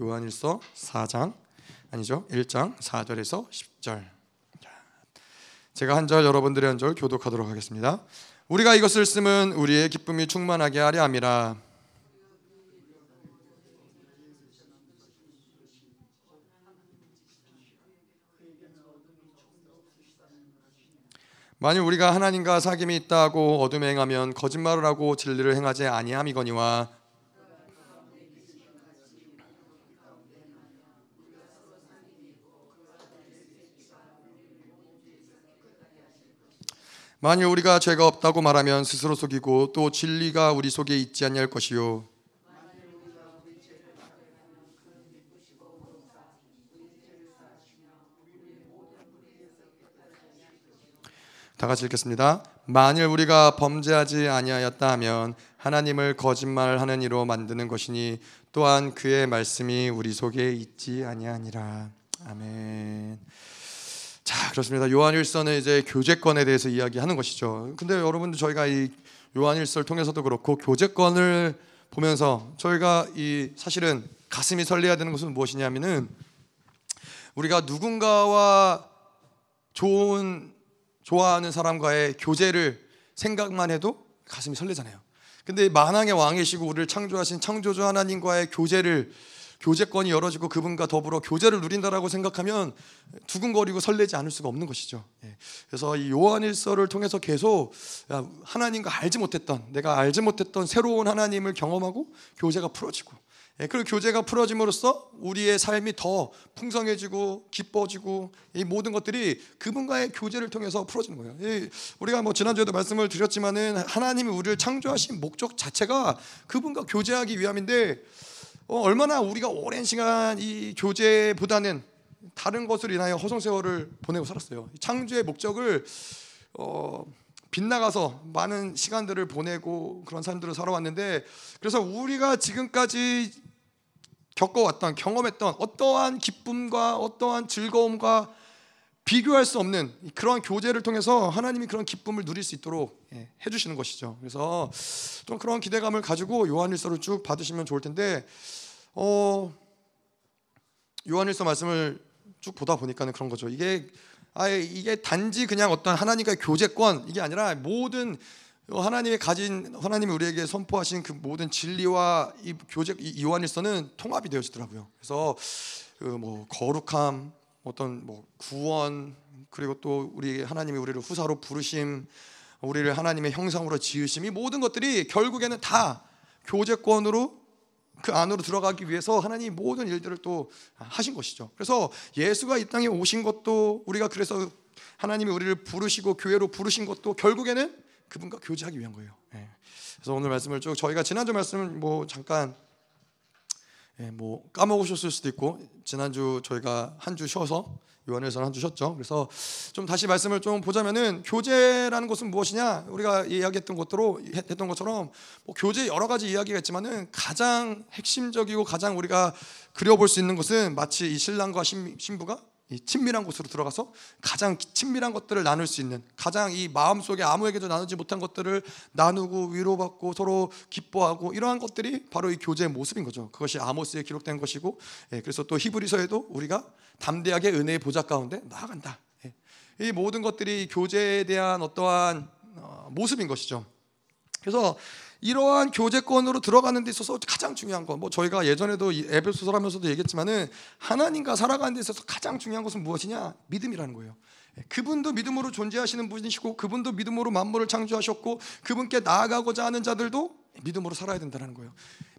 요한일서 4장 아니죠? 1장 4절에서 10절. 제가 한 절 여러분들의 한 절 교독하도록 하겠습니다. 우리가 이것을 쓰면 우리의 기쁨이 충만하게 하려 함이라. 만일 우리가 하나님과 사귐이 있다고 어둠에 행하면 거짓말을 하고 진리를 행하지 아니함이거니와 만일 우리가 죄가 없다고 말하면 스스로 속이고 또 진리가 우리 속에 있지 아니할 것이요 다 같이 읽겠습니다. 만일 우리가 범죄하지 아니하였다 하면 하나님을 거짓말하는 이로 만드는 것이니 또한 그의 말씀이 우리 속에 있지 아니하니라. 아멘. 자, 그렇습니다. 요한일서는 이제 교제권에 대해서 이야기하는 것이죠. 근데 여러분들 저희가 이 요한일서를 통해서도 그렇고 교제권을 보면서 저희가 이 사실은 가슴이 설레야 되는 것은 무엇이냐면은 우리가 누군가와 좋은 좋아하는 사람과의 교제를 생각만 해도 가슴이 설레잖아요. 근데 만왕의 왕이시고 우리를 창조하신 창조주 하나님과의 교제를 교제권이 열어지고 그분과 더불어 교제를 누린다라고 생각하면 두근거리고 설레지 않을 수가 없는 것이죠. 예. 그래서 이 요한일서를 통해서 계속 하나님과 알지 못했던 내가 알지 못했던 새로운 하나님을 경험하고 교제가 풀어지고 예, 그 교제가 풀어짐으로써 우리의 삶이 더 풍성해지고 기뻐지고 이 모든 것들이 그분과의 교제를 통해서 풀어지는 거예요. 우리가 뭐 지난주에도 말씀을 드렸지만은 하나님이 우리를 창조하신 목적 자체가 그분과 교제하기 위함인데 어, 얼마나 우리가 오랜 시간 이 교제보다는 다른 것을 인하여 허송 세월을 보내고 살았어요. 창조의 목적을 어, 빗나가서 많은 시간들을 보내고 그런 삶들을 살아왔는데 그래서 우리가 지금까지 겪어왔던 경험했던 어떠한 기쁨과 어떠한 즐거움과 비교할 수 없는 그러한 교제를 통해서 하나님이 그런 기쁨을 누릴 수 있도록 예, 해주시는 것이죠. 그래서 좀 그런 기대감을 가지고 요한일서를 쭉 받으시면 좋을 텐데, 어, 요한일서 말씀을 쭉 보다 보니까는 그런 거죠. 이게 아예 이게 단지 그냥 어떤 하나님과의 교제권 이게 아니라 모든 하나님이 가진 하나님이 우리에게 선포하신 그 모든 진리와 이 교제 이 요한일서는 통합이 되어지더라고요. 그래서 그 뭐 거룩함, 어떤 뭐 구원 그리고 또 우리 하나님이 우리를 후사로 부르심, 우리를 하나님의 형상으로 지으심 이 모든 것들이 결국에는 다 교제권으로 그 안으로 들어가기 위해서 하나님 모든 일들을 또 하신 것이죠. 그래서 예수가 이 땅에 오신 것도 우리가 그래서 하나님이 우리를 부르시고 교회로 부르신 것도 결국에는 그분과 교제하기 위한 거예요. 예. 그래서 오늘 말씀을 쭉 저희가 지난주 말씀을 뭐 잠깐 예, 뭐 까먹으셨을 수도 있고 지난주 저희가 한 주 쉬어서 요한에서는 한 주 쉬었죠. 그래서 좀 다시 말씀을 좀 보자면은 교제라는 것은 무엇이냐? 우리가 이야기했던 것대로 했던 것처럼 뭐 교제 여러 가지 이야기가 있지만은 가장 핵심적이고 가장 우리가 그려볼 수 있는 것은 마치 이 신랑과 신 부가 이 친밀한 곳으로 들어가서 가장 친밀한 것들을 나눌 수 있는 가장 이 마음 속에 아무에게도 나누지 못한 것들을 나누고 위로받고 서로 기뻐하고 이러한 것들이 바로 이 교제의 모습인 거죠. 그것이 아모스에 기록된 것이고, 예, 그래서 또 히브리서에도 우리가 담대하게 은혜의 보좌 가운데 나아간다. 예, 이 모든 것들이 교제에 대한 어떠한 어, 모습인 것이죠. 그래서 이러한 교제권으로 들어가는 데 있어서 가장 중요한 건 뭐 저희가 예전에도 에베소서 하면서도 얘기했지만은 하나님과 살아가는 데 있어서 가장 중요한 것은 무엇이냐? 믿음이라는 거예요. 예, 그분도 믿음으로 존재하시는 분이시고 그분도 믿음으로 만물을 창조하셨고 그분께 나아가고자 하는 자들도 믿음으로 살아야 된다는 거예요.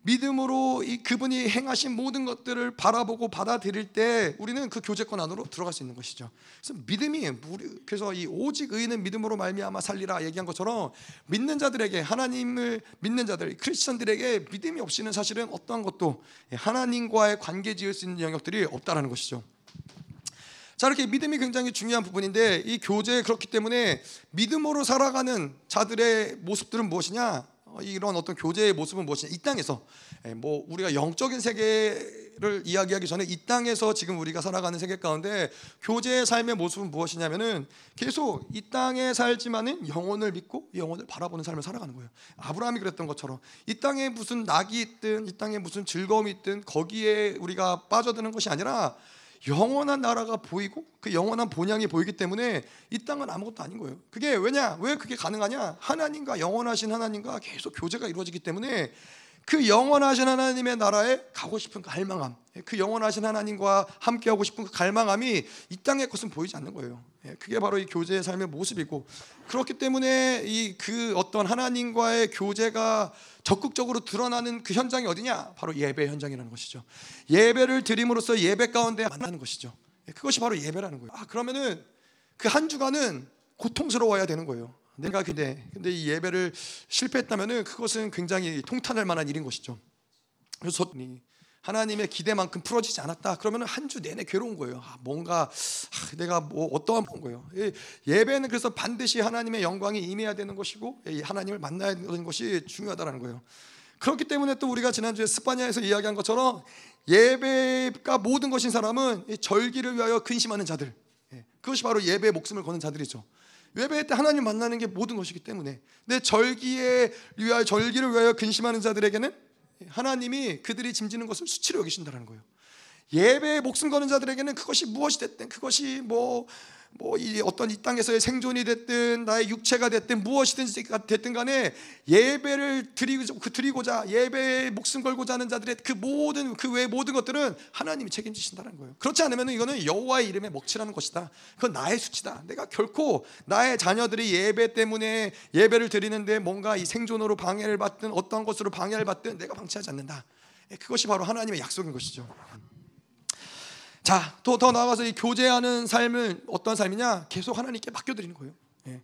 믿음으로 이 그분이 행하신 모든 것들을 바라보고 받아들일 때 우리는 그 교제권 안으로 들어갈 수 있는 것이죠. 그래서 믿음이 그래서 이 오직 의인은 믿음으로 말미암아 살리라 얘기한 것처럼 믿는 자들에게 하나님을 믿는 자들 크리스천들에게 믿음이 없이는 사실은 어떠한 것도 하나님과의 관계 지을 수 있는 영역들이 없다라는 것이죠. 자 이렇게 믿음이 굉장히 중요한 부분인데 이 교제 그렇기 때문에 믿음으로 살아가는 자들의 모습들은 무엇이냐? 어, 이런 어떤 교제의 모습은 무엇이냐? 이 땅에서 예, 뭐 우리가 영적인 세계 교제를 이야기하기 전에 이 땅에서 지금 우리가 살아가는 세계 가운데 교제의 삶의 모습은 무엇이냐면은 계속 이 땅에 살지만은 영혼을 믿고 영혼을 바라보는 삶을 살아가는 거예요. 아브라함이 그랬던 것처럼 이 땅에 무슨 낙이 있든 이 땅에 무슨 즐거움이 있든 거기에 우리가 빠져드는 것이 아니라 영원한 나라가 보이고 그 영원한 본향이 보이기 때문에 이 땅은 아무것도 아닌 거예요. 그게 왜냐? 왜 그게 가능하냐? 하나님과 영원하신 하나님과 계속 교제가 이루어지기 때문에 그 영원하신 하나님의 나라에 가고 싶은 그 갈망함, 그 영원하신 하나님과 함께하고 싶은 그 갈망함이 이 땅의 것은 보이지 않는 거예요. 예, 그게 바로 이 교제의 삶의 모습이고 그렇기 때문에 이 그 어떤 하나님과의 교제가 적극적으로 드러나는 그 현장이 어디냐? 바로 예배 현장이라는 것이죠. 예배를 드림으로써 예배 가운데 만나는 것이죠. 예, 그것이 바로 예배라는 거예요. 아 그러면은 그 한 주간은 고통스러워야 되는 거예요. 내가 근데 근데 이 예배를 실패했다면은 그것은 굉장히 통탄할 만한 일인 것이죠. 그래서 하나님의 기대만큼 풀어지지 않았다. 그러면 한 주 내내 괴로운 거예요. 아, 뭔가 아, 내가 뭐 어떠한 거예요. 예배는 그래서 반드시 하나님의 영광이 임해야 되는 것이고 하나님을 만나야 되는 것이 중요하다는 거예요. 그렇기 때문에 또 우리가 지난주에 스파냐에서 이야기한 것처럼 예배가 모든 것인 사람은 절기를 위하여 근심하는 자들. 예, 그것이 바로 예배의 목숨을 거는 자들이죠. 예배 때 하나님 만나는 게 모든 것이기 때문에 내 절기에 위하여 절기를 위하여 근심하는 자들에게는 하나님이 그들이 짐지는 것을 수치로 여기신다는 거예요. 예배에 목숨 거는 자들에게는 그것이 무엇이 됐든 그것이 뭐 뭐 이 어떤 이 땅에서의 생존이 됐든 나의 육체가 됐든 무엇이든 됐든 간에 예배를 드리고 그 드리고자 예배에 목숨 걸고자 하는 자들의 그 모든 그 외 모든 것들은 하나님이 책임지신다는 거예요. 그렇지 않으면 이거는 여호와의 이름에 먹칠하는 것이다. 그건 나의 수치다. 내가 결코 나의 자녀들이 예배 때문에 예배를 드리는데 뭔가 이 생존으로 방해를 받든 어떤 것으로 방해를 받든 내가 방치하지 않는다. 예, 그것이 바로 하나님의 약속인 것이죠. 자, 또더 나아가서 이 교제하는 삶은 어떤 삶이냐? 계속 하나님께 맡겨드리는 거예요. 예.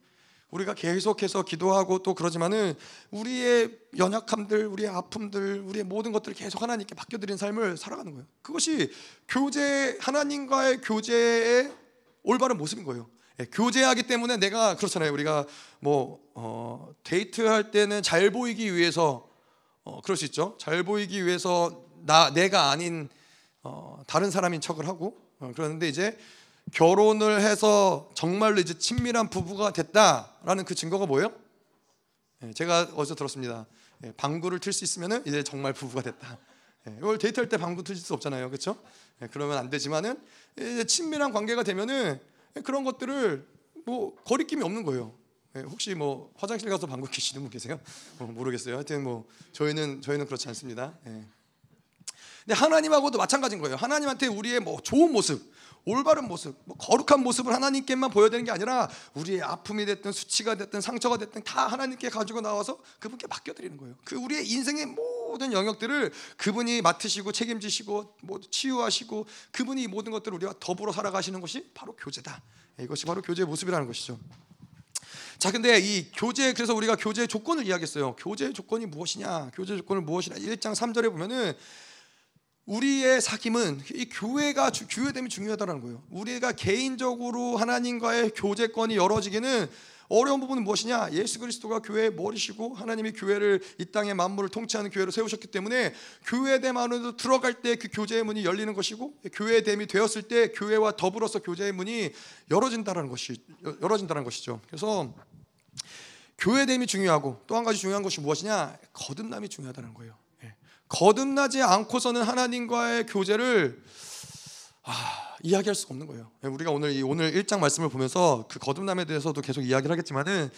우리가 계속해서 기도하고 또 그러지만은 우리의 연약함들, 우리의 아픔들, 우리의 모든 것들을 계속 하나님께 맡겨드리는 삶을 살아가는 거예요. 그것이 교제 하나님과의 교제의 올바른 모습인 거예요. 예, 교제하기 때문에 내가 그렇잖아요. 우리가 뭐 어, 데이트할 때는 잘 보이기 위해서 어, 그럴 수 있죠. 잘 보이기 위해서 나 내가 아닌 어, 다른 사람인 척을 하고 어, 그러는데 이제 결혼을 해서 정말로 이제 친밀한 부부가 됐다라는 그 증거가 뭐예요? 예, 제가 어디서 들었습니다. 예, 방구를 틀 수 있으면은 이제 정말 부부가 됐다. 예, 이걸 데이트할 때 방구 틀 수 없잖아요, 그렇죠? 예, 그러면 안 되지만은 친밀한 관계가 되면은 그런 것들을 뭐 거리낌이 없는 거예요. 예, 혹시 뭐 화장실 가서 방구 끼시는 분 계세요? 어, 모르겠어요. 하여튼 뭐 저희는 저희는 그렇지 않습니다. 예. 근데 하나님하고도 마찬가지인 거예요. 하나님한테 우리의 뭐 좋은 모습, 올바른 모습, 뭐 거룩한 모습을 하나님께만 보여야 되는 게 아니라 우리의 아픔이 됐든 수치가 됐든 상처가 됐든 다 하나님께 가지고 나와서 그분께 맡겨드리는 거예요. 그 우리의 인생의 모든 영역들을 그분이 맡으시고 책임지시고 뭐 치유하시고 그분이 모든 것들을 우리와 더불어 살아가시는 것이 바로 교제다. 이것이 바로 교제의 모습이라는 것이죠. 자, 근데 이 교제 그래서 우리가 교제의 조건을 이야기했어요. 교제의 조건이 무엇이냐? 교제 조건을 무엇이냐? 1장 3절에 보면은 우리의 사귐은 이 교회가 교회됨이 중요하다는 거예요. 우리가 개인적으로 하나님과의 교제권이 열어지기는 어려운 부분은 무엇이냐? 예수 그리스도가 교회의 머리시고 하나님이 교회를 이 땅의 만물을 통치하는 교회로 세우셨기 때문에 교회됨 안으로 들어갈 때 그 교제의 문이 열리는 것이고 교회됨이 되었을 때 교회와 더불어서 교제의 문이 열어진다는 것이 열어진다는 것이죠. 그래서 교회됨이 중요하고 또 한 가지 중요한 것이 무엇이냐? 거듭남이 중요하다는 거예요. 거듭나지 않고서는 하나님과의 교제를 아, 이야기할 수가 없는 거예요. 우리가 오늘 이 오늘 1장 말씀을 보면서 그 거듭남에 대해서도 계속 이야기를 하겠지만은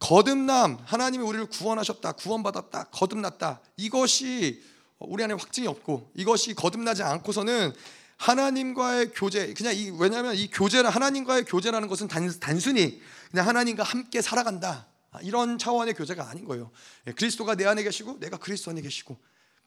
거듭남 하나님이 우리를 구원하셨다. 구원받았다. 거듭났다. 이것이 우리 안에 확증이 없고 이것이 거듭나지 않고서는 하나님과의 교제 그냥 이 왜냐하면 이 교제는 하나님과의 교제라는 것은 단, 단순히 그냥 하나님과 함께 살아간다 이런 차원의 교제가 아닌 거예요. 예, 그리스도가 내 안에 계시고 내가 그리스도 안에 계시고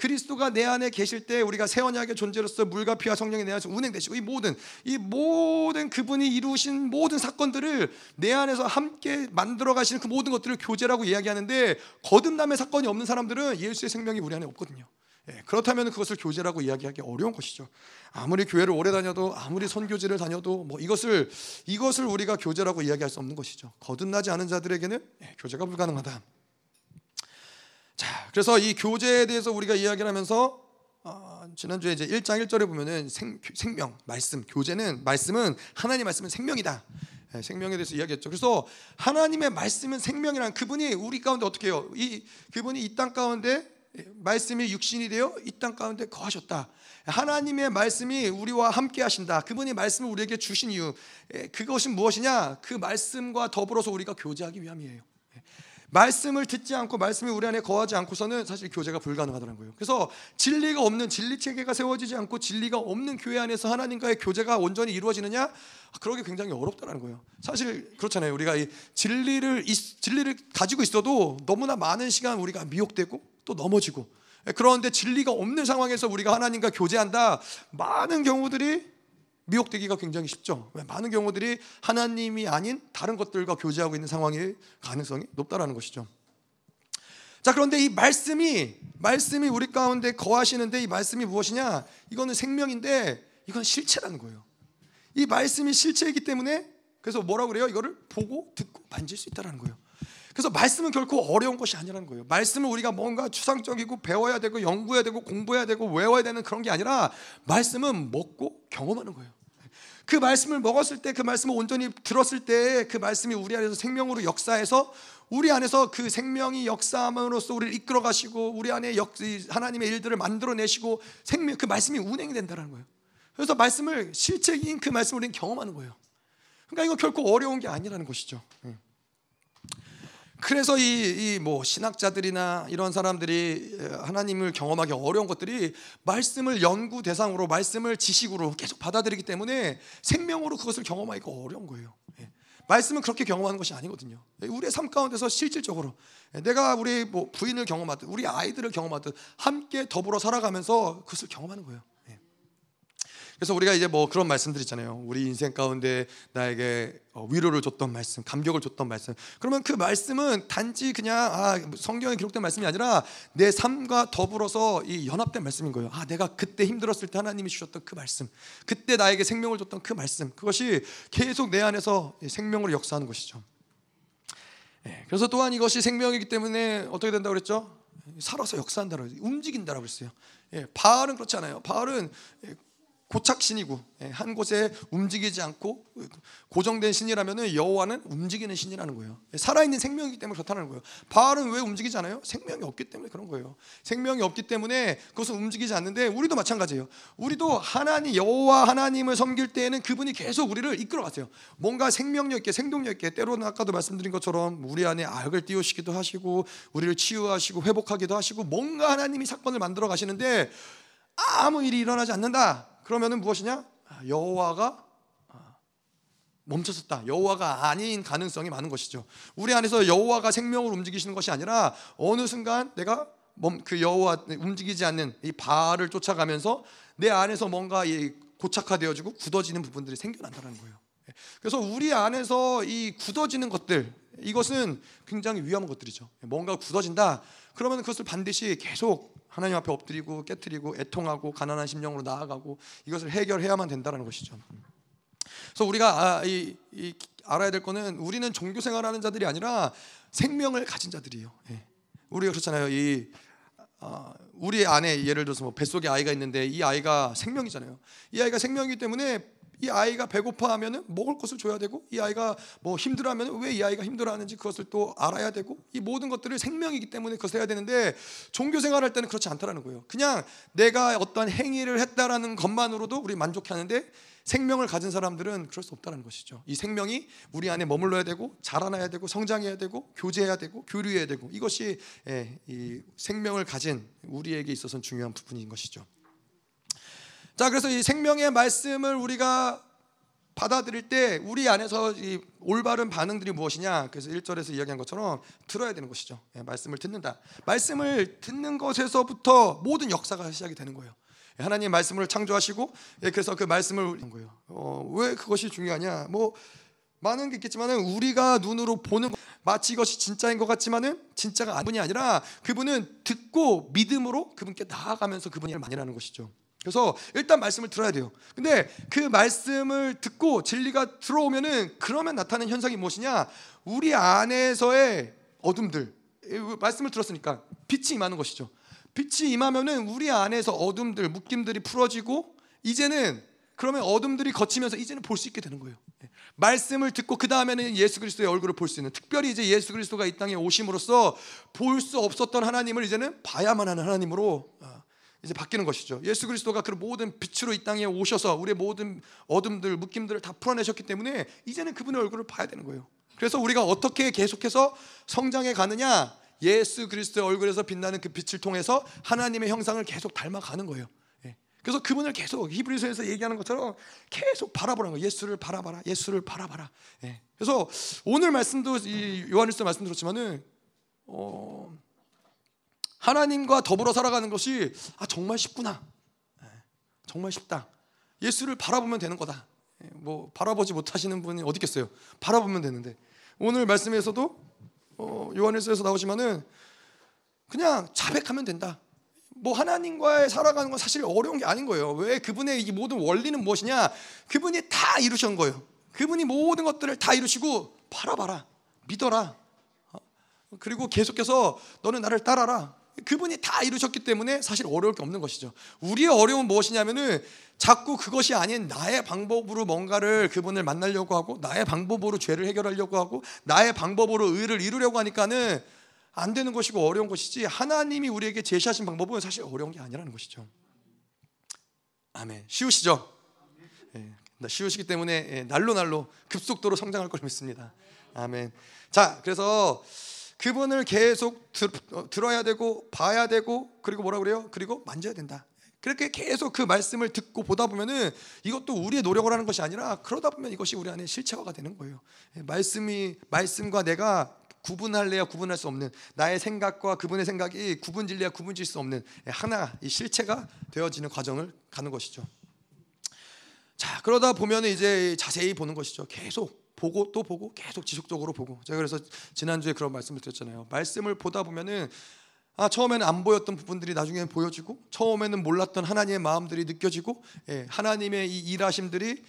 그리스도가 내 안에 계실 때 우리가 새 언약의 존재로서 물과 피와 성령이 내 안에서 운행되시고 이 모든 이 모든 그분이 이루신 모든 사건들을 내 안에서 함께 만들어 가시는 그 모든 것들을 교제라고 이야기하는데 거듭남의 사건이 없는 사람들은 예수의 생명이 우리 안에 없거든요. 예, 그렇다면 그것을 교제라고 이야기하기 어려운 것이죠. 아무리 교회를 오래 다녀도 아무리 선교지를 다녀도 뭐 이것을 이것을 우리가 교제라고 이야기할 수 없는 것이죠. 거듭나지 않은 자들에게는 예, 교제가 불가능하다. 자, 그래서 이 교제에 대해서 우리가 이야기를 하면서 어, 지난주에 이제 1장 1절에 보면은 생, 생명, 말씀, 교제는 말씀은 하나님 말씀은 생명이다. 예, 생명에 대해서 이야기했죠. 그래서 하나님의 말씀은 생명이란 그분이 우리 가운데 어떻게 해요? 이 그분이 이 땅 가운데 말씀이 육신이 되어 이 땅 가운데 거하셨다. 하나님의 말씀이 우리와 함께 하신다. 그분이 말씀을 우리에게 주신 이유 예, 그것은 무엇이냐? 그 말씀과 더불어서 우리가 교제하기 위함이에요. 말씀을 듣지 않고 말씀이 우리 안에 거하지 않고서는 사실 교제가 불가능하다는 거예요. 그래서 진리가 없는 진리 체계가 세워지지 않고 진리가 없는 교회 안에서 하나님과의 교제가 온전히 이루어지느냐? 아, 그러기 굉장히 어렵다는 거예요. 사실 그렇잖아요. 우리가 이 진리를 진리를 가지고 있어도 너무나 많은 시간 우리가 미혹되고 또 넘어지고 그런데 진리가 없는 상황에서 우리가 하나님과 교제한다. 많은 경우들이 미혹되기가 굉장히 쉽죠. 많은 경우들이 하나님이 아닌 다른 것들과 교제하고 있는 상황일 가능성이 높다라는 것이죠. 자, 그런데 이 말씀이 말씀이 우리 가운데 거하시는데 이 말씀이 무엇이냐? 이거는 생명인데 이건 실체라는 거예요. 이 말씀이 실체이기 때문에 그래서 뭐라고 그래요? 이거를 보고 듣고 만질 수 있다라는 거예요. 그래서 말씀은 결코 어려운 것이 아니라는 거예요. 말씀을 우리가 뭔가 추상적이고 배워야 되고 연구해야 되고 공부해야 되고 외워야 되는 그런 게 아니라 말씀은 먹고 경험하는 거예요. 그 말씀을 먹었을 때 그 말씀을 온전히 들었을 때 그 말씀이 우리 안에서 생명으로 역사해서 우리 안에서 그 생명이 역사함으로써 우리를 이끌어 가시고 우리 안에 역, 하나님의 일들을 만들어 내시고 생명 그 말씀이 운행이 된다는 거예요. 그래서 말씀을 실체인 그 말씀을 우리는 경험하는 거예요. 그러니까 이거 결코 어려운 게 아니라는 것이죠. 그래서 이 뭐 신학자들이나 이런 사람들이 하나님을 경험하기 어려운 것들이 말씀을 연구 대상으로 말씀을 지식으로 계속 받아들이기 때문에 생명으로 그것을 경험하기가 어려운 거예요. 예. 말씀은 그렇게 경험하는 것이 아니거든요. 우리의 삶 가운데서 실질적으로 내가 우리 뭐 부인을 경험하듯 우리 아이들을 경험하듯 함께 더불어 살아가면서 그것을 경험하는 거예요. 그래서 우리가 이제 뭐 그런 말씀들 있잖아요. 우리 인생 가운데 나에게 어, 위로를 줬던 말씀, 감격을 줬던 말씀. 그러면 그 말씀은 단지 그냥 아, 성경에 기록된 말씀이 아니라 내 삶과 더불어서 이 연합된 말씀인 거예요. 아, 내가 그때 힘들었을 때 하나님이 주셨던 그 말씀, 그때 나에게 생명을 줬던 그 말씀, 그것이 계속 내 안에서 생명으로 역사하는 것이죠. 예, 그래서 또한 이것이 생명이기 때문에 어떻게 된다고 그랬죠? 살아서 역사한다고 움직인다라고 했어요. 예, 바알은 그렇지 않아요. 바알은 고착신이고 예, 한 곳에 움직이지 않고 고정된 신이라면 여호와는 움직이는 신이라는 거예요. 예, 살아있는 생명이기 때문에 그렇다는 거예요. 바알은 왜 움직이지 않아요? 생명이 없기 때문에 그런 거예요. 생명이 없기 때문에 그것은 움직이지 않는데 우리도 마찬가지예요. 우리도 하나님 여호와 하나님을 섬길 때에는 그분이 계속 우리를 이끌어 가세요. 뭔가 생명력 있게 생동력 있게 때로는 아까도 말씀드린 것처럼 우리 안에 악을 띄우시기도 하시고 우리를 치유하시고 회복하기도 하시고 뭔가 하나님이 사건을 만들어 가시는데 아무 일이 일어나지 않는다. 그러면은 무엇이냐? 아, 여호와가 아, 멈췄었다. 여호와가 아닌 가능성이 많은 것이죠. 우리 안에서 여호와가 생명을 움직이시는 것이 아니라 어느 순간 내가 그 여호와 움직이지 않는 이 바알을 쫓아가면서 내 안에서 뭔가 고착화되어지고 굳어지는 부분들이 생겨난다는 거예요. 그래서 우리 안에서 이 굳어지는 것들 이것은 굉장히 위험한 것들이죠. 뭔가 굳어진다. 그러면 그것을 반드시 계속 하나님 앞에 엎드리고 깨뜨리고 애통하고 가난한 심령으로 나아가고 이것을 해결해야만 된다는 것이죠. 그래서 우리가 아, 이, 이 알아야 될 거는 우리는 종교 생활하는 자들이 아니라 생명을 가진 자들이에요. 예. 우리가 그렇잖아요. 이 어, 우리 안에 예를 들어서 뭐 뱃속에 아이가 있는데 이 아이가 생명이잖아요. 이 아이가 생명이기 때문에 이 아이가 배고파하면은 먹을 것을 줘야 되고 이 아이가 뭐 힘들어하면 왜 이 아이가 힘들어하는지 그것을 또 알아야 되고 이 모든 것들을 생명이기 때문에 그것을 해야 되는데 종교 생활할 때는 그렇지 않다라는 거예요. 그냥 내가 어떤 행위를 했다라는 것만으로도 우리 만족하는데 생명을 가진 사람들은 그럴 수 없다는 것이죠. 이 생명이 우리 안에 머물러야 되고 자라나야 되고 성장해야 되고 교제해야 되고 교류해야 되고 이것이 예, 이 생명을 가진 우리에게 있어서는 중요한 부분인 것이죠. 자, 그래서 이 생명의 말씀을 우리가 받아들일 때 우리 안에서 이 올바른 반응들이 무엇이냐? 그래서 1절에서 이야기한 것처럼 들어야 되는 것이죠. 예, 말씀을 듣는다. 말씀을 듣는 것에서부터 모든 역사가 시작이 되는 거예요. 예, 하나님 말씀을 창조하시고 예, 그래서 그 말씀을 한 거예요. 어, 왜 그것이 중요하냐? 뭐 많은 게 있겠지만은 우리가 눈으로 보는 마치 이것이 진짜인 것 같지만은 진짜가 아분이 아니라 그분은 듣고 믿음으로 그분께 나아가면서 그분이 많이 라는 것이죠. 그래서 일단 말씀을 들어야 돼요. 근데 그 말씀을 듣고 진리가 들어오면은 그러면 나타나는 현상이 무엇이냐? 우리 안에서의 어둠들 말씀을 들었으니까 빛이 임하는 것이죠. 빛이 임하면은 우리 안에서 어둠들, 묶임들이 풀어지고 이제는 그러면 어둠들이 거치면서 이제는 볼 수 있게 되는 거예요. 예. 말씀을 듣고 그 다음에는 예수 그리스도의 얼굴을 볼 수 있는 특별히 이제 예수 그리스도가 이 땅에 오심으로써 볼 수 없었던 하나님을 이제는 봐야만 하는 하나님으로 어, 이제 바뀌는 것이죠. 예수 그리스도가 그 모든 빛으로 이 땅에 오셔서 우리의 모든 어둠들, 묶임들을 다 풀어내셨기 때문에 이제는 그분의 얼굴을 봐야 되는 거예요. 그래서 우리가 어떻게 계속해서 성장해 가느냐? 예수 그리스도의 얼굴에서 빛나는 그 빛을 통해서 하나님의 형상을 계속 닮아가는 거예요. 예. 그래서 그분을 계속 히브리서에서 얘기하는 것처럼 계속 바라보라는 거예요. 예수를 바라봐라. 예수를 바라봐라. 예. 그래서 오늘 말씀도 이 요한일서 말씀 들었지만은 어, 하나님과 더불어 살아가는 것이 아 정말 쉽구나. 예. 정말 쉽다. 예수를 바라보면 되는 거다. 예. 뭐 바라보지 못하시는 분이 어디 있겠어요? 바라보면 되는데 오늘 말씀에서도 어, 요한일서에서 나오지만은 그냥 자백하면 된다. 뭐 하나님과의 살아가는 건 사실 어려운 게 아닌 거예요. 왜 그분의 이 모든 원리는 무엇이냐? 그분이 다 이루신 거예요. 그분이 모든 것들을 다 이루시고 바라봐라, 믿어라. 어? 그리고 계속해서 너는 나를 따라라. 그분이 다 이루셨기 때문에 사실 어려울 게 없는 것이죠. 우리의 어려움은 무엇이냐면은 자꾸 그것이 아닌 나의 방법으로 뭔가를 그분을 만나려고 하고 나의 방법으로 죄를 해결하려고 하고 나의 방법으로 의를 이루려고 하니까는 안 되는 것이고 어려운 것이지 하나님이 우리에게 제시하신 방법은 사실 어려운 게 아니라는 것이죠. 아멘. 쉬우시죠? 예, 쉬우시기 때문에 예, 날로 날로 급속도로 성장할 걸 믿습니다. 아멘. 자, 그래서 그분을 계속 들, 어, 들어야 되고 봐야 되고 그리고 뭐라 그래요? 그리고 만져야 된다. 그렇게 계속 그 말씀을 듣고 보다 보면은 이것도 우리의 노력을 하는 것이 아니라 그러다 보면 이것이 우리 안에 실체화가 되는 거예요. 예, 말씀이 말씀과 내가 구분할래야 구분할 수 없는 나의 생각과 그분의 생각이 구분질래야 구분질 수 없는 예, 하나 이 실체가 되어지는 과정을 가는 것이죠. 자 그러다 보면 이제 자세히 보는 것이죠. 계속 보고 또 보고 계속 지속적으로 보고 제가 그래서 지난주에 그런 말씀을 드렸잖아요. 말씀을 보다 보면은 아, 처음에는 안 보였던 부분들이 나중에 보여지고 처음에는 몰랐던 하나님의 마음들이 느껴지고 예, 하나님의 이 일하심들이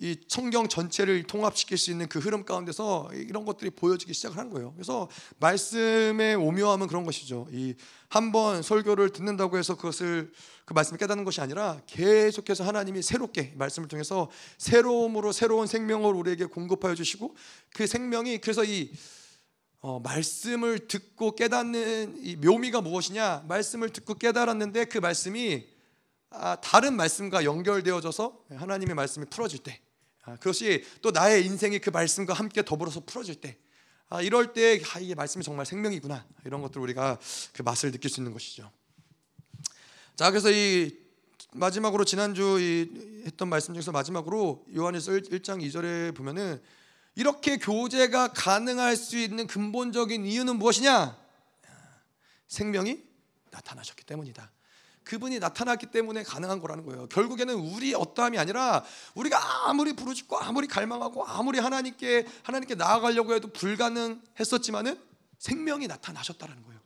이 성경 전체를 통합시킬 수 있는 그 흐름 가운데서 이런 것들이 보여지기 시작을 한 거예요. 그래서 말씀의 오묘함은 그런 것이죠. 이 한 번 설교를 듣는다고 해서 그것을 그 말씀을 깨닫는 것이 아니라 계속해서 하나님이 새롭게 말씀을 통해서 새로움으로 새로운 생명을 우리에게 공급하여 주시고 그 생명이 그래서 이 어, 말씀을 듣고 깨닫는 이 묘미가 무엇이냐? 말씀을 듣고 깨달았는데 그 말씀이 아, 다른 말씀과 연결되어져서 하나님의 말씀이 풀어질 때, 아, 그것이 또 나의 인생이 그 말씀과 함께 더불어서 풀어질 때, 아, 이럴 때 아, 이게 말씀이 정말 생명이구나 이런 것들 우리가 그 맛을 느낄 수 있는 것이죠. 자, 그래서 이 마지막으로 지난주 이 했던 말씀 중에서 마지막으로 요한일서 1장 2절에 보면은 이렇게 교제가 가능할 수 있는 근본적인 이유는 무엇이냐? 생명이 나타나셨기 때문이다. 그분이 나타났기 때문에 가능한 거라는 거예요. 결국에는 우리 어떠함이 아니라 우리가 아무리 부르짖고 아무리 갈망하고 아무리 하나님께 하나님께 나아가려고 해도 불가능했었지만은 생명이 나타나셨다라는 거예요.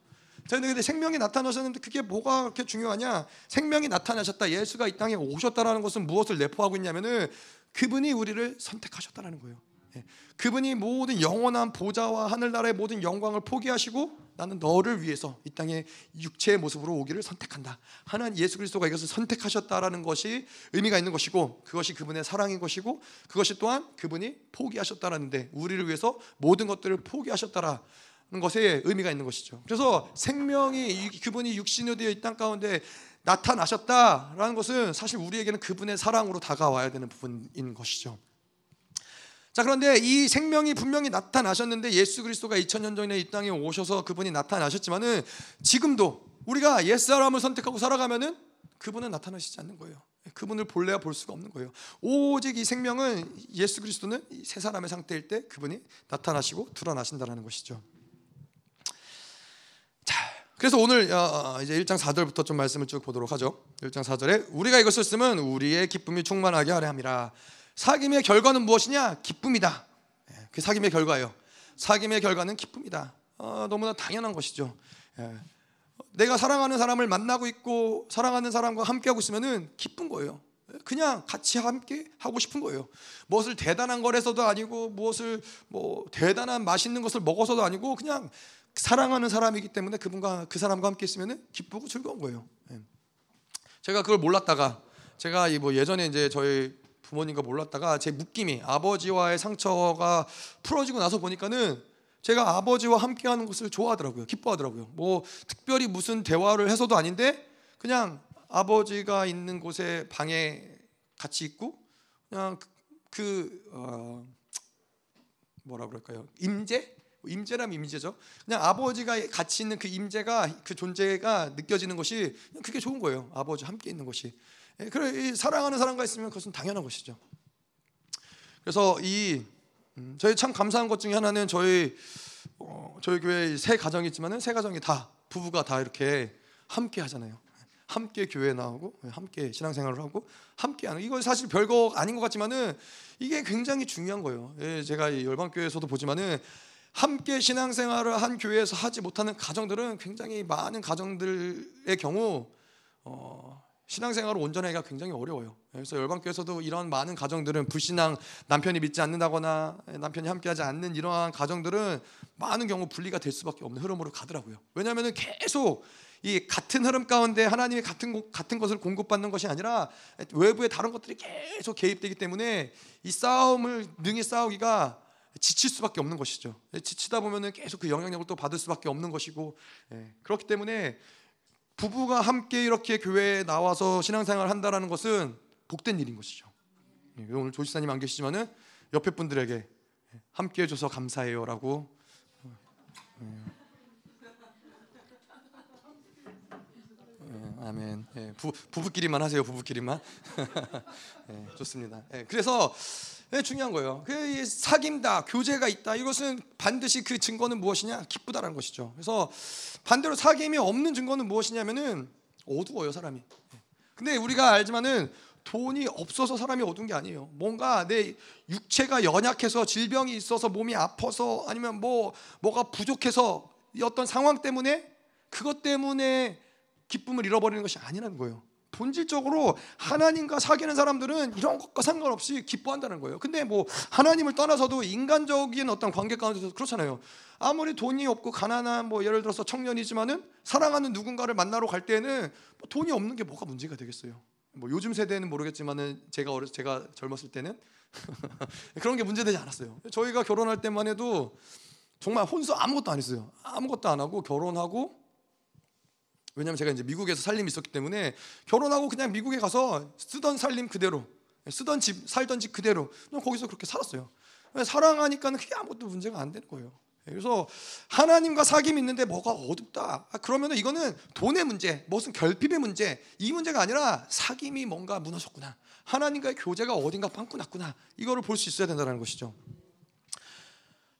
저는 근데 생명이 나타나셨는데 그게 뭐가 그렇게 중요하냐? 생명이 나타나셨다. 예수가 이 땅에 오셨다라는 것은 무엇을 내포하고 있냐면은 그분이 우리를 선택하셨다라는 거예요. 예. 그분이 모든 영원한 보좌와 하늘나라의 모든 영광을 포기하시고 나는 너를 위해서 이 땅에 육체의 모습으로 오기를 선택한다. 하나님 예수 그리스도가 이것을 선택하셨다라는 것이 의미가 있는 것이고 그것이 그분의 사랑인 것이고 그것이 또한 그분이 포기하셨다라는데 우리를 위해서 모든 것들을 포기하셨다라는 것에 의미가 있는 것이죠. 그래서 생명이 그분이 육신이 되어 이 땅 가운데 나타나셨다라는 것은 사실 우리에게는 그분의 사랑으로 다가와야 되는 부분인 것이죠. 자 그런데 이 생명이 분명히 나타나셨는데 예수 그리스도가 2000년 전에 이 땅에 오셔서 그분이 나타나셨지만은 지금도 우리가 옛 사람을 선택하고 살아가면은 그분은 나타나시지 않는 거예요. 그분을 볼래야 볼 수가 없는 거예요. 오직 이 생명은 예수 그리스도는 새 사람의 상태일 때 그분이 나타나시고 드러나신다라는 것이죠. 자, 그래서 오늘 어, 어, 이제 1장 4절부터 좀 말씀을 쭉 보도록 하죠. 1장 4절에 우리가 이것을 쓰면 우리의 기쁨이 충만하게 하려 함이라. 사귐의 결과는 무엇이냐? 기쁨이다. 예, 그 사귐의 결과예요. 사귐의 결과는 기쁨이다. 어, 너무나 당연한 것이죠. 예. 내가 사랑하는 사람을 만나고 있고 사랑하는 사람과 함께하고 있으면은 기쁜 거예요. 그냥 같이 함께 하고 싶은 거예요. 무엇을 대단한 걸 해서도 아니고 무엇을 뭐 대단한 맛있는 것을 먹어서도 아니고 그냥 사랑하는 사람이기 때문에 그분과 그 사람과 함께 있으면 기쁘고 즐거운 거예요. 예. 제가 그걸 몰랐다가 제가 뭐 예전에 이제 저희 부모님과 몰랐다가 제 묶임이 아버지와의 상처가 풀어지고 나서 보니까는 제가 아버지와 함께하는 것을 좋아하더라고요. 기뻐하더라고요. 뭐 특별히 무슨 대화를 해서도 아닌데 그냥 아버지가 있는 곳에 방에 같이 있고 그냥 그, 그 어, 뭐라 그럴까요? 임재? 임재라면 임재죠. 그냥 아버지가 같이 있는 그 임재가 그 존재가 느껴지는 것이 그게 좋은 거예요. 아버지 함께 있는 것이. 예, 그래 사랑하는 사람과 있으면 그것은 당연한 것이죠. 그래서 이 음, 저희 참 감사한 것 중에 하나는 저희 어, 저희 교회 세 가정이 있지만은 세 가정이 다 부부가 다 이렇게 함께 하잖아요. 함께 교회 나오고 함께 신앙생활을 하고 함께 하는 이거 사실 별거 아닌 것 같지만은 이게 굉장히 중요한 거예요. 예, 제가 열방 교회에서도 보지만은 함께 신앙생활을 한 교회에서 하지 못하는 가정들은 굉장히 많은 가정들의 경우 어, 신앙생활을 온전하기가 굉장히 어려워요. 그래서 열방교에서도 이런 많은 가정들은 불신앙 남편이 믿지 않는다거나 남편이 함께하지 않는 이러한 가정들은 많은 경우 분리가 될 수밖에 없는 흐름으로 가더라고요. 왜냐하면 계속 이 같은 흐름 가운데 하나님이 같은 같은 것을 공급받는 것이 아니라 외부의 다른 것들이 계속 개입되기 때문에 이 싸움을 능히 싸우기가 지칠 수밖에 없는 것이죠. 지치다 보면은 계속 그 영향력을 또 받을 수밖에 없는 것이고 예, 그렇기 때문에 부부가 함께 이렇게 교회에 나와서 신앙생활 한다라는 것은 복된 일인 것이죠. 예, 오늘 조지사님 안 계시지만은 옆에 분들에게 예, 함께 해줘서 감사해요라고. 아멘. 예, 부, 부부끼리만 하세요. 부부끼리만. 예, 좋습니다. 예, 그래서 네, 중요한 거예요. 그 사귐다, 교제가 있다. 이것은 반드시 그 증거는 무엇이냐? 기쁘다라는 것이죠. 그래서 반대로 사귐이 없는 증거는 무엇이냐면은 어두워요 사람이. 근데 우리가 알지만은 돈이 없어서 사람이 어두운 게 아니에요. 뭔가 내 육체가 연약해서 질병이 있어서 몸이 아파서 아니면 뭐 뭐가 부족해서 어떤 상황 때문에 그것 때문에 기쁨을 잃어버리는 것이 아니라는 거예요. 본질적으로 하나님과 사귀는 사람들은 이런 것과 상관없이 기뻐한다는 거예요. 근데 뭐 하나님을 떠나서도 인간적인 어떤 관계 가운데서 그렇잖아요. 아무리 돈이 없고 가난한 뭐 예를 들어서 청년이지만은 사랑하는 누군가를 만나러 갈 때는 뭐 돈이 없는 게 뭐가 문제가 되겠어요. 뭐 요즘 세대는 모르겠지만은 제가 어렸 제가 젊었을 때는 그런 게 문제되지 않았어요. 저희가 결혼할 때만 해도 정말 혼수 아무것도 안 했어요. 아무것도 안 하고 결혼하고 왜냐하면 제가 이제 미국에서 살림이 있었기 때문에 결혼하고 그냥 미국에 가서 쓰던 살림 그대로 쓰던 집 살던 집 그대로 거기서 그렇게 살았어요. 사랑하니까는 그게 아무것도 문제가 안 되는 거예요. 그래서 하나님과 사귐이 있는데 뭐가 어둡다. 아, 그러면 이거는 돈의 문제, 무슨 결핍의 문제, 이 문제가 아니라 사귐이 뭔가 무너졌구나. 하나님과의 교제가 어딘가 빵꾸 났구나. 이거를 볼 수 있어야 된다는 것이죠.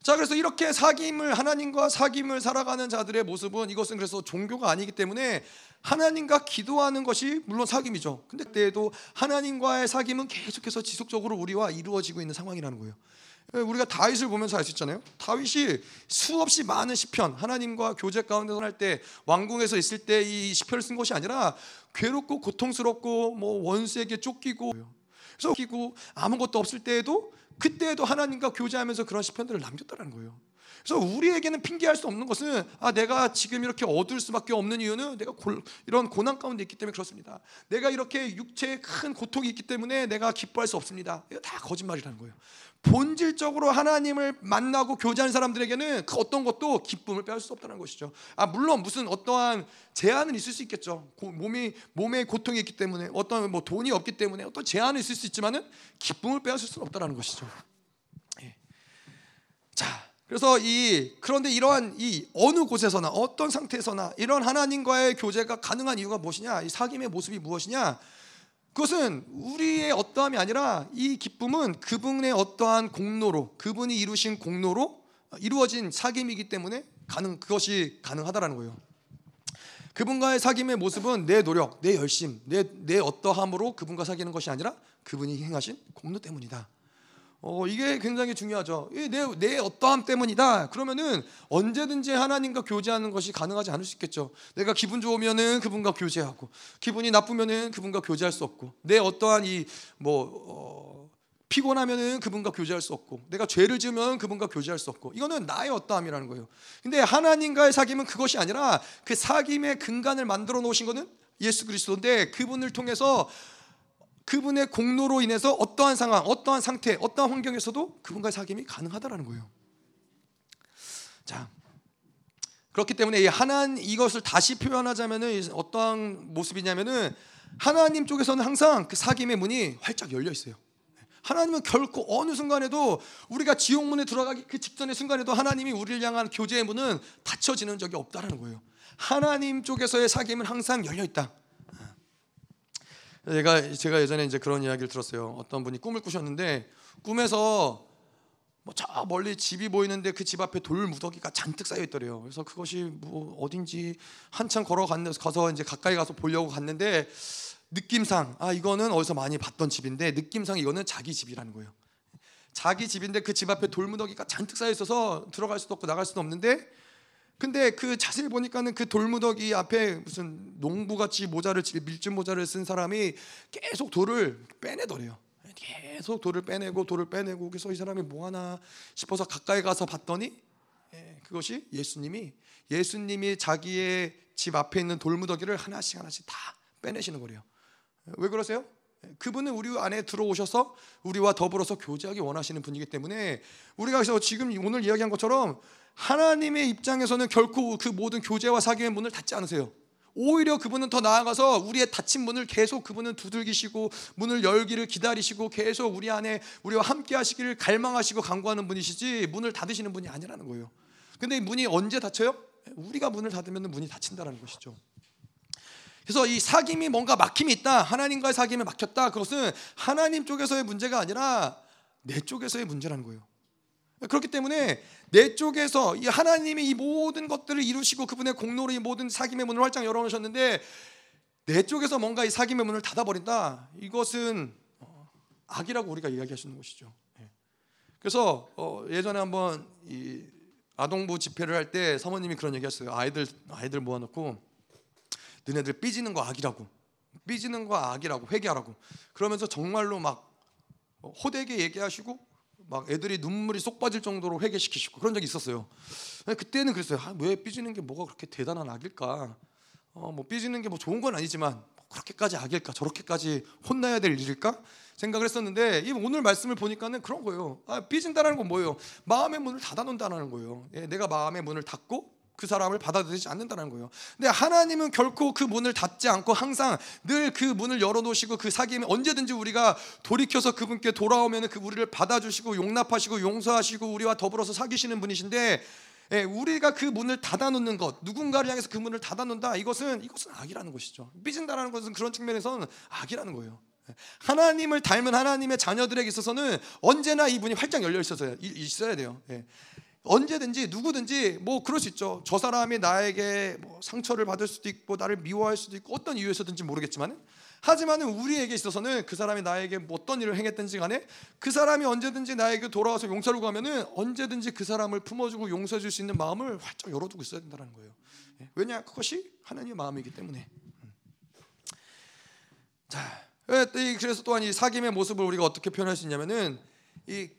자, 그래서 이렇게 사귐을 하나님과 사귐을 살아가는 자들의 모습은 이것은 그래서 종교가 아니기 때문에 하나님과 기도하는 것이 물론 사귐이죠. 근데 그때에도 하나님과의 사귐은 계속해서 지속적으로 우리와 이루어지고 있는 상황이라는 거예요. 우리가 다윗을 보면서 알 수 있잖아요. 다윗이 수없이 많은 시편, 하나님과 교제 가운데 서 할 때 왕궁에서 있을 때 이 시편을 쓴 것이 아니라 괴롭고 고통스럽고 뭐 원수에게 쫓기고 쫓기고 아무것도 없을 때에도 그때에도 하나님과 교제하면서 그런 시편들을 남겼다는 거예요. 그래서 우리에게는 핑계할 수 없는 것은 아 내가 지금 이렇게 어두울 수밖에 없는 이유는 내가 골, 이런 고난 가운데 있기 때문에 그렇습니다. 내가 이렇게 육체에 큰 고통이 있기 때문에 내가 기뻐할 수 없습니다. 이거 다 거짓말이라는 거예요. 본질적으로 하나님을 만나고 교제하는 사람들에게는 그 어떤 것도 기쁨을 빼앗을 수 없다는 것이죠. 아 물론 무슨 어떠한 제한은 있을 수 있겠죠. 고, 몸이 몸에 고통이 있기 때문에 어떤 뭐 돈이 없기 때문에 어떤 제한은 있을 수 있지만은 기쁨을 빼앗을 수는 없다는 것이죠. 예. 자, 그래서 이 그런데 이러한 이 어느 곳에서나 어떤 상태에서나 이런 하나님과의 교제가 가능한 이유가 무엇이냐? 이 사귐의 모습이 무엇이냐? 그것은 우리의 어떠함이 아니라 이 기쁨은 그분의 어떠한 공로로 그분이 이루신 공로로 이루어진 사귐이기 때문에 가능 그것이 가능하다라는 거예요. 그분과의 사귐의 모습은 내 노력, 내 열심, 내, 내 어떠함으로 그분과 사귀는 것이 아니라 그분이 행하신 공로 때문이다. 어, 이게 굉장히 중요하죠. 내, 내 어떠함 때문이다. 그러면은 언제든지 하나님과 교제하는 것이 가능하지 않을 수 있겠죠. 내가 기분 좋으면은 그분과 교제하고, 기분이 나쁘면은 그분과 교제할 수 없고, 내 어떠한 이, 뭐, 어, 피곤하면은 그분과 교제할 수 없고 내가 죄를 지으면 그분과 교제할 수 없고 이거는 나의 어떠함이라는 거예요. 근데 하나님과의 사귐은 그것이 아니라 그 사귐의 근간을 만들어 놓으신 것은 예수 그리스도인데 그분을 통해서 그분의 공로로 인해서 어떠한 상황, 어떠한 상태, 어떠한 환경에서도 그분과의 사귐이 가능하다라는 거예요. 자, 그렇기 때문에 이 하나님 이것을 다시 표현하자면은 어떠한 모습이냐면은 하나님 쪽에서는 항상 그 사귐의 문이 활짝 열려 있어요. 하나님은 결코 어느 순간에도 우리가 지옥 문에 들어가기 그 직전의 순간에도 하나님이 우리를 향한 교제의 문은 닫혀지는 적이 없다라는 거예요. 하나님 쪽에서의 사귐은 항상 열려 있다. 제가 제가 예전에 이제 그런 이야기를 들었어요. 어떤 분이 꿈을 꾸셨는데 꿈에서 뭐 저 멀리 집이 보이는데 그 집 앞에 돌 무더기가 잔뜩 쌓여 있더래요. 그래서 그것이 뭐 어딘지 한참 걸어 가서 이제 가까이 가서 보려고 갔는데 느낌상 아 이거는 어디서 많이 봤던 집인데 느낌상 이거는 자기 집이라는 거예요. 자기 집인데 그 집 앞에 돌무더기가 잔뜩 쌓여 있어서 들어갈 수도 없고 나갈 수도 없는데 근데 그 자세히 보니까는 그 돌무더기 앞에 무슨 농부같이 모자를 밀짚 모자를 쓴 사람이 계속 돌을 빼내더래요. 계속 돌을 빼내고 돌을 빼내고 그래서 이 사람이 뭐 하나 싶어서 가까이 가서 봤더니 예, 그것이 예수님이 예수님이 자기의 집 앞에 있는 돌무더기를 하나씩 하나씩 다 빼내시는 거래요. 왜 그러세요? 그분은 우리 안에 들어오셔서 우리와 더불어서 교제하기 원하시는 분이기 때문에 우리가 그래서 지금 오늘 이야기한 것처럼 하나님의 입장에서는 결코 그 모든 교제와 사귐의 문을 닫지 않으세요. 오히려 그분은 더 나아가서 우리의 닫힌 문을 계속 그분은 두들기시고 문을 열기를 기다리시고 계속 우리 안에 우리와 함께 하시기를 갈망하시고 간구하는 분이시지 문을 닫으시는 분이 아니라는 거예요. 근데 이 문이 언제 닫혀요? 우리가 문을 닫으면 문이 닫힌다는 것이죠. 그래서 이 사귐이 뭔가 막힘이 있다. 하나님과의 사귐이 막혔다. 그것은 하나님 쪽에서의 문제가 아니라 내 쪽에서의 문제라는 거예요. 그렇기 때문에 내 쪽에서 이 하나님이 이 모든 것들을 이루시고 그분의 공로로 이 모든 사귐의 문을 활짝 열어놓으셨는데 내 쪽에서 뭔가 이 사귐의 문을 닫아버린다. 이것은 어, 악이라고 우리가 이야기하시는 것이죠. 예. 그래서 어, 예전에 한번 이 아동부 집회를 할 때 사모님이 그런 얘기했어요. 아이들 아이들 모아놓고 너네들 삐지는 거 악이라고 삐지는 거 악이라고 회개하라고 그러면서 정말로 막 호되게 얘기하시고 막 애들이 눈물이 쏙 빠질 정도로 회개시키시고 그런 적이 있었어요. 그때는 그랬어요. 아, 왜 삐지는 게 뭐가 그렇게 대단한 악일까? 어, 뭐 삐지는 게 뭐 좋은 건 아니지만 뭐 그렇게까지 악일까? 저렇게까지 혼나야 될 일일까? 생각을 했었는데 이 오늘 말씀을 보니까는 그런 거예요. 아, 삐진다는 건 뭐예요? 마음의 문을 닫아놓는다는 거예요. 예, 내가 마음의 문을 닫고 그 사람을 받아들이지 않는다는 거예요. 근데 하나님은 결코 그 문을 닫지 않고 항상 늘 그 문을 열어놓으시고 그 사귐에 언제든지 우리가 돌이켜서 그분께 돌아오면 그 우리를 받아주시고 용납하시고 용서하시고 우리와 더불어서 사귀시는 분이신데 예, 우리가 그 문을 닫아놓는 것, 누군가를 향해서 그 문을 닫아놓는다. 이것은 이것은 악이라는 것이죠. 삐진다라는 것은 그런 측면에서는 악이라는 거예요. 예, 하나님을 닮은 하나님의 자녀들에게 있어서는 언제나 이 문이 활짝 열려 있어야 있어야 돼요. 예. 언제든지 누구든지 뭐 그럴 수 있죠. 저 사람이 나에게 뭐 상처를 받을 수도 있고 나를 미워할 수도 있고 어떤 이유에서든지 모르겠지만 하지만은 우리에게 있어서는 그 사람이 나에게 뭐 어떤 일을 행했든지 간에 그 사람이 언제든지 나에게 돌아와서 용서를 구하면은 언제든지 그 사람을 품어주고 용서해 줄 수 있는 마음을 활짝 열어두고 있어야 된다는 거예요. 예, 왜냐 그것이 하나님의 마음이기 때문에. 음. 자, 예, 그래서 또한 이 사귐의 모습을 우리가 어떻게 표현할 수 있냐면은 이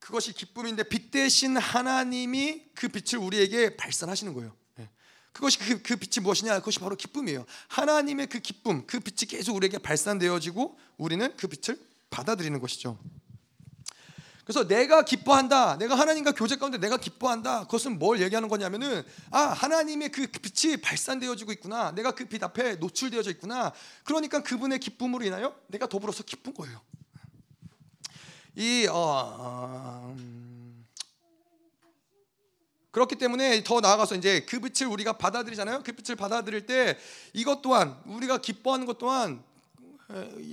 그것이 기쁨인데 빛 대신 하나님이 그 빛을 우리에게 발산하시는 거예요. 예. 그것이 그, 그 빛이 무엇이냐? 그것이 바로 기쁨이에요. 하나님의 그 기쁨, 그 빛이 계속 우리에게 발산되어지고 우리는 그 빛을 받아들이는 것이죠. 그래서 내가 기뻐한다. 내가 하나님과 교제 가운데 내가 기뻐한다. 그것은 뭘 얘기하는 거냐면은 아 하나님의 그 빛이 발산되어지고 있구나. 내가 그 빛 앞에 노출되어져 있구나. 그러니까 그분의 기쁨으로 인하여 내가 더불어서 기쁜 거예요. 이 어, 어, 음, 그렇기 때문에 더 나아가서 이제 그 빛을 우리가 받아들이잖아요. 그 빛을 받아들일 때 이것 또한 우리가 기뻐하는 것 또한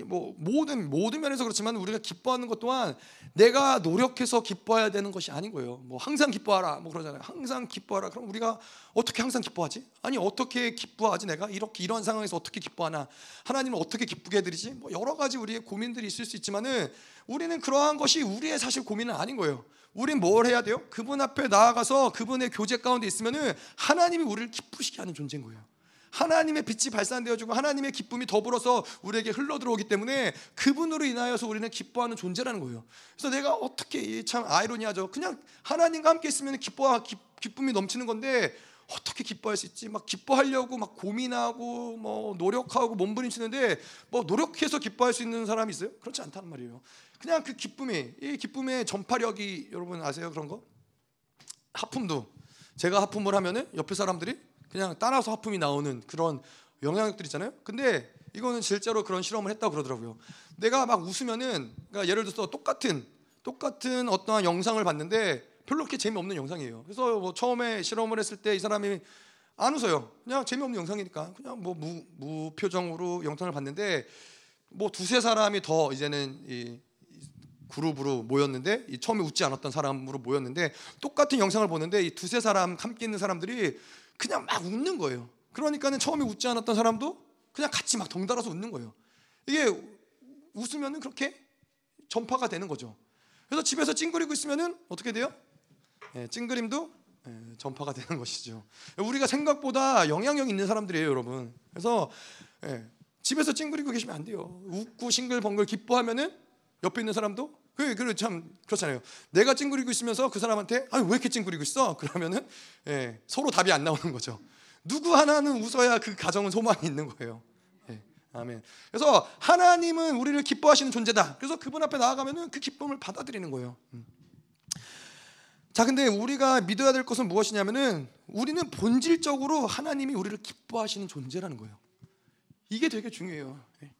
뭐 모든 모든 면에서 그렇지만 우리가 기뻐하는 것 또한 내가 노력해서 기뻐해야 되는 것이 아닌 거예요. 뭐 항상 기뻐하라 뭐 그러잖아요. 항상 기뻐하라. 그럼 우리가 어떻게 항상 기뻐하지? 아니 어떻게 기뻐하지? 내가 이렇게 이런 상황에서 어떻게 기뻐하나? 하나님은 어떻게 기쁘게 해드리지? 뭐 여러 가지 우리의 고민들이 있을 수 있지만은 우리는 그러한 것이 우리의 사실 고민은 아닌 거예요. 우린 뭘 해야 돼요? 그분 앞에 나아가서 그분의 교제 가운데 있으면은 하나님이 우리를 기쁘시게 하는 존재인 거예요. 하나님의 빛이 발산되어지고 하나님의 기쁨이 더불어서 우리에게 흘러 들어오기 때문에 그분으로 인하여서 우리는 기뻐하는 존재라는 거예요. 그래서 내가 어떻게 참 아이러니하죠. 그냥 하나님과 함께 있으면 기뻐 기쁨이 넘치는 건데 어떻게 기뻐할 수 있지? 막 기뻐하려고 막 고민하고 뭐 노력하고 몸부림치는데 뭐 노력해서 기뻐할 수 있는 사람이 있어요? 그렇지 않다는 말이에요. 그냥 그 기쁨이 이 기쁨의 전파력이 여러분 아세요 그런 거? 하품도 제가 하품을 하면은 옆에 사람들이 그냥 따라서 하품이 나오는 그런 영향력들 있잖아요. 근데 이거는 실제로 그런 실험을 했다고 그러더라고요. 내가 막 웃으면은 그러니까 예를 들어서 똑같은 똑같은 어떠한 영상을 봤는데 별로 그렇게 재미없는 영상이에요. 그래서 뭐 처음에 실험을 했을 때 이 사람이 안 웃어요. 그냥 재미없는 영상이니까 그냥 뭐 무, 무표정으로 영상을 봤는데 뭐 두세 사람이 더 이제는 이 그룹으로 모였는데 이 처음에 웃지 않았던 사람으로 모였는데 똑같은 영상을 보는데 이 두세 사람 함께 있는 사람들이 그냥 막 웃는 거예요. 그러니까는 처음에 웃지 않았던 사람도 그냥 같이 막 덩달아서 웃는 거예요. 이게 웃으면은 그렇게 전파가 되는 거죠. 그래서 집에서 찡그리고 있으면은 어떻게 돼요? 예, 찡그림도 예, 전파가 되는 것이죠. 우리가 생각보다 영향력 있는 사람들이에요, 여러분. 그래서 예, 집에서 찡그리고 계시면 안 돼요. 웃고 싱글벙글 기뻐하면은 옆에 있는 사람도 그, 그, 참, 그렇잖아요. 내가 찡그리고 있으면서 그 사람한테, 아니, 왜 이렇게 찡그리고 있어? 그러면은, 예, 서로 답이 안 나오는 거죠. 누구 하나는 웃어야 그 가정은 소망이 있는 거예요. 예, 아멘. 그래서 하나님은 우리를 기뻐하시는 존재다. 그래서 그분 앞에 나아가면은 그 기쁨을 받아들이는 거예요. 음. 자, 근데 우리가 믿어야 될 것은 무엇이냐면은 우리는 본질적으로 하나님이 우리를 기뻐하시는 존재라는 거예요. 이게 되게 중요해요. 예.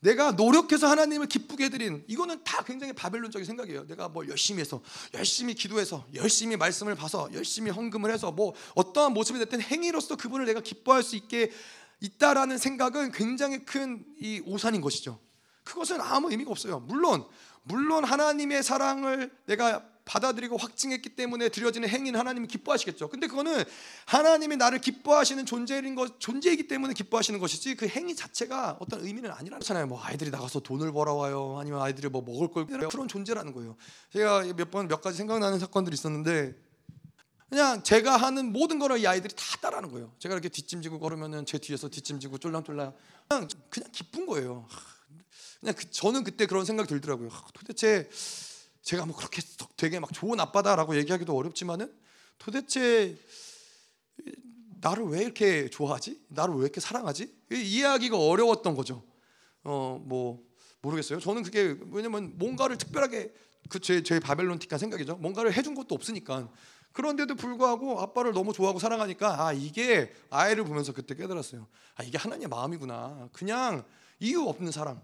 내가 노력해서 하나님을 기쁘게 해드린 이거는 다 굉장히 바벨론적인 생각이에요. 내가 뭘 열심히 해서 열심히 기도해서 열심히 말씀을 봐서 열심히 헌금을 해서 뭐 어떠한 모습이 됐든 행위로서 그분을 내가 기뻐할 수 있게 있다라는 생각은 굉장히 큰 이 오산인 것이죠. 그것은 아무 의미가 없어요. 물론 물론 하나님의 사랑을 내가 받아들이고 확증했기 때문에 드려지는 행위는 하나님이 기뻐하시겠죠. 근데 그거는 하나님이 나를 기뻐하시는 존재인 것 존재이기 때문에 기뻐하시는 것이지 그 행위 자체가 어떤 의미는 아니라잖아요. 뭐 아이들이 나가서 돈을 벌어와요. 아니면 아이들이 뭐 먹을 걸 그런 존재라는 거예요. 제가 몇 번몇 가지 생각나는 사건들이 있었는데 그냥 제가 하는 모든 거를 이 아이들이 다 따라하는 거예요. 제가 이렇게 뒷짐지고 걸으면은 제 뒤에서 뒷짐지고 쫄랑쫄랑 그냥 그냥 기쁜 거예요. 그냥 그, 저는 그때 그런 생각이 들더라고요. 도대체 제가 뭐 그렇게 되게 막 좋은 아빠다라고 얘기하기도 어렵지만은 도대체 나를 왜 이렇게 좋아하지? 나를 왜 이렇게 사랑하지? 이해하기가 어려웠던 거죠. 어 뭐 모르겠어요. 저는 그게 왜냐면 뭔가를 특별하게 그제 제 바벨론틱한 생각이죠. 뭔가를 해준 것도 없으니까. 그런데도 불구하고 아빠를 너무 좋아하고 사랑하니까 아 이게 아이를 보면서 그때 깨달았어요. 아 이게 하나님의 마음이구나. 그냥 이유 없는 사랑,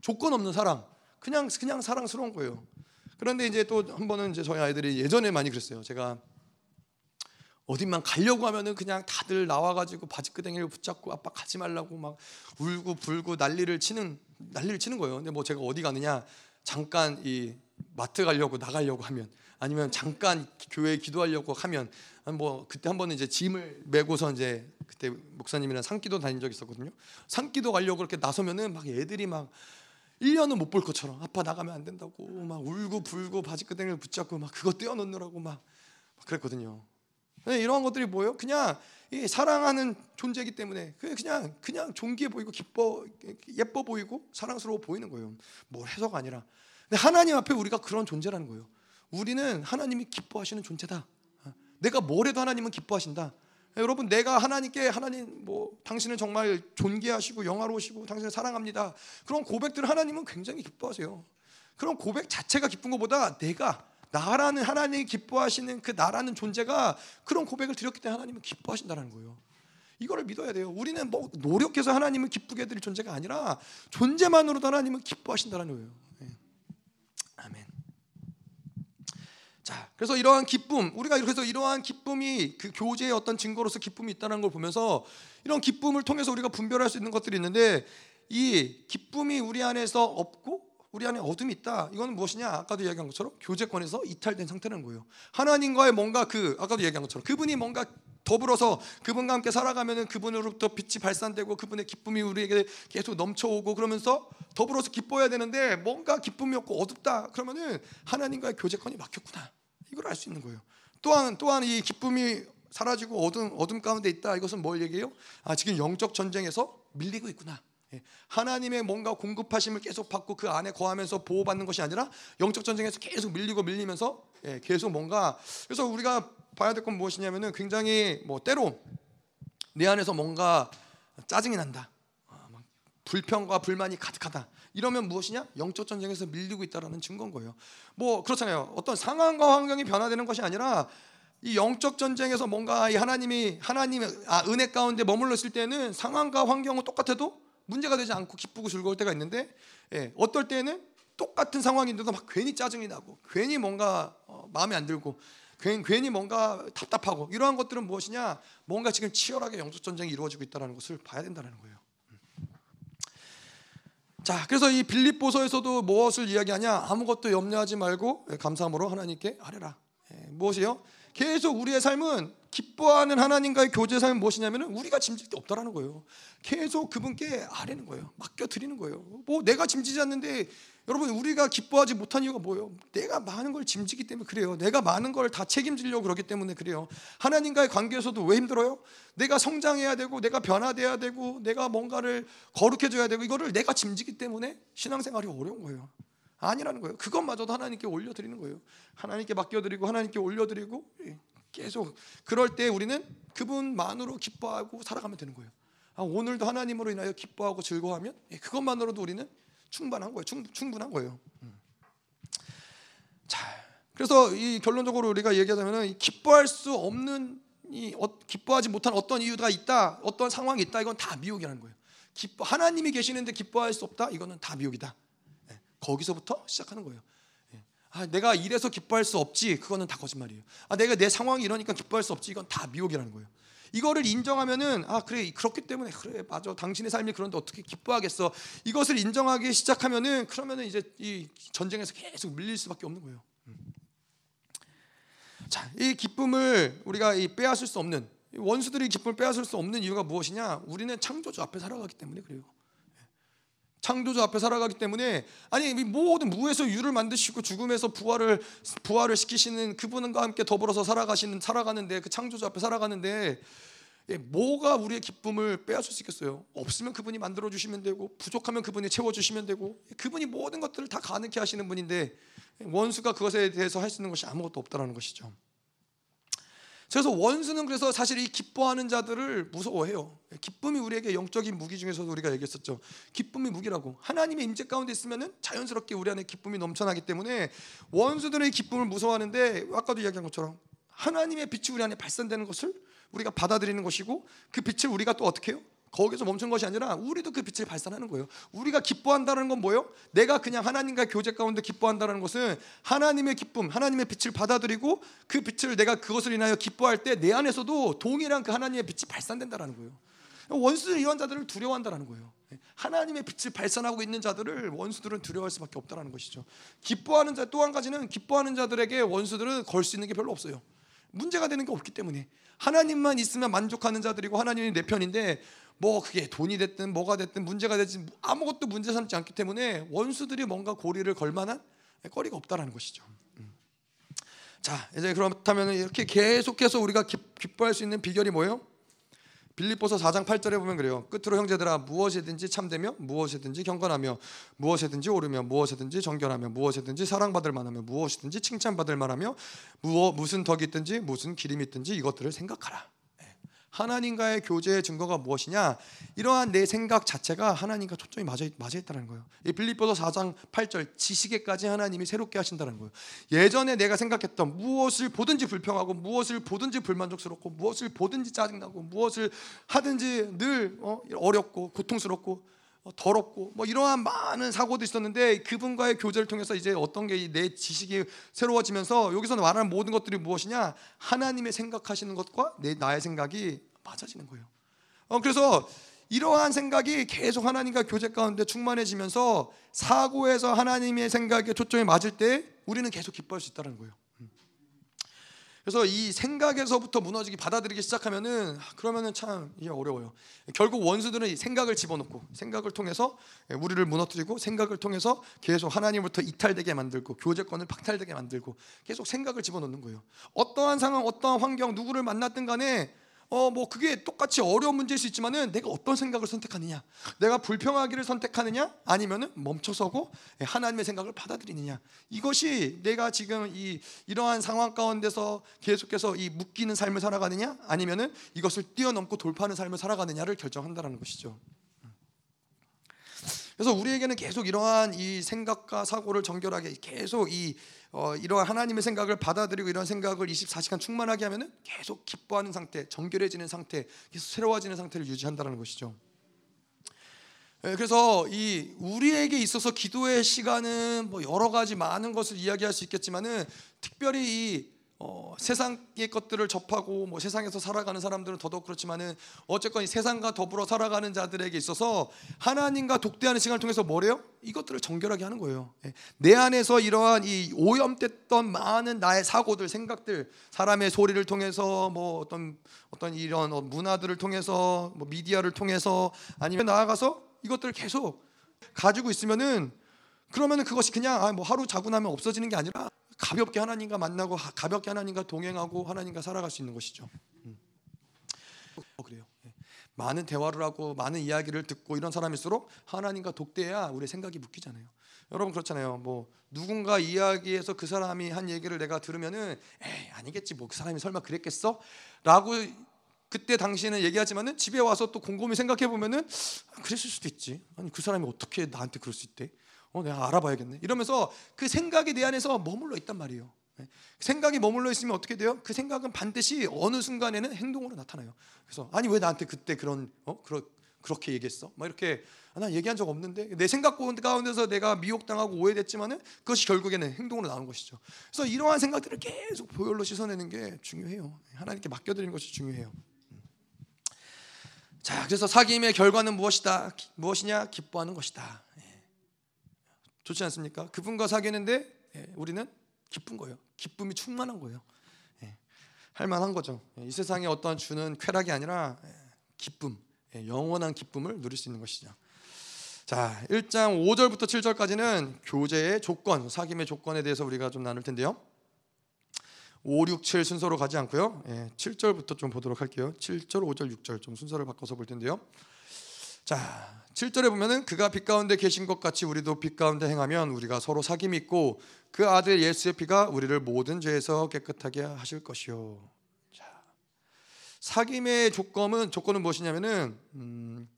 조건 없는 사랑, 그냥 그냥 사랑스러운 거예요. 그런데 이제 또 한 번은 이제 저희 아이들이 예전에 많이 그랬어요. 제가 어딘만 가려고 하면은 그냥 다들 나와가지고 바지끄댕이를 붙잡고 아빠 가지 말라고 막 울고 불고 난리를 치는 난리를 치는 거예요. 근데 뭐 제가 어디 가느냐 잠깐 이 마트 가려고 나가려고 하면 아니면 잠깐 교회에 기도하려고 하면 뭐 그때 한 번은 이제 짐을 메고서 이제 그때 목사님이랑 산기도 다닌 적 있었거든요. 산기도 가려고 그렇게 나서면은 막 애들이 막 1년은 못 볼 것처럼 아빠 나가면 안 된다고 막 울고 불고 바지끄댕이를 붙잡고 막 그거 떼어놓느라고 막, 그랬거든요. 이러한 것들이 뭐예요? 그냥 사랑하는 존재이기 때문에 그냥 그냥 존귀해 보이고 기뻐 예뻐 보이고 사랑스러워 보이는 거예요. 뭘 해서가 아니라. 근데 하나님 앞에 우리가 그런 존재라는 거예요. 우리는 하나님이 기뻐하시는 존재다. 내가 뭘 해도 하나님은 기뻐하신다. 여러분 내가 하나님께 하나님 뭐 당신은 정말 존귀하시고 영화로우시고 당신을 사랑합니다. 그런 고백들을 하나님은 굉장히 기뻐하세요. 그런 고백 자체가 기쁜 것보다 내가 나라는 하나님이 기뻐하시는 그 나라는 존재가 그런 고백을 드렸기 때문에 하나님은 기뻐하신다는 거예요. 이거를 믿어야 돼요. 우리는 뭐 노력해서 하나님을 기쁘게 해드릴 존재가 아니라 존재만으로도 하나님은 기뻐하신다는 거예요. 자, 그래서 이러한 기쁨, 우리가 그래서 이러한 기쁨이 그 교제의 어떤 증거로서 기쁨이 있다는 걸 보면서 이런 기쁨을 통해서 우리가 분별할 수 있는 것들이 있는데 이 기쁨이 우리 안에서 없고 우리 안에 어둠이 있다. 이거는 무엇이냐? 아까도 이야기한 것처럼 교제권에서 이탈된 상태라는 거예요. 하나님과의 뭔가 그 아까도 얘기한 것처럼 그분이 뭔가 더불어서 그분과 함께 살아가면은 그분으로부터 빛이 발산되고 그분의 기쁨이 우리에게 계속 넘쳐오고 그러면서 더불어서 기뻐해야 되는데 뭔가 기쁨이 없고 어둡다. 그러면은 하나님과의 교제권이 막혔구나. 이걸 알 수 있는 거예요. 또한 또한 이 기쁨이 사라지고 어둠 어둠 가운데 있다. 이것은 뭘 얘기해요? 아 지금 영적 전쟁에서 밀리고 있구나. 예. 하나님의 뭔가 공급하심을 계속 받고 그 안에 거하면서 보호받는 것이 아니라 영적 전쟁에서 계속 밀리고 밀리면서 예, 계속 뭔가 그래서 우리가 봐야 될 건 무엇이냐면은 굉장히 뭐 때로 내 안에서 뭔가 짜증이 난다. 아, 불평과 불만이 가득하다. 이러면 무엇이냐? 영적 전쟁에서 밀리고 있다라는 증거인 거예요. 뭐 그렇잖아요. 어떤 상황과 환경이 변화되는 것이 아니라 이 영적 전쟁에서 뭔가 이 하나님이 하나님의 아, 은혜 가운데 머물러 있을 때는 상황과 환경은 똑같아도 문제가 되지 않고 기쁘고 즐거울 때가 있는데 예, 어떨 때는 똑같은 상황인데도 막 괜히 짜증이 나고 괜히 뭔가 어, 마음에 안 들고 괜히, 괜히 뭔가 답답하고 이러한 것들은 무엇이냐 뭔가 지금 치열하게 영적 전쟁이 이루어지고 있다는 것을 봐야 된다는 거예요. 음. 자, 그래서 이 빌립보서에서도 무엇을 이야기하냐? 아무것도 염려하지 말고 감사함으로 하나님께 아뢰라. 예, 무엇이요? 계속 우리의 삶은 기뻐하는 하나님과의 교제 삶은 무엇이냐면 우리가 짐질 게 없다라는 거예요. 계속 그분께 아뢰는 거예요. 맡겨 드리는 거예요. 뭐 내가 짐지지 않는데 여러분 우리가 기뻐하지 못한 이유가 뭐예요? 내가 많은 걸 짐지기 때문에 그래요. 내가 많은 걸 다 책임지려고 그러기 때문에 그래요. 하나님과의 관계에서도 왜 힘들어요? 내가 성장해야 되고 내가 변화돼야 되고 내가 뭔가를 거룩해져야 되고 이거를 내가 짐지기 때문에 신앙생활이 어려운 거예요. 아니라는 거예요. 그것마저도 하나님께 올려드리는 거예요. 하나님께 맡겨드리고 하나님께 올려드리고 예, 계속 그럴 때 우리는 그분만으로 기뻐하고 살아가면 되는 거예요. 아, 오늘도 하나님으로 인하여 기뻐하고 즐거워하면 예, 그것만으로도 우리는 충분한 거예요. 충, 충분한 거예요. 음. 자, 그래서 이 결론적으로 우리가 얘기하자면 기뻐할 수 없는 이 어, 기뻐하지 못한 어떤 이유가 있다, 어떤 상황이 있다, 이건 다 미혹이라는 거예요. 기뻐 하나님이 계시는데 기뻐할 수 없다, 이거는 다 미혹이다. 거기서부터 시작하는 거예요. 예. 아, 내가 이래서 기뻐할 수 없지. 그거는 다 거짓말이에요. 아, 내가 내 상황이 이러니까 기뻐할 수 없지. 이건 다 미혹이라는 거예요. 이거를 인정하면은 아 그래 그렇기 때문에 그래 맞아 당신의 삶이 그런데 어떻게 기뻐하겠어 이것을 인정하기 시작하면은 그러면은 이제 이 전쟁에서 계속 밀릴 수밖에 없는 거예요. 음. 자이 기쁨을 우리가 이 빼앗을 수 없는 원수들이 기쁨을 빼앗을 수 없는 이유가 무엇이냐? 우리는 창조주 앞에 살아가기 때문에 그래요. 창조주 앞에 살아가기 때문에 아니 모든 무에서 유를 만드시고 죽음에서 부활을 부활을 시키시는 그분과 함께 더불어서 살아가시는 살아가는데 그 창조주 앞에 살아가는데 예, 뭐가 우리의 기쁨을 빼앗을 수 있겠어요? 없으면 그분이 만들어 주시면 되고 부족하면 그분이 채워 주시면 되고 그분이 모든 것들을 다 가능케 하시는 분인데 원수가 그것에 대해서 할 수 있는 것이 아무것도 없다라는 것이죠. 그래서 원수는 그래서 사실 이 기뻐하는 자들을 무서워해요. 기쁨이 우리에게 영적인 무기 중에서도 우리가 얘기했었죠. 기쁨이 무기라고. 하나님의 임재 가운데 있으면은 자연스럽게 우리 안에 기쁨이 넘쳐나기 때문에 원수들의 기쁨을 무서워하는데 아까도 이야기한 것처럼 하나님의 빛이 우리 안에 발산되는 것을 우리가 받아들이는 것이고 그 빛을 우리가 또 어떻게 해요? 거기서 멈춘 것이 아니라 우리도 그 빛을 발산하는 거예요. 우리가 기뻐한다는 건 뭐예요? 내가 그냥 하나님과 교제 가운데 기뻐한다는 것은 하나님의 기쁨, 하나님의 빛을 받아들이고 그 빛을 내가 그것을 인하여 기뻐할 때 내 안에서도 동일한 그 하나님의 빛이 발산된다는 거예요. 원수들 이런 자들을 두려워한다는 거예요. 하나님의 빛을 발산하고 있는 자들을 원수들은 두려워할 수밖에 없다는 것이죠. 기뻐하는 자 또 한 가지는 기뻐하는 자들에게 원수들은 걸 수 있는 게 별로 없어요. 문제가 되는 게 없기 때문에 하나님만 있으면 만족하는 자들이고 하나님이 내 편인데 뭐 그게 돈이 됐든 뭐가 됐든 문제가 됐든 아무것도 문제 삼지 않기 때문에 원수들이 뭔가 고리를 걸 만한 거리가 없다라는 것이죠. 음. 자, 이제 그렇다면 이렇게 계속해서 우리가 기 뻐할 수 있는 비결이 뭐예요? 빌립보서 4장 8절에 보면 그래요. 끝으로 형제들아 무엇이든지 참되며 무엇이든지 경건하며 무엇이든지 오르며 무엇이든지 정결하며 무엇이든지 사랑받을 만하며 무엇이든지 칭찬받을 만하며 무엇 무슨 덕이 있든지 무슨 기름이 있든지 이것들을 생각하라. 하나님과의 교제의 증거가 무엇이냐? 이러한 내 생각 자체가 하나님과 초점이 맞아, 맞아 있다는 거예요. 이 빌립보서 4장 8절 지식에까지 하나님이 새롭게 하신다는 거예요. 예전에 내가 생각했던 무엇을 보든지 불평하고 무엇을 보든지 불만족스럽고 무엇을 보든지 짜증나고 무엇을 하든지 늘 어, 어렵고 고통스럽고 어, 더럽고 뭐 이러한 많은 사고도 있었는데 그분과의 교제를 통해서 이제 어떤 게 내 지식이 새로워지면서 여기서 말하는 모든 것들이 무엇이냐 하나님의 생각하시는 것과 내 나의 생각이 맞아지는 거예요. 어, 그래서 이러한 생각이 계속 하나님과 교제 가운데 충만해지면서 사고에서 하나님의 생각에 초점이 맞을 때 우리는 계속 기뻐할 수 있다는 거예요. 음. 그래서 이 생각에서부터 무너지기 받아들이기 시작하면은 아, 그러면은 참 이게 어려워요. 결국 원수들은 이 생각을 집어넣고 생각을 통해서 우리를 무너뜨리고 생각을 통해서 계속 하나님부터 이탈되게 만들고 교제권을 박탈되게 만들고 계속 생각을 집어넣는 거예요. 어떠한 상황, 어떠한 환경, 누구를 만났든 간에 어 뭐 그게 똑같이 어려운 문제일 수 있지만은 내가 어떤 생각을 선택하느냐, 내가 불평하기를 선택하느냐, 아니면은 멈춰서고 하나님의 생각을 받아들이느냐. 이것이 내가 지금 이 이러한 상황 가운데서 계속해서 이 묶이는 삶을 살아가느냐, 아니면은 이것을 뛰어넘고 돌파하는 삶을 살아가느냐를 결정한다라는 것이죠. 그래서 우리에게는 계속 이러한 이 생각과 사고를 정결하게 계속 이 어, 이러한 하나님의 생각을 받아들이고 이런 생각을 24시간 충만하게 하면은 계속 기뻐하는 상태, 정결해지는 상태, 계속 새로워지는 상태를 유지한다는 것이죠. 예, 그래서 이 우리에게 있어서 기도의 시간은 뭐 여러 가지 많은 것을 이야기할 수 있겠지만은 특별히 이 어, 세상의 것들을 접하고 뭐 세상에서 살아가는 사람들은 더더욱 그렇지만은 어쨌건 이 세상과 더불어 살아가는 자들에게 있어서 하나님과 독대하는 시간을 통해서 뭐래요? 이것들을 정결하게 하는 거예요. 예. 내 안에서 이러한 이 오염됐던 많은 나의 사고들, 생각들, 사람의 소리를 통해서 뭐 어떤 어떤 이런 어, 문화들을 통해서 뭐 미디어를 통해서 아니면 나아가서 이것들을 계속 가지고 있으면은 그러면은 그것이 그냥 아, 뭐 하루 자고 나면 없어지는 게 아니라 가볍게 하나님과 만나고 가볍게 하나님과 동행하고 하나님과 살아갈 수 있는 것이죠. 음. 어, 그래요. 예. 많은 대화를 하고 많은 이야기를 듣고 이런 사람일수록 하나님과 독대해야 우리 생각이 묶이잖아요. 여러분 그렇잖아요. 뭐 누군가 이야기에서 그 사람이 한 얘기를 내가 들으면은 에이 아니겠지 뭐 그 사람이 설마 그랬겠어?라고 그때 당시에는 얘기하지만은 집에 와서 또 곰곰이 생각해 보면은 아, 그랬을 수도 있지. 아니 그 사람이 어떻게 나한테 그럴 수 있대? 어, 내가 알아봐야겠네. 이러면서 그 생각이 내 안에서 머물러 있단 말이에요. 네. 생각이 머물러 있으면 어떻게 돼요? 그 생각은 반드시 어느 순간에는 행동으로 나타나요. 그래서 아니 왜 나한테 그때 그런 어 그러, 그렇게 얘기했어? 막 이렇게 아, 난 얘기한 적 없는데 내 생각 가운데서 내가 미혹당하고 오해됐지만은 그것이 결국에는 행동으로 나오는 것이죠. 그래서 이러한 생각들을 계속 보혈로 씻어내는 게 중요해요. 하나님께 맡겨드리는 것이 중요해요. 음. 자, 그래서 사귐의 결과는 무엇이다? 무엇이냐? 기뻐하는 것이다. 좋지 않습니까? 그분과 사귀는데 예, 우리는 기쁜 거예요. 기쁨이 충만한 거예요. 예, 할만한 거죠. 예, 이 세상에 어떠한 주는 쾌락이 아니라 기쁨, 영원한 기쁨을 누릴 수 있는 것이죠. 자, 1장 5절부터 7절까지는 교제의 조건, 사귐의 조건에 대해서 우리가 좀 나눌 텐데요. 5, 6, 7 순서로 가지 않고요. 7절부터 좀 보도록 할게요. 7절, 5절, 6절 좀 순서를 바꿔서 볼 텐데요. 자, 7절에 보면은 그가 빛 가운데 계신 것 같이 우리도 빛 가운데 행하면 우리가 서로 사귐이 있고 그 아들 예수의 피가 우리를 모든 죄에서 깨끗하게 하실 것이요. 자, 사귐의 조건은 조건은 무엇이냐면은 음,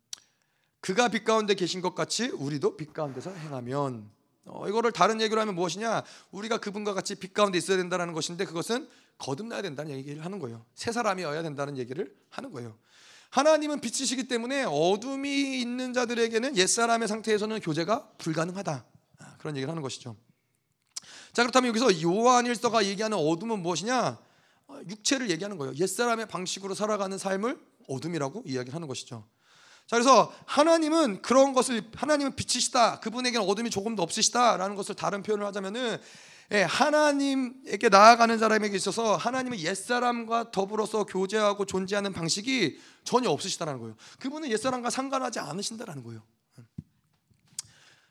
그가 빛 가운데 계신 것 같이 우리도 빛 가운데서 행하면 어, 이거를 다른 얘기로 하면 무엇이냐? 우리가 그분과 같이 빛 가운데 있어야 된다는 것인데 그것은 거듭나야 된다는 얘기를 하는 거예요. 새 사람이어야 된다는 얘기를 하는 거예요. 하나님은 빛이시기 때문에 어둠이 있는 자들에게는 옛사람의 상태에서는 교제가 불가능하다. 아, 그런 얘기를 하는 것이죠. 자 그렇다면 여기서 요한일서가 얘기하는 어둠은 무엇이냐? 어, 육체를 얘기하는 거예요. 옛사람의 방식으로 살아가는 삶을 어둠이라고 이야기를 하는 것이죠. 자 그래서 하나님은 그런 것을 하나님은 빛이시다. 그분에게는 어둠이 조금도 없으시다라는 것을 다른 표현을 하자면은 예, 하나님에게 나아가는 사람에게 있어서 하나님은 옛사람과 더불어서 교제하고 존재하는 방식이 전혀 없으시다는 거예요. 그분은 옛사람과 상관하지 않으신다는 거예요.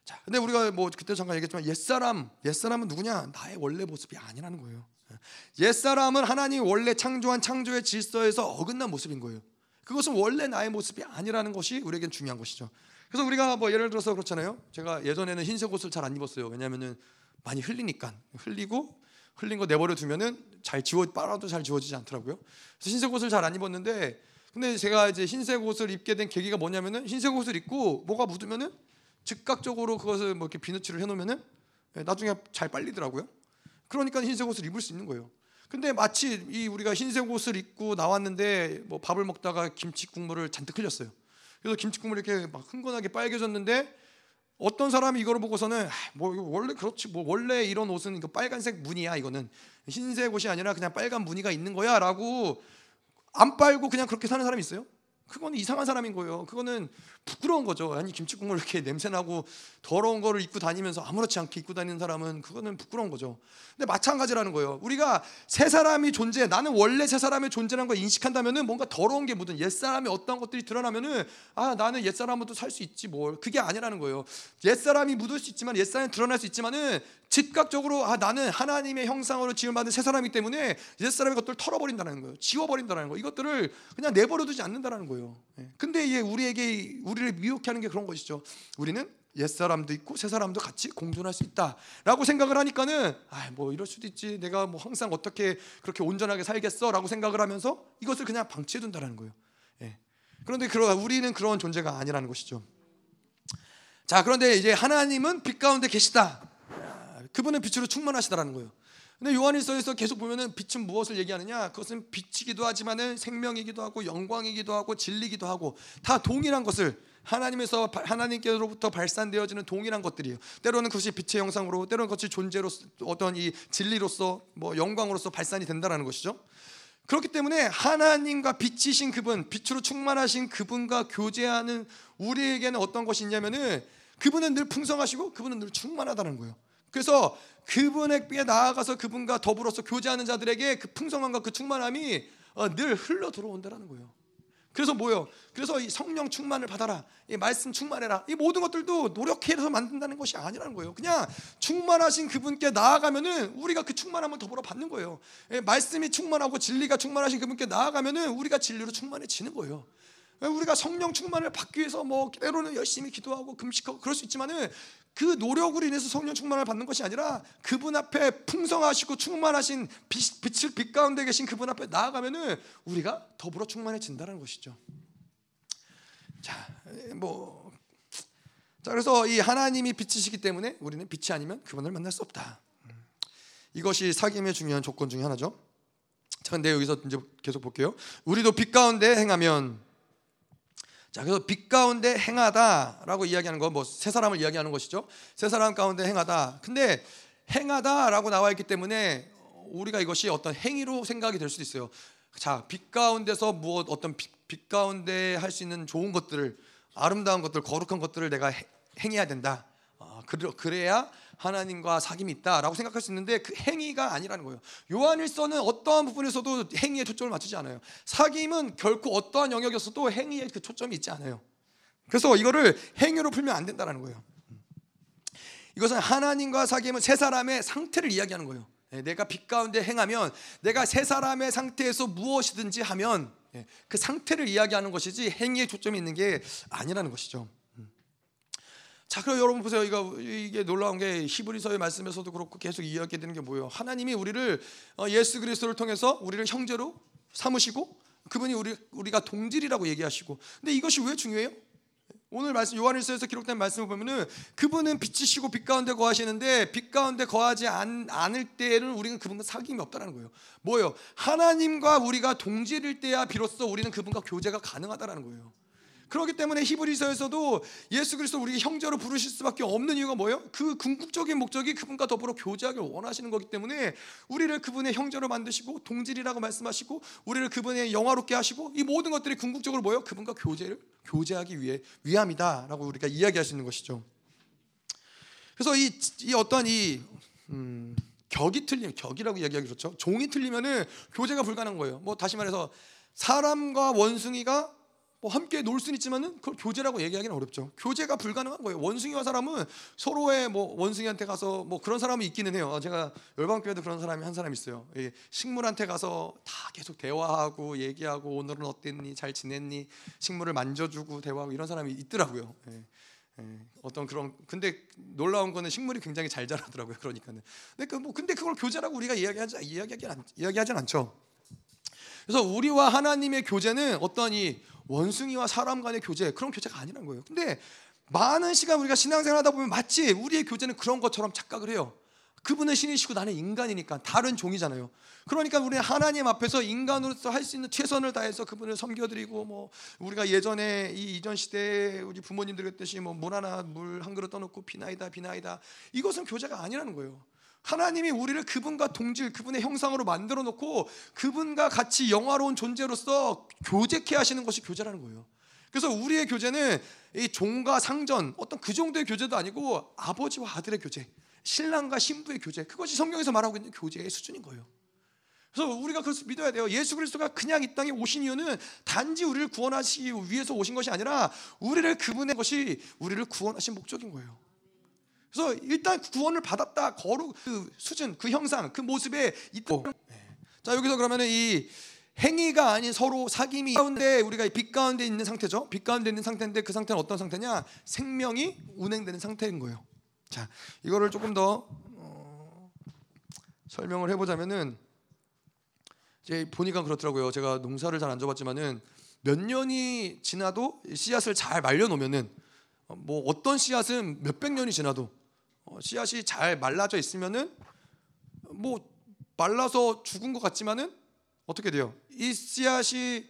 자, 근데 우리가 뭐 그때 잠깐 얘기했지만 옛사람, 옛사람은 누구냐? 나의 원래 모습이 아니라는 거예요. 옛사람은 하나님 원래 창조한 창조의 질서에서 어긋난 모습인 거예요. 그것은 원래 나의 모습이 아니라는 것이 우리에겐 중요한 것이죠. 그래서 우리가 뭐 예를 들어서 그렇잖아요. 제가 예전에는 흰색 옷을 잘 안 입었어요. 왜냐하면은 많이 흘리니까 흘리고 흘린 거 내버려 두면은 잘 지워 빨아도 잘 지워지지 않더라고요. 그래서 흰색 옷을 잘 안 입었는데 근데 제가 이제 흰색 옷을 입게 된 계기가 뭐냐면은 흰색 옷을 입고 뭐가 묻으면은 즉각적으로 그것을 뭐 이렇게 비누칠을 해놓으면은 예, 나중에 잘 빨리더라고요. 그러니까 흰색 옷을 입을 수 있는 거예요. 근데 마치 이 우리가 흰색 옷을 입고 나왔는데 뭐 밥을 먹다가 김치 국물을 잔뜩 흘렸어요. 그래서 김치 국물 이렇게 막 흥건하게 빨개졌는데 어떤 사람이 이걸 보고서는 아, 뭐 원래 그렇지 뭐 원래 이런 옷은 이거 빨간색 무늬야 이거는 흰색 옷이 아니라 그냥 빨간 무늬가 있는 거야라고 안 빨고 그냥 그렇게 사는 사람이 있어요. 그거는 이상한 사람인 거예요. 그거는 부끄러운 거죠. 아니 김치 국물 이렇게 냄새 나고 더러운 거를 입고 다니면서 아무렇지 않게 입고 다니는 사람은 그거는 부끄러운 거죠. 근데 마찬가지라는 거예요. 우리가 새 사람이 존재, 나는 원래 새 사람의 존재라는 걸 인식한다면은 뭔가 더러운 게 묻은 옛 사람의 어떤 것들이 드러나면은 아 나는 옛 사람으로도 살 수 있지 뭘 그게 아니라는 거예요. 옛 사람이 묻을 수 있지만 옛 사람이 드러날 수 있지만은 즉각적으로 아 나는 하나님의 형상으로 지음받은 새 사람이기 때문에 옛 사람의 것들을 털어버린다는 거예요. 지워버린다는 거예요. 이것들을 그냥 내버려두지 않는다는 거예요. 예. 근데 우리에게 우리를 미혹해 하는 게 그런 것이죠. 우리는 옛 사람도 있고 새 사람도 같이 공존할 수 있다라고 생각을 하니까는 아뭐 이럴 수도 있지 내가 뭐 항상 어떻게 그렇게 온전하게 살겠어라고 생각을 하면서 이것을 그냥 방치해 둔다는 거예요. 예. 그런데 그러 우리는 그런 존재가 아니라는 것이죠. 자 그런데 이제 하나님은 빛 가운데 계시다. 그분은 빛으로 충만하시다라는 거예요. 근데 요한일서에서 계속 보면은 빛은 무엇을 얘기하느냐? 그것은 빛이기도 하지만은 생명이기도 하고 영광이기도 하고 진리기도 하고 다 동일한 것을 하나님에서 하나님께로부터 발산되어지는 동일한 것들이에요. 때로는 그것이 빛의 형상으로, 때로는 그것이 존재로 어떤 이 진리로서 뭐 영광으로서 발산이 된다라는 것이죠. 그렇기 때문에 하나님과 빛이신 그분, 빛으로 충만하신 그분과 교제하는 우리에게는 어떤 것이 있냐면은 그분은 늘 풍성하시고 그분은 늘 충만하다는 거예요. 그래서 그분에게 나아가서 그분과 더불어서 교제하는 자들에게 그 풍성함과 그 충만함이 어, 늘 흘러 들어온다는 거예요. 그래서 뭐요? 그래서 이 성령 충만을 받아라. 이 말씀 충만해라. 이 모든 것들도 노력해서 만든다는 것이 아니라는 거예요. 그냥 충만하신 그분께 나아가면은 우리가 그 충만함을 더불어 받는 거예요. 말씀이 충만하고 진리가 충만하신 그분께 나아가면은 우리가 진리로 충만해지는 거예요. 우리가 성령 충만을 받기 위해서 뭐 때로는 열심히 기도하고 금식하고 그럴 수 있지만은 그 노력으로 인해서 성령 충만을 받는 것이 아니라 그분 앞에 풍성하시고 충만하신 빛, 빛을 빛 가운데 계신 그분 앞에 나아가면은 우리가 더불어 충만해진다는 것이죠. 자, 뭐 자, 그래서 이 하나님이 빛이시기 때문에 우리는 빛이 아니면 그분을 만날 수 없다. 이것이 사귐의 중요한 조건 중에 하나죠. 자, 근데 여기서 이제 계속 볼게요. 우리도 빛 가운데 행하면 자, 그래서 빛 가운데 행하다라고 이야기하는 건 뭐 세 사람을 이야기하는 것이죠. 세 사람 가운데 행하다. 근데 행하다라고 나와 있기 때문에 우리가 이것이 어떤 행위로 생각이 될 수도 있어요. 자, 빛 가운데서 무엇 어떤 빛, 빛 가운데 할 수 있는 좋은 것들을 아름다운 것들, 거룩한 것들을 내가 행해야 된다. 아, 그래야 하나님과 사귐이 있다라고 생각할 수 있는데 그 행위가 아니라는 거예요. 요한일서는 어떠한 부분에서도 행위에 초점을 맞추지 않아요. 사귐은 결코 어떠한 영역에서도 행위에 그 초점이 있지 않아요. 그래서 이거를 행위로 풀면 안 된다는 거예요. 이것은 하나님과 사귐은 세 사람의 상태를 이야기하는 거예요. 예, 내가 빛 가운데 행하면 내가 세 사람의 상태에서 무엇이든지 하면 예, 그 상태를 이야기하는 것이지 행위에 초점이 있는 게 아니라는 것이죠. 자, 그럼 여러분 보세요. 이거 이게 놀라운 게 히브리서의 말씀에서도 그렇고 계속 이야기되는 게 뭐예요? 하나님이 우리를 어, 예수 그리스도를 통해서 우리를 형제로 삼으시고 그분이 우리 우리가 동질이라고 얘기하시고. 근데 이것이 왜 중요해요? 오늘 말씀 요한일서에서 기록된 말씀을 보면은 그분은 빛이시고 빛 가운데 거하시는데 빛 가운데 거하지 않, 않을 때에는 우리는 그분과 사귐이 없다는 거예요. 뭐예요? 하나님과 우리가 동질일 때야 비로소 우리는 그분과 교제가 가능하다라는 거예요. 그렇기 때문에 히브리서에서도 예수 그리스도 우리 형제로 부르실 수밖에 없는 이유가 뭐예요? 그 궁극적인 목적이 그분과 더불어 교제하길 원하시는 거기 때문에 우리를 그분의 형제로 만드시고 동질이라고 말씀하시고 우리를 그분의 영화롭게 하시고 이 모든 것들이 궁극적으로 뭐예요? 그분과 교제를 교제하기 위해 위함이다라고 우리가 이야기할 수 있는 것이죠. 그래서 이, 이 어떤 이 음, 격이 틀리면 격이라고 이야기하기 그렇죠. 종이 틀리면은 교제가 불가능한 거예요. 뭐 다시 말해서 사람과 원숭이가 뭐 함께 놀 수는 있지만은 그걸 교제라고 얘기하기는 어렵죠. 교제가 불가능한 거예요. 원숭이와 사람은 서로의 뭐 원숭이한테 가서 뭐 그런 사람이 있기는 해요. 제가 열방교회도 그런 사람이 한 사람 있어요. 식물한테 가서 다 계속 대화하고 얘기하고 오늘은 어땠니, 잘 지냈니, 식물을 만져주고 대화하고 이런 사람이 있더라고요. 예. 예. 어떤 그런 근데 놀라운 거는 식물이 굉장히 잘 자라더라고요. 그러니까는. 근데 그 뭐 근데 그걸 교제라고 우리가 이야기하지 이야기하지 않, 이야기하진 않죠. 그래서 우리와 하나님의 교제는 어떤 이 원숭이와 사람 간의 교제 그런 교제가 아니라는 거예요. 근데 많은 시간 우리가 신앙생활 하다 보면 마치 우리의 교제는 그런 것처럼 착각을 해요. 그분은 신이시고 나는 인간이니까 다른 종이잖아요. 그러니까 우리는 하나님 앞에서 인간으로서 할 수 있는 최선을 다해서 그분을 섬겨드리고 뭐 우리가 예전에 이 이전 시대에 우리 부모님들 그랬듯이 뭐 물 하나 물 한 그릇 떠놓고 비나이다 비나이다 이것은 교제가 아니라는 거예요. 하나님이 우리를 그분과 동질, 그분의 형상으로 만들어 놓고 그분과 같이 영화로운 존재로서 교제케 하시는 것이 교제라는 거예요. 그래서 우리의 교제는 이 종과 상전 어떤 그 정도의 교제도 아니고 아버지와 아들의 교제, 신랑과 신부의 교제 그것이 성경에서 말하고 있는 교제의 수준인 거예요. 그래서 우리가 그것을 믿어야 돼요. 예수 그리스도가 그냥 이 땅에 오신 이유는 단지 우리를 구원하시기 위해서 오신 것이 아니라 우리를 그분의 것이 우리를 구원하신 목적인 거예요. 그래서 일단 구원을 받았다 거룩 그 수준 그 형상 그 모습에 있다. 네. 자 여기서 그러면은 이 행위가 아닌 서로 사귐이 가운데 우리가 빛 가운데 있는 상태죠. 빛 가운데 있는 상태인데 그 상태는 어떤 상태냐? 생명이 운행되는 상태인 거예요. 자 이거를 조금 더 어, 설명을 해보자면은 이제 보니까 그렇더라고요. 제가 농사를 잘 안 줘봤지만은 몇 년이 지나도 씨앗을 잘 말려 놓으면은 어, 뭐 어떤 씨앗은 몇백 년이 지나도 어, 씨앗이 잘 말라져 있으면은 뭐 말라서 죽은 것 같지만은 어떻게 돼요? 이 씨앗이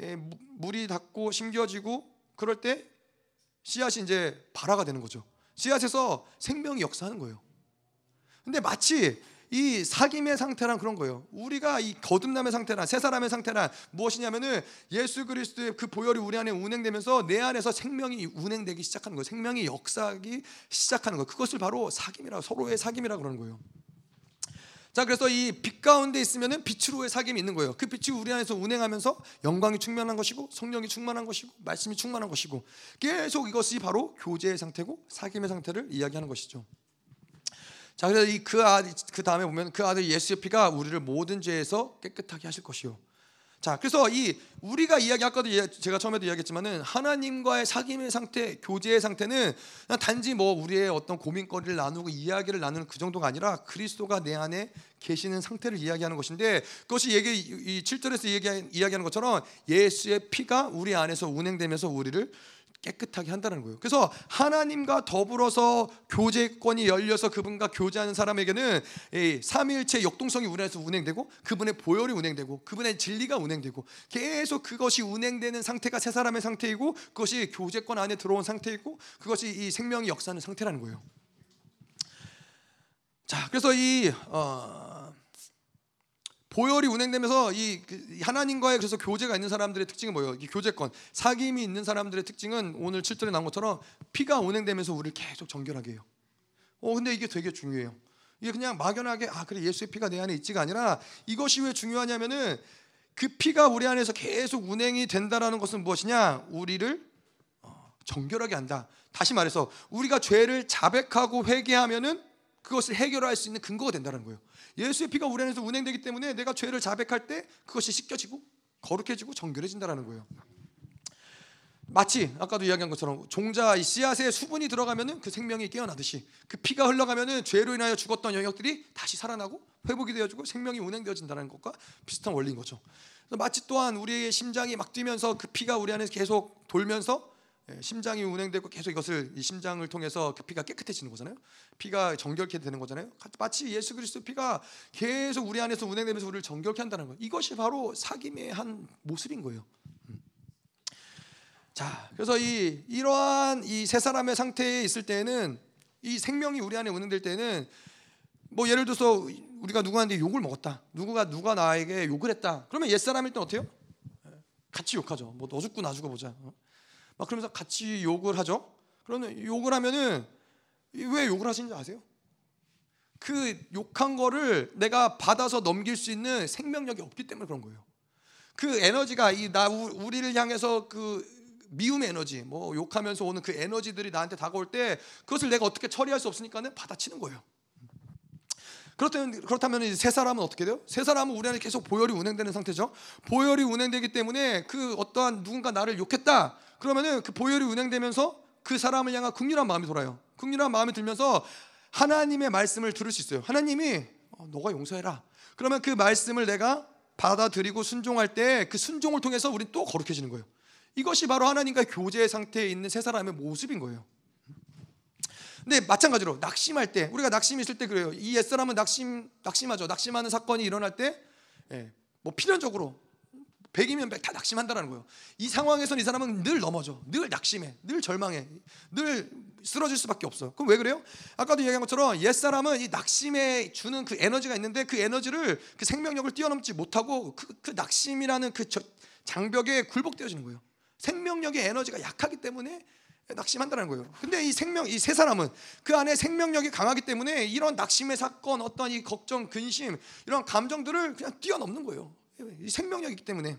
예, 물이 닿고 심겨지고 그럴 때 씨앗이 이제 발화가 되는 거죠. 씨앗에서 생명이 역사하는 거예요. 근데 마치 이 사귐의 상태란 그런 거예요. 우리가 이 거듭남의 상태란 새 사람의 상태란 무엇이냐면은 예수 그리스도의 그 보혈이 우리 안에 운행되면서 내 안에서 생명이 운행되기 시작하는 거예요. 생명이 역사하기 시작하는 거. 그것을 바로 사귐이라 서로의 사귐이라 그러는 거예요. 자, 그래서 이 빛 가운데 있으면은 빛으로의 사귐이 있는 거예요. 그 빛이 우리 안에서 운행하면서 영광이 충만한 것이고 성령이 충만한 것이고 말씀이 충만한 것이고 계속 이것이 바로 교제의 상태고 사귐의 상태를 이야기하는 것이죠. 자, 그래서 이 그 아들 그 다음에 보면 그 아들 예수의 피가 우리를 모든 죄에서 깨끗하게 하실 것이요. 자, 그래서 이 우리가 이야기 아까도 제가 처음에도 이야기했지만은 하나님과의 사귐의 상태, 교제의 상태는 단지 뭐 우리의 어떤 고민거리를 나누고 이야기를 나누는 그 정도가 아니라 그리스도가 내 안에 계시는 상태를 이야기하는 것인데 그것이 얘기 이 7절에서 이야기, 이야기하는 것처럼 예수의 피가 우리 안에서 운행되면서 우리를 깨끗하게 한다는 거예요. 그래서 하나님과 더불어서 교제권이 열려서 그분과 교제하는 사람에게는 삼위일체 역동성이 안에서 운행되고 그분의 보혈이 운행되고 그분의 진리가 운행되고 계속 그것이 운행되는 상태가 새 사람의 상태이고 그것이 교제권 안에 들어온 상태이고 그것이 이 생명이 역사하는 상태라는 거예요. 자, 그래서 이 어, 보혈이 운행되면서 이그 하나님과의 그래서 교제가 있는 사람들의 특징은 뭐예요? 이 교제권, 사귐이 있는 사람들의 특징은 오늘 7절에 나온 것처럼 피가 운행되면서 우리를 계속 정결하게 해요. 어, 근데 이게 되게 중요해요. 이게 그냥 막연하게 아 그래 예수의 피가 내 안에 있지가 아니라 이것이 왜 중요하냐면은 그 피가 우리 안에서 계속 운행이 된다라는 것은 무엇이냐? 우리를 어, 정결하게 한다. 다시 말해서 우리가 죄를 자백하고 회개하면은 그것을 해결할 수 있는 근거가 된다는 거예요. 예수의 피가 우리 안에서 운행되기 때문에 내가 죄를 자백할 때 그것이 씻겨지고 거룩해지고 정결해진다라는 거예요. 마치 아까도 이야기한 것처럼 종자 이 씨앗에 수분이 들어가면은 그 생명이 깨어나듯이 그 피가 흘러가면은 죄로 인하여 죽었던 영역들이 다시 살아나고 회복이 되어지고 생명이 운행되어진다는 것과 비슷한 원리인 거죠. 마치 또한 우리의 심장이 막 뛰면서 그 피가 우리 안에서 계속 돌면서 예, 심장이 운행되고 계속 이것을 이 심장을 통해서 그 피가 깨끗해지는 거잖아요. 피가 정결케 되는 거잖아요. 마치 예수 그리스도 피가 계속 우리 안에서 운행되면서 우리를 정결케 한다는 거예요. 이것이 바로 사귐의 한 모습인 거예요. 음. 자, 그래서 이 이러한 이 세 사람의 상태에 있을 때는 이 생명이 우리 안에 운행될 때는 뭐 예를 들어서 우리가 누구한테 욕을 먹었다. 누구가 누가 나에게 욕을 했다. 그러면 옛 사람일 때 어때요? 예, 같이 욕하죠. 뭐 너 죽고 나 죽어 보자. 어? 막 그러면서 같이 욕을 하죠. 그러면 욕을 하면은 왜 욕을 하시는지 아세요? 그 욕한 거를 내가 받아서 넘길 수 있는 생명력이 없기 때문에 그런 거예요. 그 에너지가 이 나 우리를 향해서 그 미움 에너지, 뭐 욕하면서 오는 그 에너지들이 나한테 다가올 때 그것을 내가 어떻게 처리할 수 없으니까는 받아치는 거예요. 그렇다면 그렇다면 세 사람은 어떻게 돼요? 세 사람은 우리 안에 계속 보혈이 운행되는 상태죠. 보혈이 운행되기 때문에 그 어떠한 누군가 나를 욕했다. 그러면은 그 보혈이 운행되면서 그 사람을 향한 극률한 마음이 돌아요. 극률한 마음이 들면서 하나님의 말씀을 들을 수 있어요. 하나님이 어, 너가 용서해라. 그러면 그 말씀을 내가 받아들이고 순종할 때 그 순종을 통해서 우리 또 거룩해지는 거예요. 이것이 바로 하나님과 교제 상태에 있는 세 사람의 모습인 거예요. 근데 마찬가지로 낙심할 때 우리가 낙심 있을 때 그래요. 이 옛사람은 낙심 낙심하죠. 낙심하는 사건이 일어날 때 예, 뭐 필연적으로 100이면 100 다 낙심한다는 거예요. 이 상황에서는 이 사람은 늘 넘어져. 늘 낙심해. 늘 절망해. 늘 쓰러질 수밖에 없어요. 그럼 왜 그래요? 아까도 얘기한 것처럼 옛사람은 이 낙심에 주는 그 에너지가 있는데 그 에너지를 그 생명력을 뛰어넘지 못하고 그, 그 낙심이라는 그 장벽에 굴복되어지는 거예요. 생명력의 에너지가 약하기 때문에 낙심한다는 거예요. 근데 이 생명 이 세 사람은 그 안에 생명력이 강하기 때문에 이런 낙심의 사건, 어떤 이 걱정, 근심 이런 감정들을 그냥 뛰어넘는 거예요. 이 생명력이 있기 때문에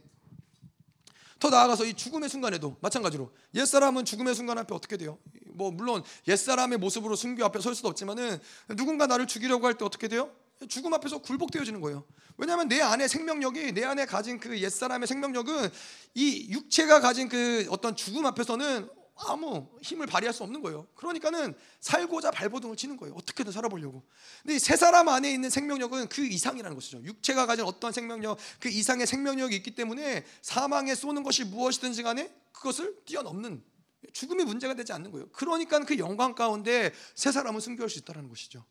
더 나아가서 이 죽음의 순간에도 마찬가지로 옛 사람은 죽음의 순간 앞에 어떻게 돼요? 뭐 물론 옛 사람의 모습으로 순교 앞에 설 수도 없지만은 누군가 나를 죽이려고 할 때 어떻게 돼요? 죽음 앞에서 굴복되어지는 거예요. 왜냐하면 내 안에 생명력이 내 안에 가진 그 옛 사람의 생명력은 이 육체가 가진 그 어떤 죽음 앞에서는 아무 힘을 발휘할 수 없는 거예요. 그러니까는 살고자 발버둥을 치는 거예요. 어떻게든 살아보려고. 근데 새 사람 안에 있는 생명력은 그 이상이라는 것이죠. 육체가 가진 어떤 생명력, 그 이상의 생명력이 있기 때문에 사망에 쏘는 것이 무엇이든지 간에 그것을 뛰어넘는 죽음이 문제가 되지 않는 거예요. 그러니까 그 영광 가운데 새 사람은 승교할 수 있다는 것이죠.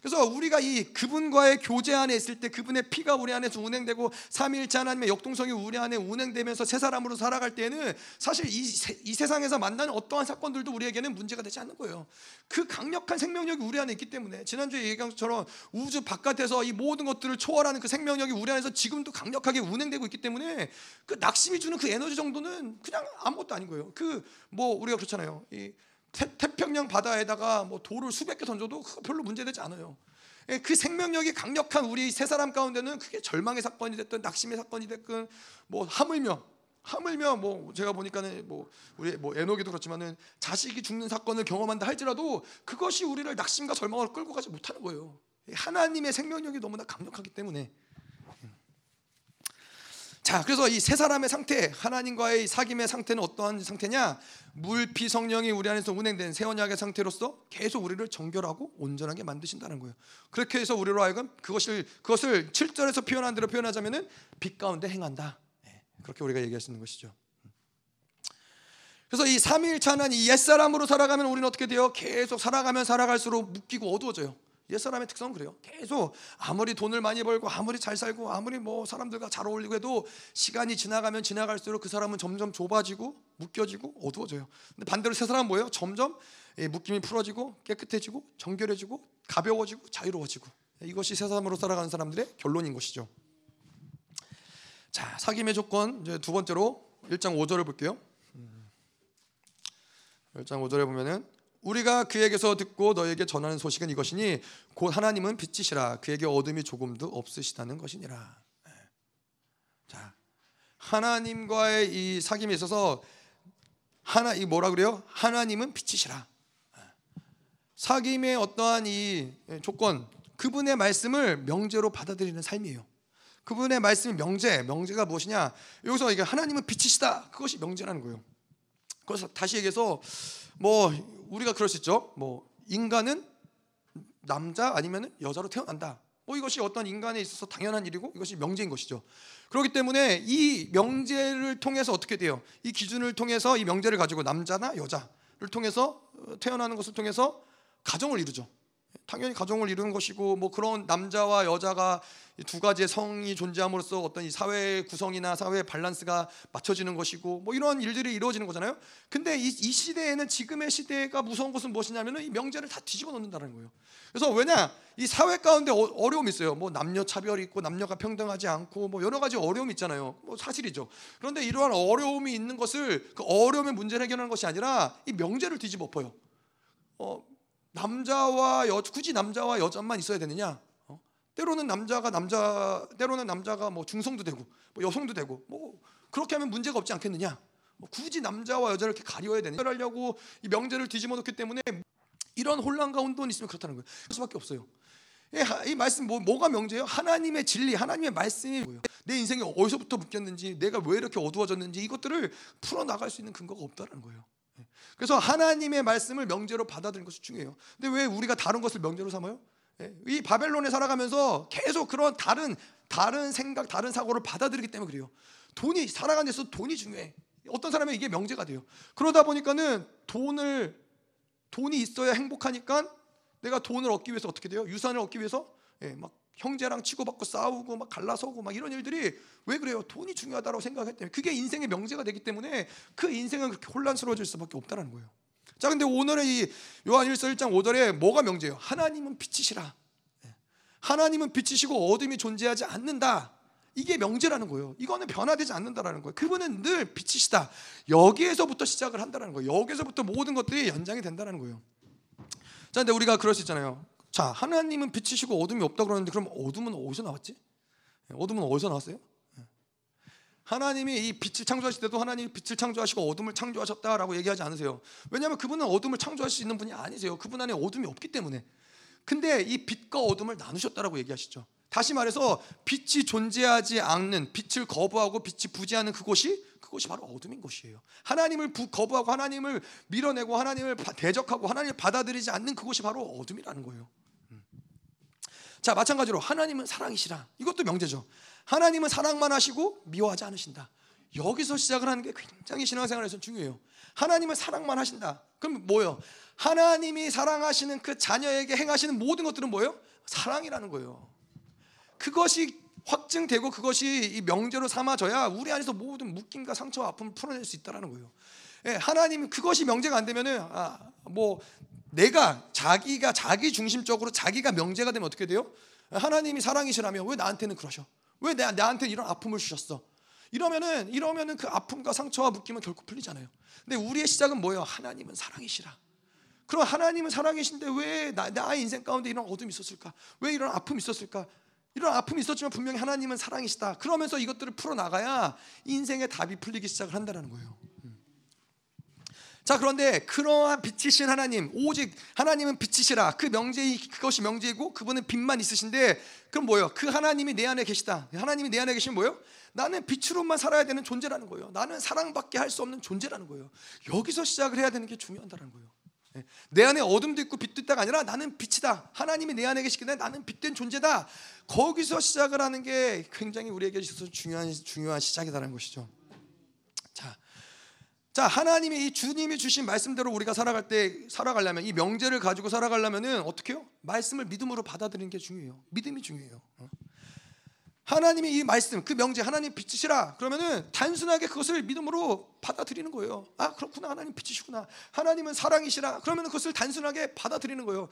그래서 우리가 이 그분과의 교제 안에 있을 때 그분의 피가 우리 안에서 운행되고 삼일째 하나님의 역동성이 우리 안에 운행되면서 새 사람으로 살아갈 때는 사실 이, 세, 이 세상에서 만나는 어떠한 사건들도 우리에게는 문제가 되지 않는 거예요. 그 강력한 생명력이 우리 안에 있기 때문에 지난주에 얘기한 것처럼 우주 바깥에서 이 모든 것들을 초월하는 그 생명력이 우리 안에서 지금도 강력하게 운행되고 있기 때문에 그 낙심이 주는 그 에너지 정도는 그냥 아무것도 아닌 거예요. 그 뭐 우리가 그렇잖아요. 이 태, 평양 바다에다가 뭐 돌을 수백 개 던져도 별로 문제되지 않아요. 예, 그 생명력이 강력한 우리 세 사람 가운데는 그게 절망의 사건이 됐든 낙심의 사건이 됐든 뭐 하물며 하물며 뭐 제가 보니까는 뭐 우리 뭐 에녹이도 그렇지만은 자식이 죽는 사건을 경험한다 할지라도 그것이 우리를 낙심과 절망으로 끌고 가지 못하는 거예요. 하나님의 생명력이 너무나 강력하기 때문에 자, 그래서 이 세 사람의 상태, 하나님과의 사귐의 상태는 어떠한 상태냐? 물피 성령이 우리 안에서 운행된 새 언약의 상태로서 계속 우리를 정결하고 온전하게 만드신다는 거예요. 그렇게 해서 우리로 하여금 그것을 그것을 7절에서 표현한 대로 표현하자면은 빛 가운데 행한다. 네, 그렇게 우리가 얘기할 수 있는 것이죠. 그래서 이 삼일차는 이 옛사람으로 살아가면 우리는 어떻게 돼요? 계속 살아가면 살아갈수록 묶이고 어두워져요. 옛사람의 특성은 그래요. 계속 아무리 돈을 많이 벌고 아무리 잘 살고 아무리 뭐 사람들과 잘 어울리고 해도 시간이 지나가면 지나갈수록 그 사람은 점점 좁아지고 묶여지고 어두워져요. 근데 반대로 새 사람은 뭐예요? 점점 묶임이 풀어지고 깨끗해지고 정결해지고 가벼워지고 자유로워지고 이것이 새 사람으로 살아가는 사람들의 결론인 것이죠. 자, 사귐의 조건 이제 두 번째로 1장 5절을 볼게요. 1장 5절에 보면은 우리가 그에게서 듣고 너에게 전하는 소식은 이것이니 곧 하나님은 빛이시라 그에게 어둠이 조금도 없으시다는 것이니라. 네. 자, 하나님과의 이 사귐에 있어서 하나 이 뭐라 그래요? 하나님은 빛이시라. 네. 사귐의 어떠한 이 조건 그분의 말씀을 명제로 받아들이는 삶이에요. 그분의 말씀이 명제, 명제가 무엇이냐? 여기서 이게 하나님은 빛이시다. 그것이 명제라는 거예요. 그래서 다시 얘기해서 뭐 우리가 그럴 수 있죠. 뭐 인간은 남자 아니면 여자로 태어난다. 뭐 이것이 어떤 인간에 있어서 당연한 일이고 이것이 명제인 것이죠. 그렇기 때문에 이 명제를 통해서 어떻게 돼요? 이 기준을 통해서 이 명제를 가지고 남자나 여자를 통해서 어, 태어나는 것을 통해서 가정을 이루죠. 당연히 가정을 이루는 것이고 뭐 그런 남자와 여자가 두 가지의 성이 존재함으로써 어떤 이 사회 구성이나 사회 밸런스가 맞춰지는 것이고 뭐 이런 일들이 이루어지는 거잖아요. 근데 이, 이 시대에는 지금의 시대가 무서운 것은 무엇이냐면은 이 명제를 다 뒤집어 놓는다는 거예요. 그래서 왜냐 이 사회 가운데 어, 려움이 있어요. 뭐 남녀 차별이 있고 남녀가 평등하지 않고 뭐 여러 가지 어려움이 있잖아요. 뭐 사실이죠. 그런데 이러한 어려움이 있는 것을 그 어려움의 문제를 해결하는 것이 아니라 이 명제를 뒤집어 엎어요. 어, 남자와 여 굳이 남자와 여자만 있어야 되느냐? 어? 때로는 남자가 남자 때로는 남자가 뭐 중성도 되고 뭐 여성도 되고 뭐 그렇게 하면 문제가 없지 않겠느냐? 뭐 굳이 남자와 여자를 이렇게 가려야 되느냐? 하려고 이 명제를 뒤집어 놓기 때문에 이런 혼란 가운데 있으면 그렇다는 거예요. 그 수밖에 없어요. 이 말씀 뭐, 뭐가 명제예요? 하나님의 진리, 하나님의 말씀이 뭐예요? 내 인생이 어디서부터 묶였는지, 내가 왜 이렇게 어두워졌는지 이것들을 풀어 나갈 수 있는 근거가 없다는 거예요. 그래서 하나님의 말씀을 명제로 받아들이는 것이 중요해요. 근데 왜 우리가 다른 것을 명제로 삼아요? 예, 이 바벨론에 살아가면서 계속 그런 다른 다른 생각, 다른 사고를 받아들이기 때문에 그래요. 돈이 살아가는 데서 돈이 중요해. 어떤 사람은 이게 명제가 돼요. 그러다 보니까는 돈을 돈이 있어야 행복하니까 내가 돈을 얻기 위해서 어떻게 돼요? 유산을 얻기 위해서 예, 막 형제랑 치고받고 싸우고 막 갈라서고 막 이런 일들이 왜 그래요? 돈이 중요하다고 생각했기 때문에 그게 인생의 명제가 되기 때문에 그 인생은 그렇게 혼란스러워질 수밖에 없다는 거예요. 자, 근데 오늘의 이 요한 1서 1장 5절에 뭐가 명제예요? 하나님은 빛이시라. 예. 하나님은 빛이시고 어둠이 존재하지 않는다. 이게 명제라는 거예요. 이거는 변화되지 않는다라는 거예요. 그분은 늘 빛이시다. 여기에서부터 시작을 한다는 거예요. 여기서부터 모든 것들이 연장이 된다는 거예요. 자, 근데 우리가 그럴 수 있잖아요. 자, 하나님은 빛이시고 어둠이 없다 그러는데 그럼 어둠은 어디서 나왔지? 예, 어둠은 어디서 나왔어요? 예. 하나님이 이 빛을 창조하실 때도 하나님이 빛을 창조하시고 어둠을 창조하셨다라고 얘기하지 않으세요. 왜냐하면 그분은 어둠을 창조할 수 있는 분이 아니세요. 그분 안에 어둠이 없기 때문에. 근데 이 빛과 어둠을 나누셨다라고 얘기하시죠. 다시 말해서 빛이 존재하지 않는 빛을 거부하고 빛이 부지하는 그곳이 그것이 바로 어둠인 것이에요. 하나님을 부, 거부하고 하나님을 밀어내고 하나님을 대적하고 하나님을 받아들이지 않는 그것이 바로 어둠이라는 거예요. 음. 자 마찬가지로 하나님은 사랑이시라 이것도 명제죠. 하나님은 사랑만 하시고 미워하지 않으신다. 여기서 시작을 하는 게 굉장히 신앙생활에서 중요해요. 하나님은 사랑만 하신다. 그럼 뭐예요? 하나님이 사랑하시는 그 자녀에게 행하시는 모든 것들은 뭐예요? 사랑이라는 거예요. 그것이 확증되고 그것이 이 명제로 삼아져야 우리 안에서 모든 묶임과 상처와 아픔을 풀어낼 수 있다라는 거예요. 예, 하나님 그것이 명제가 안 되면은 아, 뭐 내가 자기가 자기 중심적으로 자기가 명제가 되면 어떻게 돼요? 하나님이 사랑이시라면 왜 나한테는 그러셔? 왜 나, 나한테 이런 아픔을 주셨어? 이러면은 이러면은 그 아픔과 상처와 묶임은 결코 풀리잖아요. 근데 우리의 시작은 뭐예요? 하나님은 사랑이시라. 그럼 하나님은 사랑이신데 왜 나, 나의 인생 가운데 이런 어둠이 있었을까? 왜 이런 아픔이 있었을까? 이런 아픔이 있었지만 분명히 하나님은 사랑이시다. 그러면서 이것들을 풀어 나가야 인생의 답이 풀리기 시작을 한다는 거예요. 음. 자 그런데 그러한 빛이신 하나님 오직 하나님은 빛이시라 그 명제 그것이 명제이고 그분은 빛만 있으신데 그럼 뭐예요? 그 하나님이 내 안에 계시다. 하나님이 내 안에 계시면 뭐예요? 나는 빛으로만 살아야 되는 존재라는 거예요. 나는 사랑밖에 할 수 없는 존재라는 거예요. 여기서 시작을 해야 되는 게 중요하다는 거예요. 예. 내 안에 어둠도 있고 빛도 있다가 아니라 나는 빛이다. 하나님이 내 안에 계시기 때문에 나는 빛된 존재다. 거기서 시작을 하는 게 굉장히 우리에게 있어서 중요한 중요한 시작이다라는 것이죠. 자, 자 하나님이 이 주님이 주신 말씀대로 우리가 살아갈 때 살아가려면 이 명제를 가지고 살아가려면은 어떻게요? 말씀을 믿음으로 받아들이는 게 중요해요. 믿음이 중요해요. 어? 하나님이 이 말씀, 그 명제 하나님 빛이시라 그러면은 단순하게 그것을 믿음으로 받아들이는 거예요. 아 그렇구나 하나님 빛이시구나. 하나님은 사랑이시라 그러면 그것을 단순하게 받아들이는 거예요.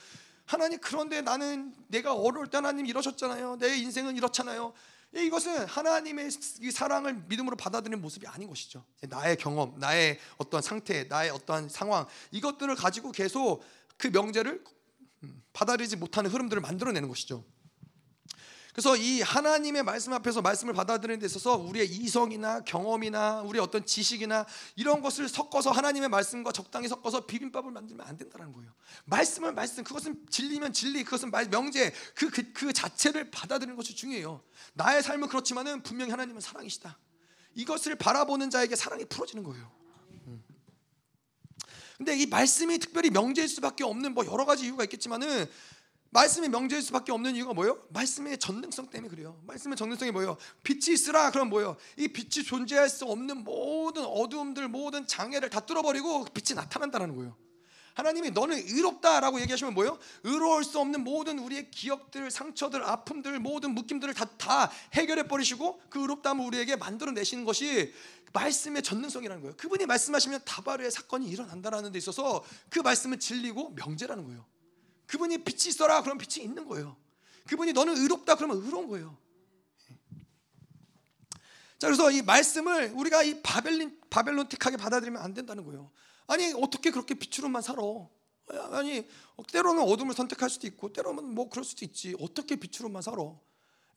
하나님 그런데 나는 내가 어려울 때 하나님 이러셨잖아요. 내 인생은 이렇잖아요. 이것은 하나님의 사랑을 믿음으로 받아들이는 모습이 아닌 것이죠. 나의 경험, 나의 어떤 상태, 나의 어떠한 상황 이것들을 가지고 계속 그 명제를 받아들이지 못하는 흐름들을 만들어내는 것이죠. 그래서 이 하나님의 말씀 앞에서 말씀을 받아들이는 데 있어서 우리의 이성이나 경험이나 우리의 어떤 지식이나 이런 것을 섞어서 하나님의 말씀과 적당히 섞어서 비빔밥을 만들면 안 된다는 거예요. 말씀은 말씀, 그것은 진리면 진리, 그것은 명제, 그, 그, 그 자체를 받아들이는 것이 중요해요. 나의 삶은 그렇지만은 분명히 하나님은 사랑이시다. 이것을 바라보는 자에게 사랑이 풀어지는 거예요. 음. 근데 이 말씀이 특별히 명제일 수밖에 없는 뭐 여러 가지 이유가 있겠지만은 말씀이 명제일 수밖에 없는 이유가 뭐예요? 말씀의 전능성 때문에 그래요. 말씀의 전능성이 뭐예요? 빛이 있으라 그럼 뭐예요? 이 빛이 존재할 수 없는 모든 어두움들, 모든 장애를 다 뚫어버리고 빛이 나타난다는 거예요. 하나님이 너는 의롭다라고 얘기하시면 뭐예요? 의로울 수 없는 모든 우리의 기억들, 상처들, 아픔들, 모든 묶임들을 다, 다 해결해 버리시고 그 의롭다함을 우리에게 만들어 내시는 것이 말씀의 전능성이라는 거예요. 그분이 말씀하시면 다바르의 사건이 일어난다라는 데 있어서 그 말씀은 진리고 명제라는 거예요. 그분이 빛이 있어라 그럼 빛이 있는 거예요. 그분이 너는 의롭다 그러면 의로운 거예요. 자 그래서 이 말씀을 우리가 이 바벨린 바벨론틱하게 받아들이면 안 된다는 거예요. 아니 어떻게 그렇게 빛으로만 살아? 아니 때로는 어둠을 선택할 수도 있고 때로는 뭐 그럴 수도 있지. 어떻게 빛으로만 살아?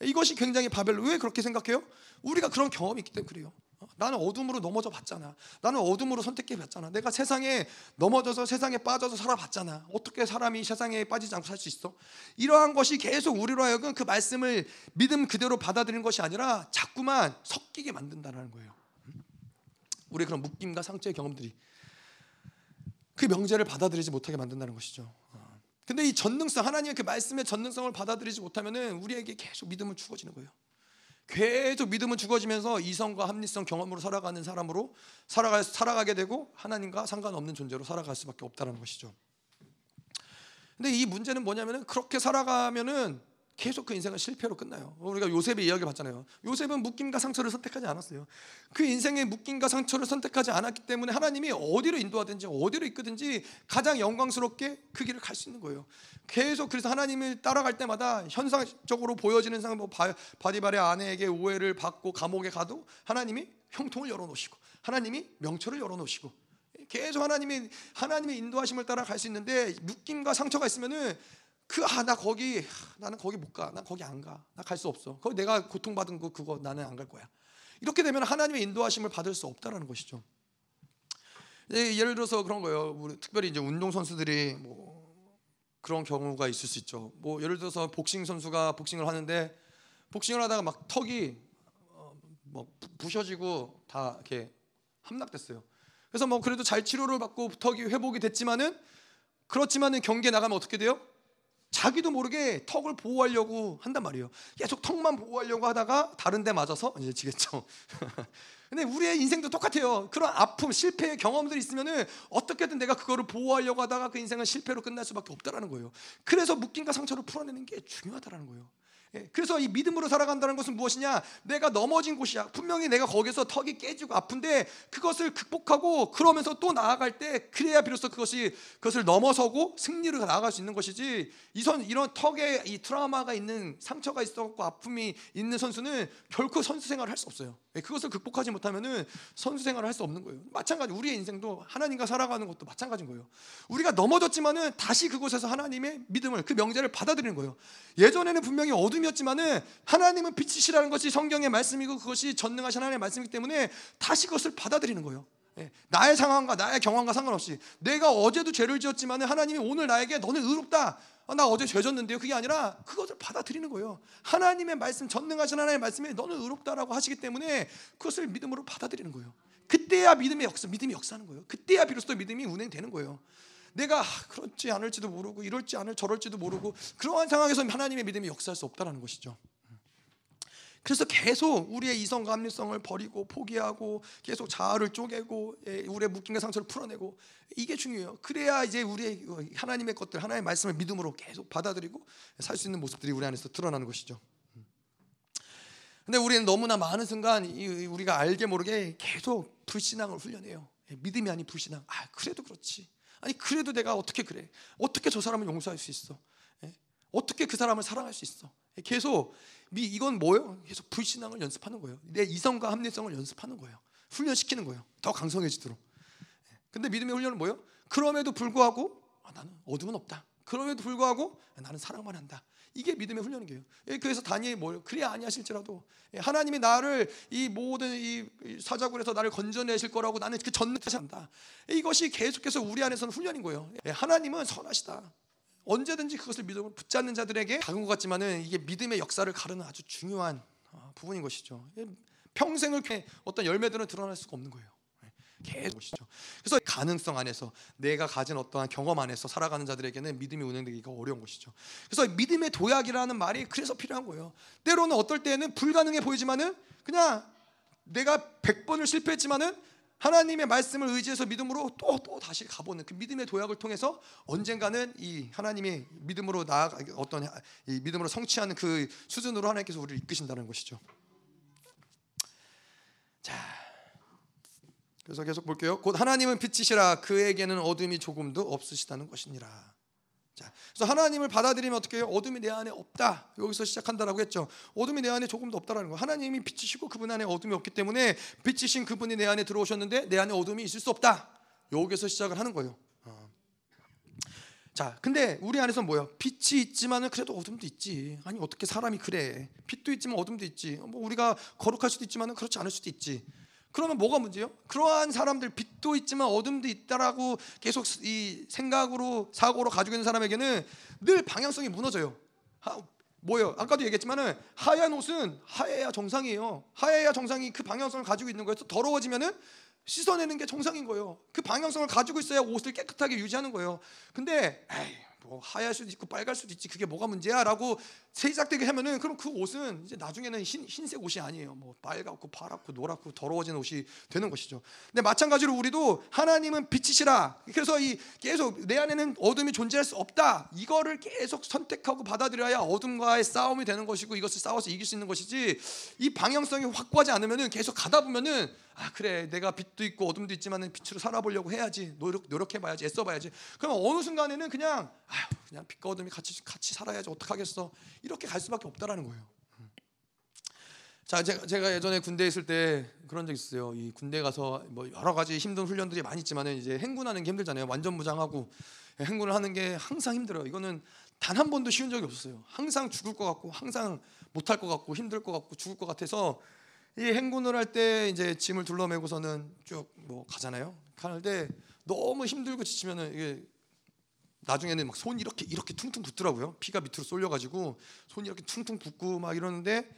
이것이 굉장히 바벨론 왜 그렇게 생각해요? 우리가 그런 경험이 있기 때문에 그래요. 나는 어둠으로 넘어져 봤잖아. 나는 어둠으로 선택해 봤잖아. 내가 세상에 넘어져서 세상에 빠져서 살아봤잖아. 어떻게 사람이 세상에 빠지지 않고 살 수 있어? 이러한 것이 계속 우리로 하여금 그 말씀을 믿음 그대로 받아들이는 것이 아니라 자꾸만 섞이게 만든다는 거예요. 우리 그런 묶임과 상처의 경험들이 그 명제를 받아들이지 못하게 만든다는 것이죠. 근데 이 전능성 하나님의 그 말씀의 전능성을 받아들이지 못하면은 우리에게 계속 믿음은 죽어지는 거예요. 계속 믿음은 죽어지면서 이성과 합리성 경험으로 살아가는 사람으로 살아가, 살아가게 되고 하나님과 상관없는 존재로 살아갈 수밖에 없다는 것이죠. 근데 이 문제는 뭐냐면은 그렇게 살아가면은 계속 그 인생은 실패로 끝나요. 우리가 요셉의 이야기 봤잖아요. 요셉은 묶임과 상처를 선택하지 않았어요. 그 인생의 묶임과 상처를 선택하지 않았기 때문에 하나님이 어디로 인도하든지 어디로 이끄든지 가장 영광스럽게 그 길을 갈 수 있는 거예요. 계속 그래서 하나님을 따라갈 때마다 현상적으로 보여지는 상뭐 바디발의 아내에게 오해를 받고 감옥에 가도 하나님이 형통을 열어놓으시고 하나님이 명철을 열어놓으시고 계속 하나님이 하나님의 인도하심을 따라 갈 수 있는데 묶임과 상처가 있으면은 그 아 나 거기 나는 거기 못 가. 나 거기 안 가. 나 갈 수 없어. 거기 내가 고통받은 거 그거 나는 안 갈 거야. 이렇게 되면 하나님의 인도하심을 받을 수 없다라는 것이죠. 예를 들어서 그런 거예요. 우리 특별히 이제 운동 선수들이 뭐 그런 경우가 있을 수 있죠. 뭐 예를 들어서 복싱 선수가 복싱을 하는데 복싱을 하다가 막 턱이 어, 뭐 부셔지고 다 이렇게 함락됐어요. 그래서 뭐 그래도 잘 치료를 받고 턱이 회복이 됐지만은 그렇지만은 경기에 나가면 어떻게 돼요? 자기도 모르게 턱을 보호하려고 한단 말이에요. 계속 턱만 보호하려고 하다가 다른 데 맞아서 이제 지겠죠. 근데 우리의 인생도 똑같아요. 그런 아픔, 실패의 경험들이 있으면은 어떻게든 내가 그거를 보호하려고 하다가 그 인생은 실패로 끝날 수밖에 없다라는 거예요. 그래서 묶임과 상처를 풀어내는 게 중요하다라는 거예요. 예, 그래서 이 믿음으로 살아간다는 것은 무엇이냐? 내가 넘어진 곳이야. 분명히 내가 거기서 턱이 깨지고 아픈데 그것을 극복하고 그러면서 또 나아갈 때 그래야 비로소 그것이 그것을 넘어서고 승리로 나아갈 수 있는 것이지. 이선 이런 턱에 이 트라우마가 있는 상처가 있었고 아픔이 있는 선수는 결코 선수 생활을 할 수 없어요. 예, 그것을 극복하지 못하면은 선수 생활을 할 수 없는 거예요. 마찬가지 우리의 인생도 하나님과 살아가는 것도 마찬가지인 거예요. 우리가 넘어졌지만은 다시 그곳에서 하나님의 믿음을 그 명제를 받아들이는 거예요. 예전에는 분명히 어둠이었지만은 하나님은 빛이시라는 것이 성경의 말씀이고 그것이 전능하신 하나님의 말씀이기 때문에 다시 그것을 받아들이는 거예요. 예, 나의 상황과 나의 경험과 상관없이 내가 어제도 죄를 지었지만 하나님이 오늘 나에게 너는 의롭다 아, 나 어제 죄 졌는데요. 그게 아니라 그것을 받아들이는 거예요. 하나님의 말씀, 전능하신 하나님의 말씀에 너는 의롭다라고 하시기 때문에 그것을 믿음으로 받아들이는 거예요. 그때야 믿음의 역사, 믿음이 역사하는 거예요. 그때야 비로소 믿음이 운행되는 거예요. 내가 그렇지 않을지도 모르고 이럴지 않을 저럴지도 모르고 그러한 상황에서 하나님의 믿음이 역사할 수 없다라는 것이죠. 그래서 계속 우리의 이성과 합리성을 버리고 포기하고 계속 자아를 쪼개고 예, 우리의 묶임과 상처를 풀어내고 이게 중요해요. 그래야 이제 우리의 하나님의 것들, 하나님의 말씀을 믿음으로 계속 받아들이고 살 수 있는 모습들이 우리 안에서 드러나는 것이죠. 근데 우리는 너무나 많은 순간 우리가 알게 모르게 계속 불신앙을 훈련해요. 예, 믿음이 아닌 불신앙. 아 그래도 그렇지. 아니 그래도 내가 어떻게 그래? 어떻게 저 사람을 용서할 수 있어? 예? 어떻게 그 사람을 사랑할 수 있어? 계속 미 이건 뭐예요? 계속 불신앙을 연습하는 거예요. 내 이성과 합리성을 연습하는 거예요. 훈련시키는 거예요. 더 강성해지도록. 근데 믿음의 훈련은 뭐예요? 그럼에도 불구하고 아, 나는 어둠은 없다. 그럼에도 불구하고 아, 나는 사랑만 한다. 이게 믿음의 훈련이에요. 예, 그래서 다니엘 뭐 그래 아니하실지라도 예, 하나님이 나를 이 모든 이 사자굴에서 나를 건져내실 거라고 나는 그 전능하시 한다. 이것이 계속해서 우리 안에서는 훈련인 거예요. 예, 하나님은 선하시다. 언제든지 그것을 믿음으로 붙잡는 자들에게 작은 것 같지만은 이게 믿음의 역사를 가르는 아주 중요한 어, 부분인 것이죠. 평생을 어떤 열매들은 드러날 수가 없는 거예요. 예, 계속 것이죠. 그래서 가능성 안에서 내가 가진 어떠한 경험 안에서 살아가는 자들에게는 믿음이 운행되기가 어려운 것이죠. 그래서 믿음의 도약이라는 말이 그래서 필요한 거예요. 때로는 어떨 때는 불가능해 보이지만은 그냥 내가 100번을 실패했지만은 하나님의 말씀을 의지해서 믿음으로 또 또 다시 가보는 그 믿음의 도약을 통해서 언젠가는 이 하나님의 믿음으로 나아가 어떤 이 믿음으로 성취하는 그 수준으로 하나님께서 우리를 이끄신다는 것이죠. 자, 그래서 계속 볼게요. 곧 하나님은 빛이시라 그에게는 어둠이 조금도 없으시다는 것이니라. 자, 그래서 하나님을 받아들이면 어떻게 해요? 어둠이 내 안에 없다. 여기서 시작한다라고 했죠. 어둠이 내 안에 조금도 없다라는 거. 하나님이 빛이시고 그분 안에 어둠이 없기 때문에 빛이신 그분이 내 안에 들어오셨는데 내 안에 어둠이 있을 수 없다. 여기서 시작을 하는 거예요. 어. 자, 근데 우리 안에서 뭐예요? 빛이 있지만은 그래도 어둠도 있지. 아니 어떻게 사람이 그래? 빛도 있지만 어둠도 있지. 뭐 우리가 거룩할 수도 있지만은 그렇지 않을 수도 있지. 그러면 뭐가 문제요? 그러한 사람들 빛도 있지만 어둠도 있다라고 계속 이 생각으로 사고로 가지고 있는 사람에게는 늘 방향성이 무너져요. 하, 뭐요? 아까도 얘기했지만은 하얀 옷은 하얘야 정상이에요. 하얘야 정상이 그 방향성을 가지고 있는 거예요. 더러워지면은 씻어내는 게 정상인 거예요. 그 방향성을 가지고 있어야 옷을 깨끗하게 유지하는 거예요. 근데 에이, 뭐 하얄 수도 있고 빨갈 수도 있지 그게 뭐가 문제야라고 세작되게 하면은 그럼 그 옷은 이제 나중에는 흰, 흰색 옷이 아니에요. 뭐 빨갛고 파랗고 노랗고 더러워진 옷이 되는 것이죠. 근데 마찬가지로 우리도 하나님은 빛이시라. 그래서 이 계속 내 안에는 어둠이 존재할 수 없다. 이거를 계속 선택하고 받아들여야 어둠과의 싸움이 되는 것이고 이것을 싸워서 이길 수 있는 것이지. 이 방향성이 확고하지 않으면은 계속 가다 보면은 아 그래 내가 빛도 있고 어둠도 있지만은 빛으로 살아보려고 해야지 노력 노력해봐야지 애써봐야지. 그럼 어느 순간에는 그냥 아휴 그냥 빛과 어둠이 같이 같이 살아야지 어떡하겠어. 이렇게 갈 수밖에 없다라는 거예요. 자, 제가, 제가 예전에 군대에 있을 때 그런 적 있어요. 이 군대 가서 뭐 여러 가지 힘든 훈련들이 많이 있지만은 이제 행군하는 게 힘들잖아요. 완전 무장하고 행군을 하는 게 항상 힘들어요. 이거는 단 한 번도 쉬운 적이 없었어요. 항상 죽을 것 같고, 항상 못할 것 같고, 힘들 것 같고, 죽을 것 같아서 이 행군을 할 때 이제 짐을 둘러매고서는 쭉 뭐 가잖아요. 가는데 너무 힘들고 지치면은 이게 나중에는 막 손이 이렇게 이렇게 퉁퉁 붓더라고요. 피가 밑으로 쏠려가지고 손이 이렇게 퉁퉁 붓고 막 이러는데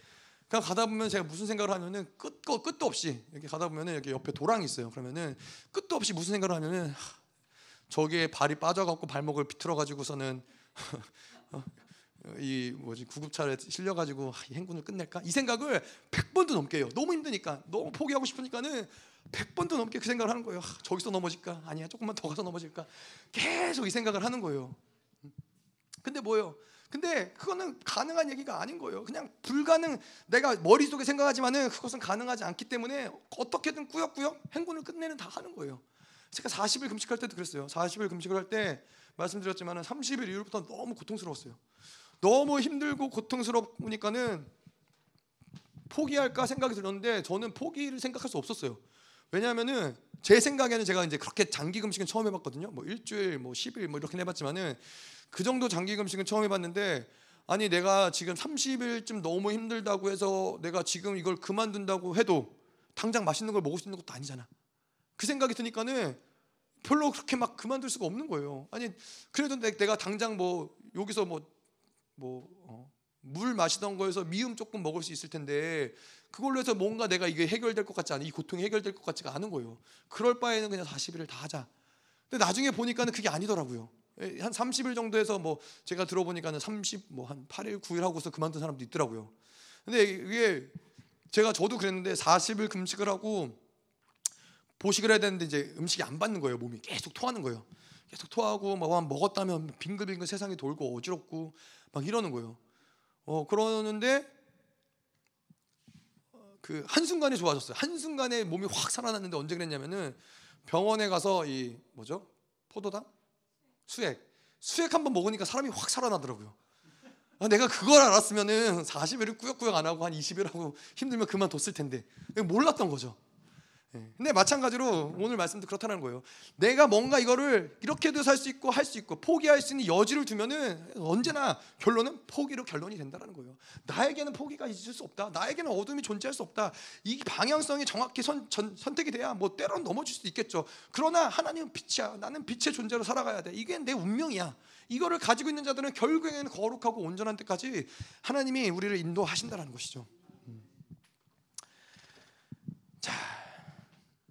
그냥 가다 보면 제가 무슨 생각을 하면은 끝도 끝도 없이 이렇게 가다 보면은 여기 옆에 도랑이 있어요. 그러면은 끝도 없이 무슨 생각을 하면은 하, 저기에 발이 빠져갖고 발목을 비틀어가지고서는 이 뭐지 구급차에 실려 가지고 아, 이 행군을 끝낼까 이 생각을 100번도 넘게 해요. 너무 힘드니까 너무 포기하고 싶으니까는 100번도 넘게 그 생각을 하는 거예요. 아, 저기서 넘어질까 아니야 조금만 더 가서 넘어질까 계속 이 생각을 하는 거예요. 근데 뭐예요? 근데 그거는 가능한 얘기가 아닌 거예요. 그냥 불가능. 내가 머릿속에 생각하지만은 그것은 가능하지 않기 때문에 어떻게든 꾸역꾸역 행군을 끝내는 다 하는 거예요. 제가 40일 금식할 때도 그랬어요. 40일 금식을 할 때 말씀드렸지만은 30일 이후부터 너무 고통스러웠어요. 너무 힘들고 고통스럽으니까는 포기할까 생각이 들었는데 저는 포기를 생각할 수 없었어요. 왜냐하면은 제 생각에는 제가 이제 그렇게 장기 금식은 처음 해봤거든요. 뭐 일주일, 뭐 10일 뭐 이렇게 해봤지만은 그 정도 장기 금식은 처음 해봤는데 아니 내가 지금 30일쯤 너무 힘들다고 해서 내가 지금 이걸 그만둔다고 해도 당장 맛있는 걸 먹을 수 있는 것도 아니잖아. 그 생각이 드니까는 별로 그렇게 막 그만둘 수가 없는 거예요. 아니 그래도 내가 당장 뭐 여기서 뭐 뭐물 어, 마시던 거에서 미음 조금 먹을 수 있을 텐데 그걸로 해서 뭔가 내가 이게 해결될 것 같지 않아 이 고통이 해결될 것 같지가 않은 거예요. 그럴 바에는 그냥 40일을 다 하자. 근데 나중에 보니까는 그게 아니더라고요. 예, 한 30일 정도 해서 뭐 제가 들어보니까는 30 뭐 한 8일 9일 하고서 그만둔 사람도 있더라고요. 근데 이게 제가 저도 그랬는데 40일 금식을 하고 보식을 해야 되는데 이제 음식이 안 받는 거예요. 몸이 계속 토하는 거예요. 계속 토하고 막 먹었다면 빙글빙글 세상이 돌고 어지럽고 막 이러는 거예요. 어 그러는데 그 한순간에 좋아졌어요. 한순간에 몸이 확 살아났는데 언제 그랬냐면은 병원에 가서 이 뭐죠? 포도당? 수액. 수액 한번 먹으니까 사람이 확 살아나더라고요. 아, 내가 그걸 알았으면은 40일을 꾸역꾸역 안 하고 한 20일 하고 힘들면 그만뒀을 텐데 몰랐던 거죠. 예. 근데 마찬가지로 오늘 말씀도 그렇다는 거예요. 내가 뭔가 이거를 이렇게도 살 수 있고 할 수 있고 포기할 수 있는 여지를 두면은 언제나 결론은 포기로 결론이 된다는 거예요. 나에게는 포기가 있을 수 없다. 나에게는 어둠이 존재할 수 없다. 이 방향성이 정확히 선, 전, 선택이 돼야 뭐 때론 넘어질 수도 있겠죠. 그러나 하나님은 빛이야. 나는 빛의 존재로 살아가야 돼. 이게 내 운명이야. 이거를 가지고 있는 자들은 결국에는 거룩하고 온전한 때까지 하나님이 우리를 인도하신다는 것이죠. 음. 자.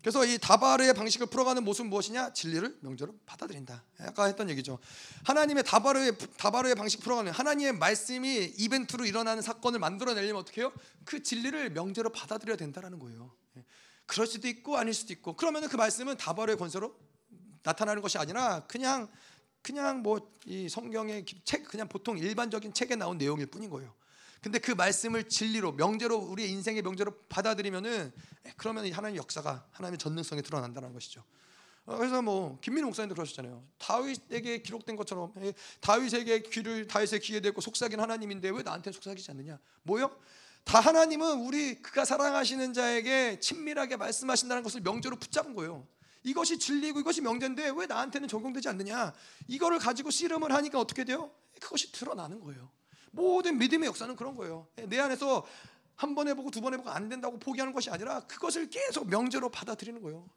그래서 이 다바르의 방식을 풀어가는 모습은 무엇이냐? 진리를 명제로 받아들인다. 아까 했던 얘기죠. 하나님의 다바르의 다바르의 방식 풀어가는 하나님의 말씀이 이벤트로 일어나는 사건을 만들어내려면 어떻게 해요? 그 진리를 명제로 받아들여야 된다라는 거예요. 예. 그럴 수도 있고 아닐 수도 있고. 그러면은 그 말씀은 다바르의 권세로 나타나는 것이 아니라 그냥 그냥 뭐 이 성경의 책 그냥 보통 일반적인 책에 나온 내용일 뿐인 거예요. 근데 그 말씀을 진리로 명제로 우리의 인생의 명제로 받아들이면은 예, 그러면 하나님 역사가 하나님의 전능성이 드러난다는 것이죠. 어, 그래서 뭐 김민호 목사님도 그러셨잖아요. 다윗에게 기록된 것처럼 예, 다윗에게 귀를 다윗의 귀에 대고 속삭인 하나님인데 왜 나한테 속삭이지 않느냐? 뭐요? 다 하나님은 우리 그가 사랑하시는 자에게 친밀하게 말씀하신다는 것을 명제로 붙잡은 거예요. 이것이 진리고 이것이 명제인데 왜 나한테는 적용되지 않느냐? 이거를 가지고 씨름을 하니까 어떻게 돼요? 그것이 드러나는 거예요. 모든 믿음의 역사는 그런 거예요. 내 안에서 한 번 해보고 두 번 해보고 안 된다고 포기하는 것이 아니라 그것을 계속 명제로 받아들이는 거예요.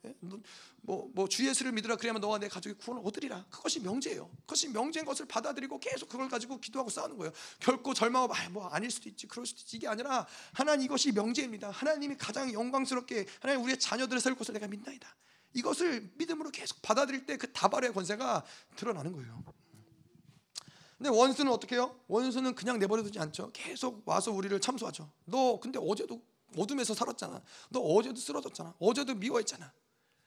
뭐, 뭐 주 예수를 믿으라 그래야만 너와 내 가족이 구원을 얻으리라. 그것이 명제예요. 그것이 명제인 것을 받아들이고 계속 그걸 가지고 기도하고 싸우는 거예요. 결코 절망하고 아, 뭐 아닐 수도 있지, 그럴 수도 있지 이게 아니라 하나님 이것이 명제입니다. 하나님이 가장 영광스럽게 하나님 우리의 자녀들을 살 것을 내가 믿나이다. 이것을 믿음으로 계속 받아들일 때 그 다발의 권세가 드러나는 거예요. 근데 원수는 어떻게 해요? 원수는 그냥 내버려두지 않죠. 계속 와서 우리를 참소하죠. 너 근데 어제도 어둠에서 살았잖아. 너 어제도 쓰러졌잖아. 어제도 미워했잖아.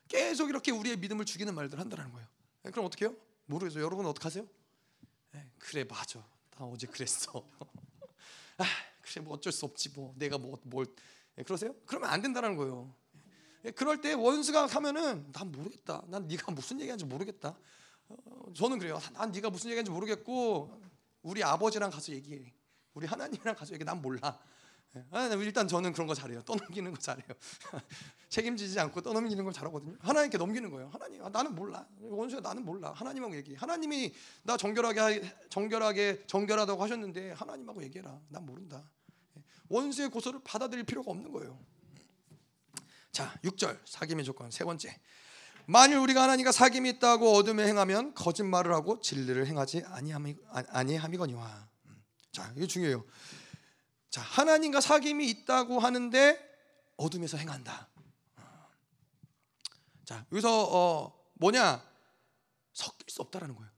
계속 이렇게 우리의 믿음을 죽이는 말들 한다는 거예요. 네, 그럼 어떻게 해요? 모르겠어요. 여러분 어떡하세요? 네, 그래 맞아. 나 어제 그랬어. 아, 그래 뭐 어쩔 수 없지 뭐. 내가 뭐뭘 네, 그러세요? 그러면 안 된다는 거예요. 네, 그럴 때 원수가 하면은 난 모르겠다. 난 네가 무슨 얘기하는지 모르겠다. 어, 저는 그래요. 난 네가 무슨 얘기하는지 모르겠고 우리 아버지랑 가서 얘기해. 우리 하나님이랑 가서 얘기해. 난 몰라. 아, 일단 저는 그런 거 잘해요. 떠넘기는 거 잘해요. 책임지지 않고 떠넘기는 걸 잘하거든요. 하나님께 넘기는 거예요. 하나님, 아, 나는 몰라. 원수야, 나는 몰라. 하나님하고 얘기. 하나님이 나 정결하게 정결하게 정결하다고 하셨는데 하나님하고 얘기해라. 난 모른다. 원수의 고소를 받아들일 필요가 없는 거예요. 자, 6절 사귐의 조건 세 번째. 만일 우리가 하나님과 사귐이 있다고 어둠에 행하면 거짓말을 하고 진리를 행하지 아니함이 아니함이거니와. 자, 이게 중요해요. 자, 하나님과 사귐이 있다고 하는데 어둠에서 행한다. 자, 여기서 어, 뭐냐? 섞일 수 없다라는 거예요.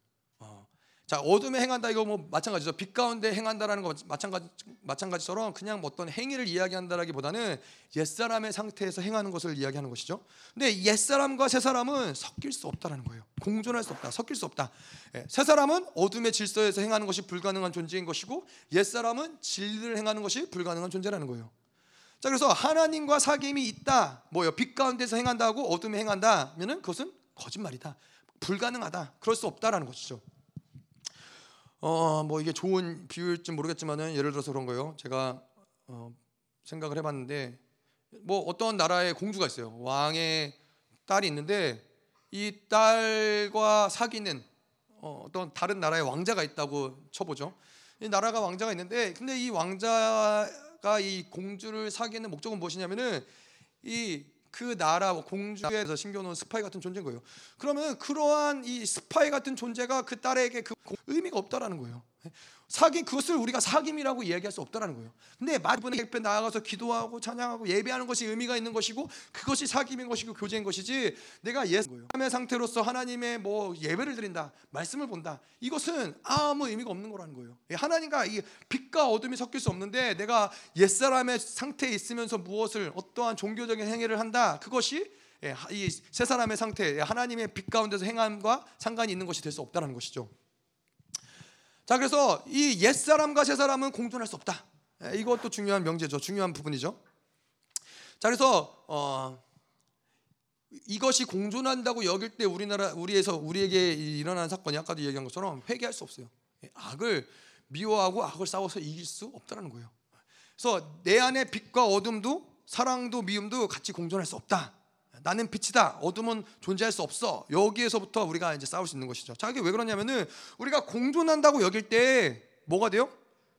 자 어둠에 행한다 이거 뭐 마찬가지죠. 빛 가운데 행한다라는 거 마찬가지 마찬가지처럼 그냥 뭐 어떤 행위를 이야기한다라기보다는 옛 사람의 상태에서 행하는 것을 이야기하는 것이죠. 근데 옛 사람과 새 사람은 섞일 수 없다라는 거예요. 공존할 수 없다. 섞일 수 없다. 예, 새 사람은 어둠의 질서에서 행하는 것이 불가능한 존재인 것이고 옛 사람은 진리를 행하는 것이 불가능한 존재라는 거예요. 자 그래서 하나님과 사귐이 있다. 뭐요? 빛 가운데서 행한다고 어둠에 행한다면은 그것은 거짓말이다. 불가능하다. 그럴 수 없다라는 것이죠. 어 뭐 이게 좋은 비유일지 모르겠지만은 예를 들어서 그런 거예요. 제가 어, 생각을 해봤는데 뭐 어떤 나라에 공주가 있어요. 왕의 딸이 있는데 이 딸과 사귀는 어, 어떤 다른 나라의 왕자가 있다고 쳐보죠. 이 나라가 왕자가 있는데 근데 이 왕자가 이 공주를 사귀는 목적은 무엇이냐면은 이 그 나라 공주에서 심겨놓은 스파이 같은 존재인 거예요. 그러면 그러한 이 스파이 같은 존재가 그 딸에게 그 의미가 없다라는 거예요. 사기 그것을 우리가 사귐이라고 이야기할 수 없다라는 거예요. 근데 마지막에 객배 나아가서 기도하고 찬양하고 예배하는 것이 의미가 있는 것이고 그것이 사귐인 것이고 교제인 것이지 내가 예수의 상태로서 하나님의 뭐 예배를 드린다 말씀을 본다 이것은 아무 의미가 없는 거라는 거예요. 예, 하나님과 이 빛과 어둠이 섞일 수 없는데 내가 옛 사람의 상태에 있으면서 무엇을 어떠한 종교적인 행위를 한다 그것이 예, 이세 사람의 상태 하나님의 빛 가운데서 행함과 상관이 있는 것이 될 수 없다는 것이죠. 자, 그래서 이 옛사람과 새사람은 공존할 수 없다. 예, 이것도 중요한 명제죠. 중요한 부분이죠. 자, 그래서 어, 이것이 공존한다고 여길 때 우리나라 우리에서 우리에게 일어난 사건이 아까도 얘기한 것처럼 회개할 수 없어요. 예, 악을 미워하고 악을 싸워서 이길 수 없다는 거예요. 그래서 내 안에 빛과 어둠도 사랑도 미움도 같이 공존할 수 없다. 나는 빛이다. 어둠은 존재할 수 없어. 여기에서부터 우리가 이제 싸울 수 있는 것이죠. 자, 이게 왜 그러냐면은 우리가 공존한다고 여길 때 뭐가 돼요?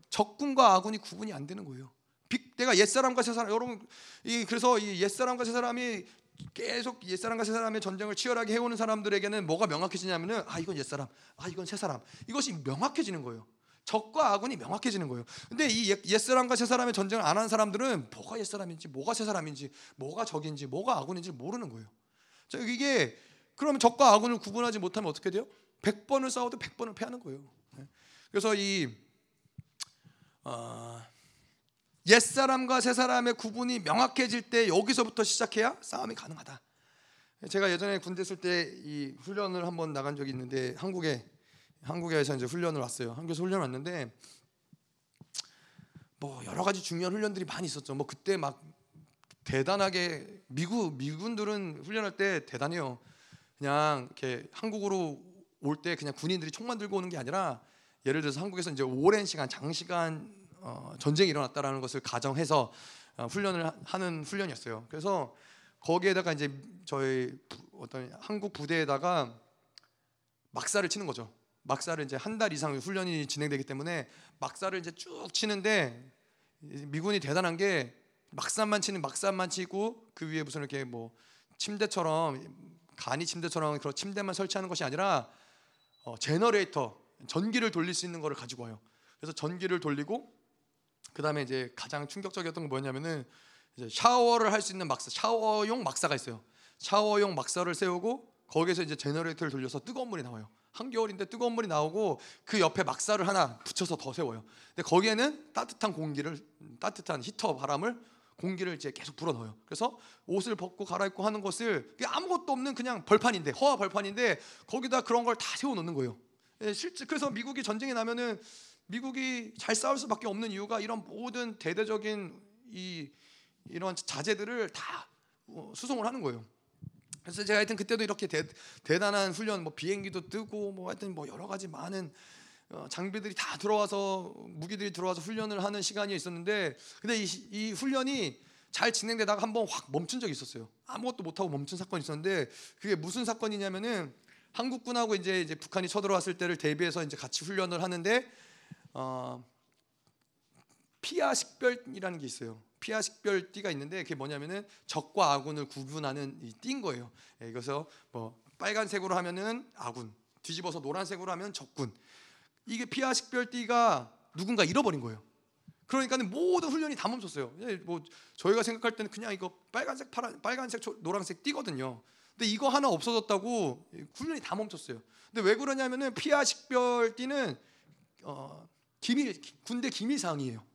적군과 아군이 구분이 안 되는 거예요. 빛, 내가 옛사람과 새사람 여러분 이 그래서 이 옛사람과 새사람이 계속 옛사람과 새사람의 전쟁을 치열하게 해오는 사람들에게는 뭐가 명확해지냐면은 아 이건 옛사람, 아 이건 새사람 이것이 명확해지는 거예요. 적과 악은이 명확해지는 거예요. 근데 이 옛사람과 새사람의 전쟁을 안 한 사람들은 뭐가 옛사람인지 뭐가 새사람인지 뭐가 적인지 뭐가 아군인지 모르는 거예요. 자, 이게 그러면 적과 아군을 구분하지 못하면 어떻게 돼요? 100번을 싸워도 100번을 패하는 거예요. 네. 그래서 이 어, 옛사람과 새사람의 구분이 명확해질 때 여기서부터 시작해야 싸움이 가능하다. 제가 예전에 군대 있을 때 이 훈련을 한번 나간 적이 있는데 한국에 한국에서 이제 훈련을 왔어요. 한국에서 훈련 왔는데 뭐 여러 가지 중요한 훈련들이 많이 있었죠. 뭐 그때 막 대단하게 미국 미군들은 훈련할 때 대단해요. 그냥 이렇게 한국으로 올 때 그냥 군인들이 총만 들고 오는 게 아니라 예를 들어서 한국에서 이제 오랜 시간 장시간 어, 전쟁이 일어났다라는 것을 가정해서 어, 훈련을 하는 훈련이었어요. 그래서 거기에다가 이제 저희 어떤 한국 부대에다가 막사를 치는 거죠. 막사를 이제 한 달 이상 훈련이 진행되기 때문에 막사를 이제 쭉 치는데 미군이 대단한 게 막사만 치는 막사만 치고 그 위에 무슨 이렇게 뭐 침대처럼 간이 침대처럼 그런 침대만 설치하는 것이 아니라 어, generator 전기를 돌릴 수 있는 거를 가지고 와요. 그래서 전기를 돌리고 그 다음에 이제 가장 충격적이었던 건 뭐냐면은 이제 샤워를 할 수 있는 막사, 샤워용 막사가 있어요. 샤워용 막사를 세우고 거기에서 이제 generator를 돌려서 뜨거운 물이 나와요. 한겨울인데 뜨거운 물이 나오고 그 옆에 막사를 하나 붙여서 더 세워요. 근데 거기에는 따뜻한 공기를 따뜻한 히터 바람을 공기를 이제 계속 불어 넣어요. 그래서 옷을 벗고 갈아입고 하는 것을 아무것도 없는 그냥 벌판인데 허허벌판인데 거기다 그런 걸 다 세워 놓는 거예요. 예, 실제 그래서 미국이 전쟁이 나면은 미국이 잘 싸울 수밖에 없는 이유가 이런 모든 대대적인 이 이런 자재들을 다 어, 수송을 하는 거예요. 그래서 제가 하여튼 그때도 이렇게 대, 대단한 훈련, 뭐 비행기도 뜨고 뭐 하여튼 뭐 여러 가지 많은 어, 장비들이 다 들어와서 무기들이 들어와서 훈련을 하는 시간이 있었는데 근데 이, 이 훈련이 잘 진행되다가 한번 확 멈춘 적이 있었어요. 아무것도 못 하고 멈춘 사건이 있었는데 그게 무슨 사건이냐면은 한국군하고 이제 이제 북한이 쳐들어왔을 때를 대비해서 이제 같이 훈련을 하는데 어, 피아 식별이라는 게 있어요. 피아 식별띠가 있는데 그게 뭐냐면은 적과 아군을 구분하는 이 띠인 거예요. 예, 이것서 뭐 빨간색으로 하면은 아군, 뒤집어서 노란색으로 하면 적군. 이게 피아 식별띠가 누군가 잃어버린 거예요. 그러니까는 모든 훈련이 다 멈췄어요. 예, 뭐 저희가 생각할 때는 그냥 이거 빨간색, 파란, 빨간색, 노란색 띠거든요. 근데 이거 하나 없어졌다고 훈련이 다 멈췄어요. 근데 왜 그러냐면은 피아 식별띠는 어, 기밀 군대 기밀 사항이에요.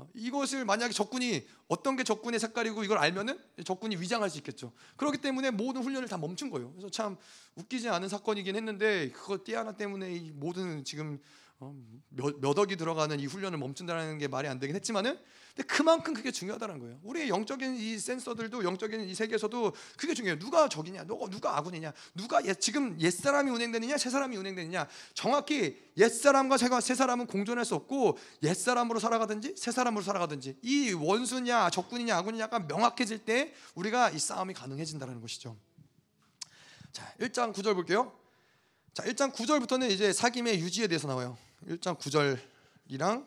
어, 이것을 만약에 적군이 어떤 게 적군의 색깔이고 이걸 알면은 적군이 위장할 수 있겠죠. 그렇기 때문에 모든 훈련을 다 멈춘 거예요. 그래서 참 웃기지 않은 사건이긴 했는데 그거 띠 하나 때문에 이 모든 지금 어, 몇, 몇 억이 들어가는 이 훈련을 멈춘다는 게 말이 안 되긴 했지만은 근데 그만큼 그게 중요하다는 거예요. 우리의 영적인 이 센서들도 영적인 이 세계에서도 그게 중요해요. 누가 적이냐, 누가 누가 아군이냐, 누가 옛, 지금 옛 사람이 운행되느냐, 새 사람이 운행되느냐. 정확히 옛 사람과 새 사람은 공존할 수 없고 옛 사람으로 살아가든지 새 사람으로 살아가든지 이 원수냐, 적군이냐, 아군이냐가 명확해질 때 우리가 이 싸움이 가능해진다는 것이죠. 자, 1장 9절 볼게요. 자, 1장 9절부터는 이제 사귐의 유지에 대해서 나와요. 1장 9절이랑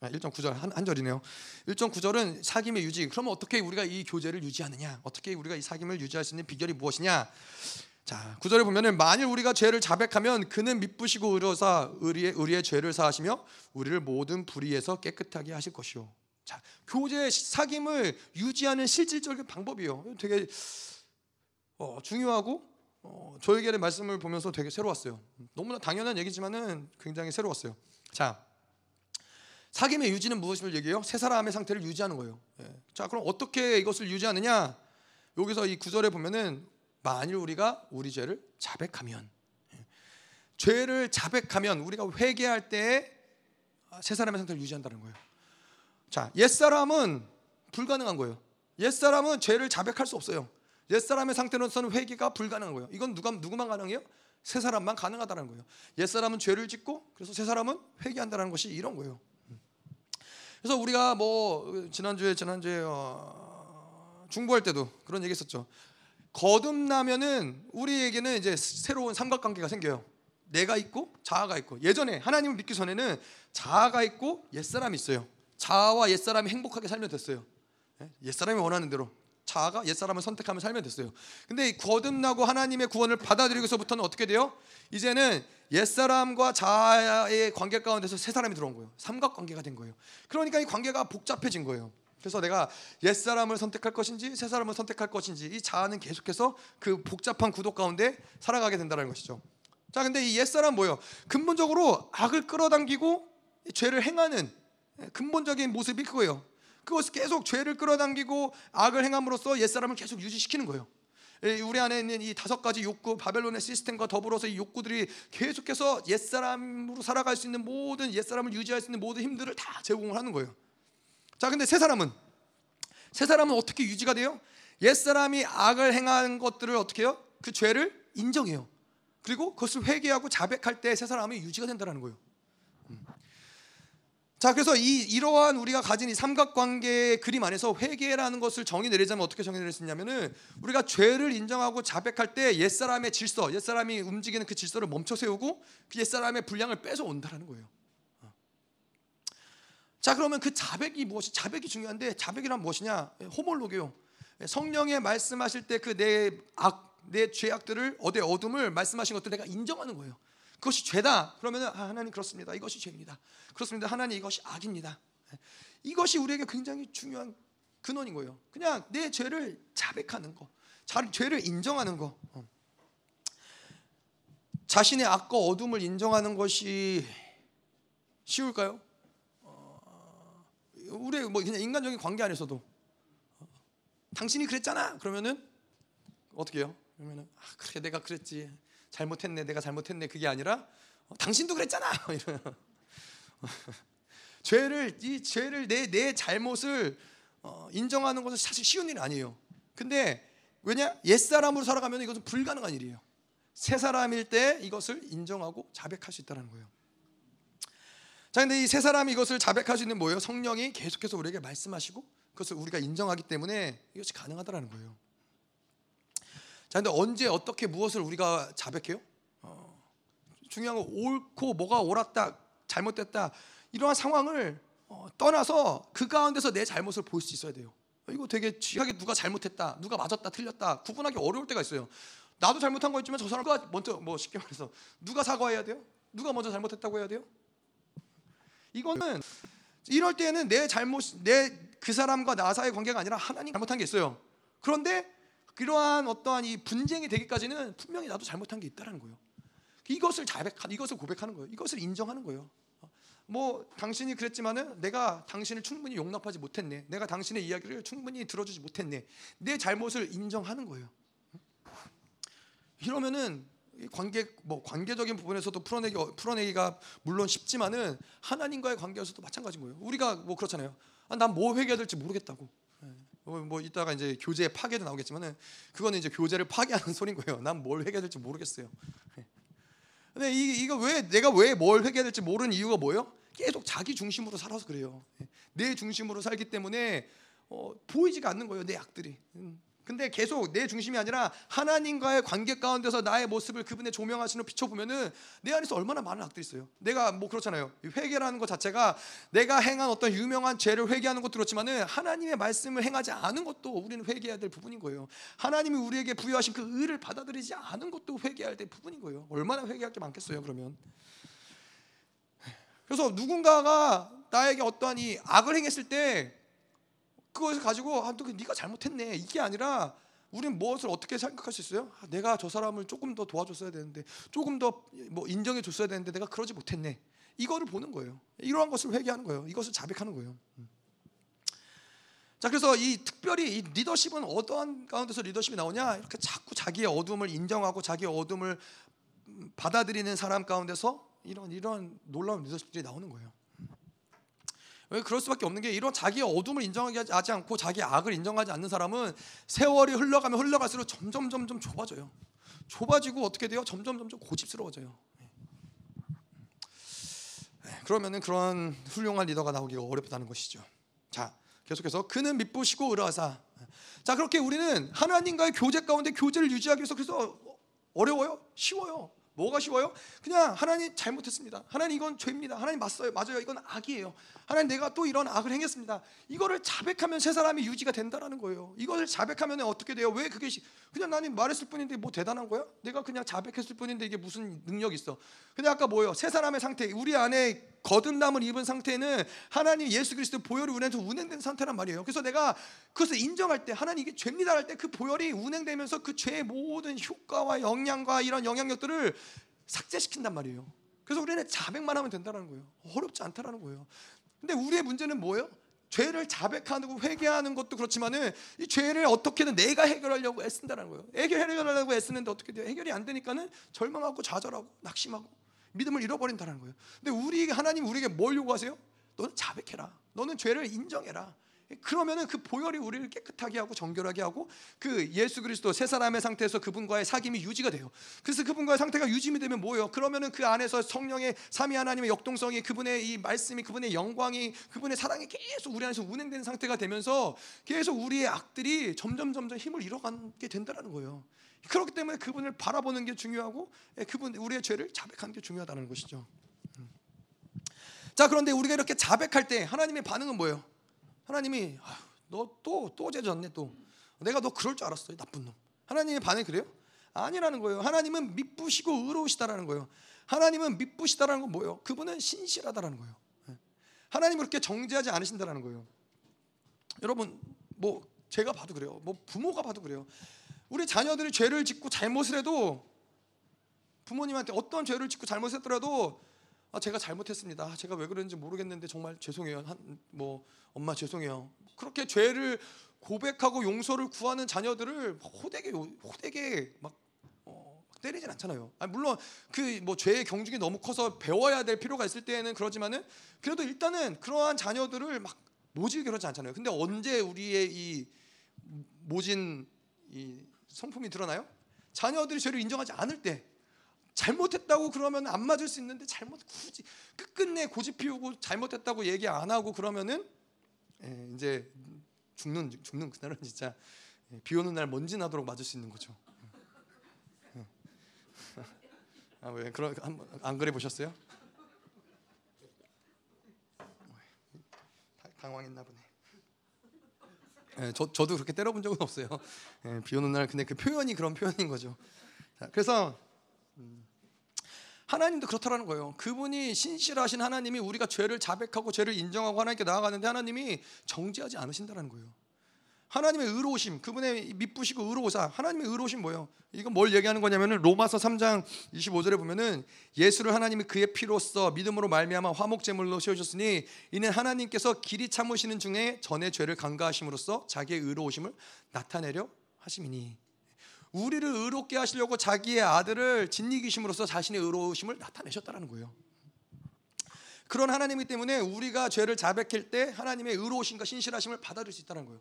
아, 1장 9절 한, 한 절이네요. 1장 9절은 사귐의 유지. 그러면 어떻게 우리가 이 교제를 유지하느냐? 어떻게 우리가 이 사귐을 유지할 수 있는 비결이 무엇이냐? 자, 9절에 보면은 만일 우리가 죄를 자백하면 그는 미쁘시고 의로사 의리의 의리의 죄를 사하시며 우리를 모든 불의에서 깨끗하게 하실 것이요. 자, 교제 사귐을 유지하는 실질적인 방법이요. 되게 어, 중요하고 어, 저에게는 말씀을 보면서 되게 새로웠어요. 너무나 당연한 얘기지만은 굉장히 새로웠어요. 자, 사귐의 유지는 무엇을 얘기해요? 세 사람의 상태를 유지하는 거예요. 예. 자, 그럼 어떻게 이것을 유지하느냐? 여기서 이 구절에 보면은 만일 우리가 우리 죄를 자백하면 예. 죄를 자백하면 우리가 회개할 때세 사람의 상태를 유지한다는 거예요. 자, 옛 사람은 불가능한 거예요. 옛 사람은 죄를 자백할 수 없어요. 옛 사람의 상태로서는 회개가 불가능한 거예요. 이건 누가 누구만 가능해요? 세 사람만 가능하다는 거예요. 옛 사람은 죄를 짓고 그래서 세 사람은 회개한다는 것이 이런 거예요. 그래서 우리가 뭐 지난주에 지난주에 어, 중보할 때도 그런 얘기 했었죠. 거듭나면은 우리에게는 이제 새로운 삼각관계가 생겨요. 내가 있고 자아가 있고 예전에 하나님을 믿기 전에는 자아가 있고 옛사람이 있어요. 자아와 옛사람이 행복하게 살면 됐어요. 예? 옛사람이 원하는 대로 자아가 옛사람을 선택하면 살면 됐어요. 근데 거듭나고 하나님의 구원을 받아들이고서부터는 어떻게 돼요? 이제는 옛사람과 자아의 관계 가운데서 새 사람이 들어온 거예요. 삼각관계가 된 거예요. 그러니까 이 관계가 복잡해진 거예요. 그래서 내가 옛사람을 선택할 것인지 새 사람을 선택할 것인지 이 자아는 계속해서 그 복잡한 구도 가운데 살아가게 된다는 것이죠. 자, 근데 이 옛사람 뭐예요? 근본적으로 악을 끌어당기고 죄를 행하는 근본적인 모습이 그거예요. 그것을 계속 죄를 끌어당기고 악을 행함으로써 옛사람을 계속 유지시키는 거예요. 우리 안에 있는 이 다섯 가지 욕구, 바벨론의 시스템과 더불어서 이 욕구들이 계속해서 옛사람으로 살아갈 수 있는 모든 옛사람을 유지할 수 있는 모든 힘들을 다 제공을 하는 거예요. 자, 근데 새 사람은 새 사람은 어떻게 유지가 돼요? 옛사람이 악을 행한 것들을 어떻게 해요? 그 죄를 인정해요. 그리고 그것을 회개하고 자백할 때새 사람이 유지가 된다는 거예요. 자, 그래서 이 이러한 우리가 가진 이 삼각관계의 그림 안에서 회개라는 것을 정의 내리자면 어떻게 정의 있냐면은 우리가 죄를 인정하고 자백할 때 옛사람의 질서, 옛사람이 움직이는 그 질서를 멈춰 세우고 그 옛사람의 분량을 뺏어 온다는 거예요. 어. 자, 그러면 그 자백이 무엇이 자백이 중요한데 자백이란 무엇이냐? 호몰로게요. 성령의 말씀하실 때 그 내 악, 내 죄악들을 어디 어둠을 말씀하신 것들 내가 인정하는 거예요. 그것이 죄다. 그러면 아, 하나님 그렇습니다. 이것이 죄입니다. 그렇습니다. 하나님 이것이 악입니다. 이것이 우리에게 굉장히 중요한 근원인 거예요. 그냥 내 죄를 자백하는 거, 죄를 인정하는 거. 어. 자신의 악과 어둠을 인정하는 것이 쉬울까요? 어, 우리 뭐 그냥 인간적인 관계 안에서도 어, 당신이 그랬잖아. 그러면은 어떻게 해요? 그러면은 아, 그래 내가 그랬지. 잘못했네. 내가 잘못했네. 그게 아니라 어, 당신도 그랬잖아. 이런 죄를 이 죄를 내 내 잘못을 어, 인정하는 것은 사실 쉬운 일이 아니에요. 근데 왜냐? 옛 사람으로 살아가면 이것은 불가능한 일이에요. 새 사람일 때 이것을 인정하고 자백할 수 있다는 거예요. 자, 근데 이새 사람이 이것을 자백할 수 있는 뭐예요? 성령이 계속해서 우리에게 말씀하시고 그것을 우리가 인정하기 때문에 이것이 가능하다라는 거예요. 자, 근데 언제 어떻게 무엇을 우리가 자백해요? 어, 중요한 건 옳고 뭐가 옳았다, 잘못됐다 이러한 상황을 어, 떠나서 그 가운데서 내 잘못을 볼 수 있어야 돼요. 이거 되게 취하게 누가 잘못했다, 누가 맞았다, 틀렸다 구분하기 어려울 때가 있어요. 나도 잘못한 거 있지만 저 사람과 먼저 뭐 쉽게 말해서 누가 사과해야 돼요? 누가 먼저 잘못했다고 해야 돼요? 이거는 이럴 때는 내 잘못, 내 그 사람과 나 사이의 관계가 아니라 하나님 잘못한 게 있어요. 그런데 그러한 어떠한 이 분쟁이 되기까지는 분명히 나도 잘못한 게 있다라는 거예요. 이것을 자백하, 이것을 고백하는 거예요. 이것을 인정하는 거예요. 뭐 당신이 그랬지만은 내가 당신을 충분히 용납하지 못했네. 내가 당신의 이야기를 충분히 들어주지 못했네. 내 잘못을 인정하는 거예요. 이러면은 관계 뭐 관계적인 부분에서도 풀어내기 풀어내기가 물론 쉽지만은 하나님과의 관계에서도 마찬가지인 거예요. 우리가 뭐 그렇잖아요. 아, 난뭐 회개해야 될지 모르겠다고. 예. 뭐, 뭐 이따가 이제 교제 파괴도 나오겠지만은 그거는 이제 교제를 파괴하는 소리인 거예요. 난뭘 회개해야 될지 모르겠어요. 예. 근데 이, 이거 왜 내가 왜뭘 회개해야 될지 모르는 이유가 뭐예요? 계속 자기 중심으로 살아서 그래요. 예. 내 중심으로 살기 때문에 어, 보이지가 않는 거예요. 내 악들이. 음. 근데 계속 내 중심이 아니라 하나님과의 관계 가운데서 나의 모습을 그분의 조명하시는 비춰보면은 내 안에서 얼마나 많은 악들이 있어요. 내가 뭐 그렇잖아요. 회개라는 것 자체가 내가 행한 어떤 유명한 죄를 회개하는 것도 그렇지만은 하나님의 말씀을 행하지 않은 것도 우리는 회개해야 될 부분인 거예요. 하나님이 우리에게 부여하신 그 의를 받아들이지 않은 것도 회개해야 될 부분인 거예요. 얼마나 회개할 게 많겠어요, 그러면. 그래서 누군가가 나에게 어떠한 이 악을 행했을 때 그것을 가지고 아, 너 네가 잘못했네 이게 아니라 우리는 무엇을 어떻게 생각할 수 있어요? 아, 내가 저 사람을 조금 더 도와줬어야 되는데 조금 더 뭐 인정해 줬어야 되는데 내가 그러지 못했네 이거를 보는 거예요. 이러한 것을 회개하는 거예요. 이것을 자백하는 거예요. 음. 자 그래서 이 특별히 이 리더십은 어떠한 가운데서 리더십이 나오냐 이렇게 자꾸 자기의 어둠을 인정하고 자기의 어둠을 받아들이는 사람 가운데서 이런 이런 놀라운 리더십들이 나오는 거예요. 왜 그럴 수밖에 없는 게 이런 자기의 어둠을 인정하지 않고 자기의 악을 인정하지 않는 사람은 세월이 흘러가면 흘러갈수록 점점 점점 좁아져요. 좁아지고 어떻게 돼요? 점점 점점 고집스러워져요. 네, 그러면은 그런 훌륭한 리더가 나오기가 어렵다는 것이죠. 자, 계속해서 그는 믿부시고 의라사. 자, 그렇게 우리는 하나님과의 교제 가운데 교제를 유지하기 위해서 그래서 어려워요? 쉬워요. 뭐가 쉬워요? 그냥 하나님 잘못했습니다. 하나님 이건 죄입니다. 하나님 맞어요. 맞아요. 이건 악이에요. 하나님 내가 또 이런 악을 행했습니다. 이거를 자백하면 새 사람이 유지가 된다라는 거예요. 이것을 자백하면 어떻게 돼요? 왜 그게 그냥 나는 말했을 뿐인데 뭐 대단한 거야? 내가 그냥 자백했을 뿐인데 이게 무슨 능력 있어? 근데 아까 뭐예요? 새 사람의 상태, 우리 안에 거듭남을 입은 상태는 하나님 예수 그리스도 보혈이 운행해서 운행된 상태란 말이에요. 그래서 내가 그것을 인정할 때 하나님 이게 죄입니다 할 때 그 보혈이 운행되면서 그 죄의 모든 효과와 영향과 이런 영향력들을 삭제시킨단 말이에요. 그래서 우리는 자백만 하면 된다는 거예요. 어렵지 않다라는 거예요. 근데 우리의 문제는 뭐예요? 죄를 자백하고 회개하는 것도 그렇지만은 이 죄를 어떻게든 내가 해결하려고 애쓴다는 거예요. 해결하려고 애쓰는데 어떻게 돼요? 해결이 안 되니까는 절망하고 좌절하고 낙심하고 믿음을 잃어버린다는 거예요. 근데 우리 하나님 우리에게 뭘 요구하세요? 너는 자백해라. 너는 죄를 인정해라. 그러면은 그 보혈이 우리를 깨끗하게 하고 정결하게 하고 그 예수 그리스도 새 사람의 상태에서 그분과의 사귐이 유지가 돼요. 그래서 그분과의 상태가 유지이 되면 뭐예요? 그러면은 그 안에서 성령의 삼위 하나님의 역동성이 그분의 이 말씀이 그분의 영광이 그분의 사랑이 계속 우리 안에서 운행되는 상태가 되면서 계속 우리의 악들이 점점 점점 힘을 잃어가게 된다는 거예요. 그렇기 때문에 그분을 바라보는 게 중요하고 예, 그분 우리의 죄를 자백하는 게 중요하다는 것이죠. 음. 자 그런데 우리가 이렇게 자백할 때 하나님의 반응은 뭐예요? 하나님이 너 또또 또 죄졌네 또. 내가 너 그럴 줄 알았어 나쁜 놈. 하나님의 반응이 그래요? 아니라는 거예요. 하나님은 믿부시고 의로우시다라는 거예요. 하나님은 믿부시다라는 건 뭐예요? 그분은 신실하다라는 거예요. 예. 하나님은 그렇게 정죄하지 않으신다라는 거예요. 여러분 뭐 제가 봐도 그래요. 뭐 부모가 봐도 그래요. 우리 자녀들이 죄를 짓고 잘못을 해도 부모님한테 어떤 죄를 짓고 잘못했더라도 아, 제가 잘못했습니다. 아, 제가 왜 그런지 모르겠는데 정말 죄송해요. 한, 뭐 엄마 죄송해요. 그렇게 죄를 고백하고 용서를 구하는 자녀들을 호되게 호되게 막, 어, 막 때리진 않잖아요. 아니, 물론 그 뭐 죄의 경중이 너무 커서 배워야 될 필요가 있을 때에는 그러지만은 그래도 일단은 그러한 자녀들을 막 모질게 그러지 않잖아요. 근데 언제 우리의 이 모진 이 성품이 드러나요? 자녀들이 죄를 인정하지 않을 때 잘못했다고 그러면 안 맞을 수 있는데 잘못 굳이 끝끝내 고집 피우고 잘못했다고 얘기 안 하고 그러면은 예, 이제 죽는 죽는 그날은 진짜 예, 비 오는 날 먼지 나도록 맞을 수 있는 거죠. 예. 아왜 그런 안 그래 보셨어요? 당황했나 보네. 예, 저 저도 그렇게 때려본 적은 없어요. 예, 비 오는 날 근데 그 표현이 그런 표현인 거죠. 자, 그래서 음, 하나님도 그렇다라는 거예요. 그분이 신실하신 하나님이 우리가 죄를 자백하고 죄를 인정하고 하나님께 나아가는데 하나님이 정죄하지 않으신다는 거예요. 하나님의 의로우심, 그분의 미쁘시고 의로우사, 하나님의 의로우심 뭐예요? 이건 뭘 얘기하는 거냐면은 로마서 3장 25절에 보면은 예수를 하나님이 그의 피로써 믿음으로 말미암아 화목 제물로 세우셨으니 이는 하나님께서 길이 참으시는 중에 전에 죄를 간과하심으로써 자기의 의로우심을 나타내려 하심이니 우리를 의롭게 하시려고 자기의 아들을 진리기심으로써 자신의 의로우심을 나타내셨다는 거예요. 그런 하나님이기 때문에 우리가 죄를 자백할 때 하나님의 의로우심과 신실하심을 받아들일 수 있다는 거예요.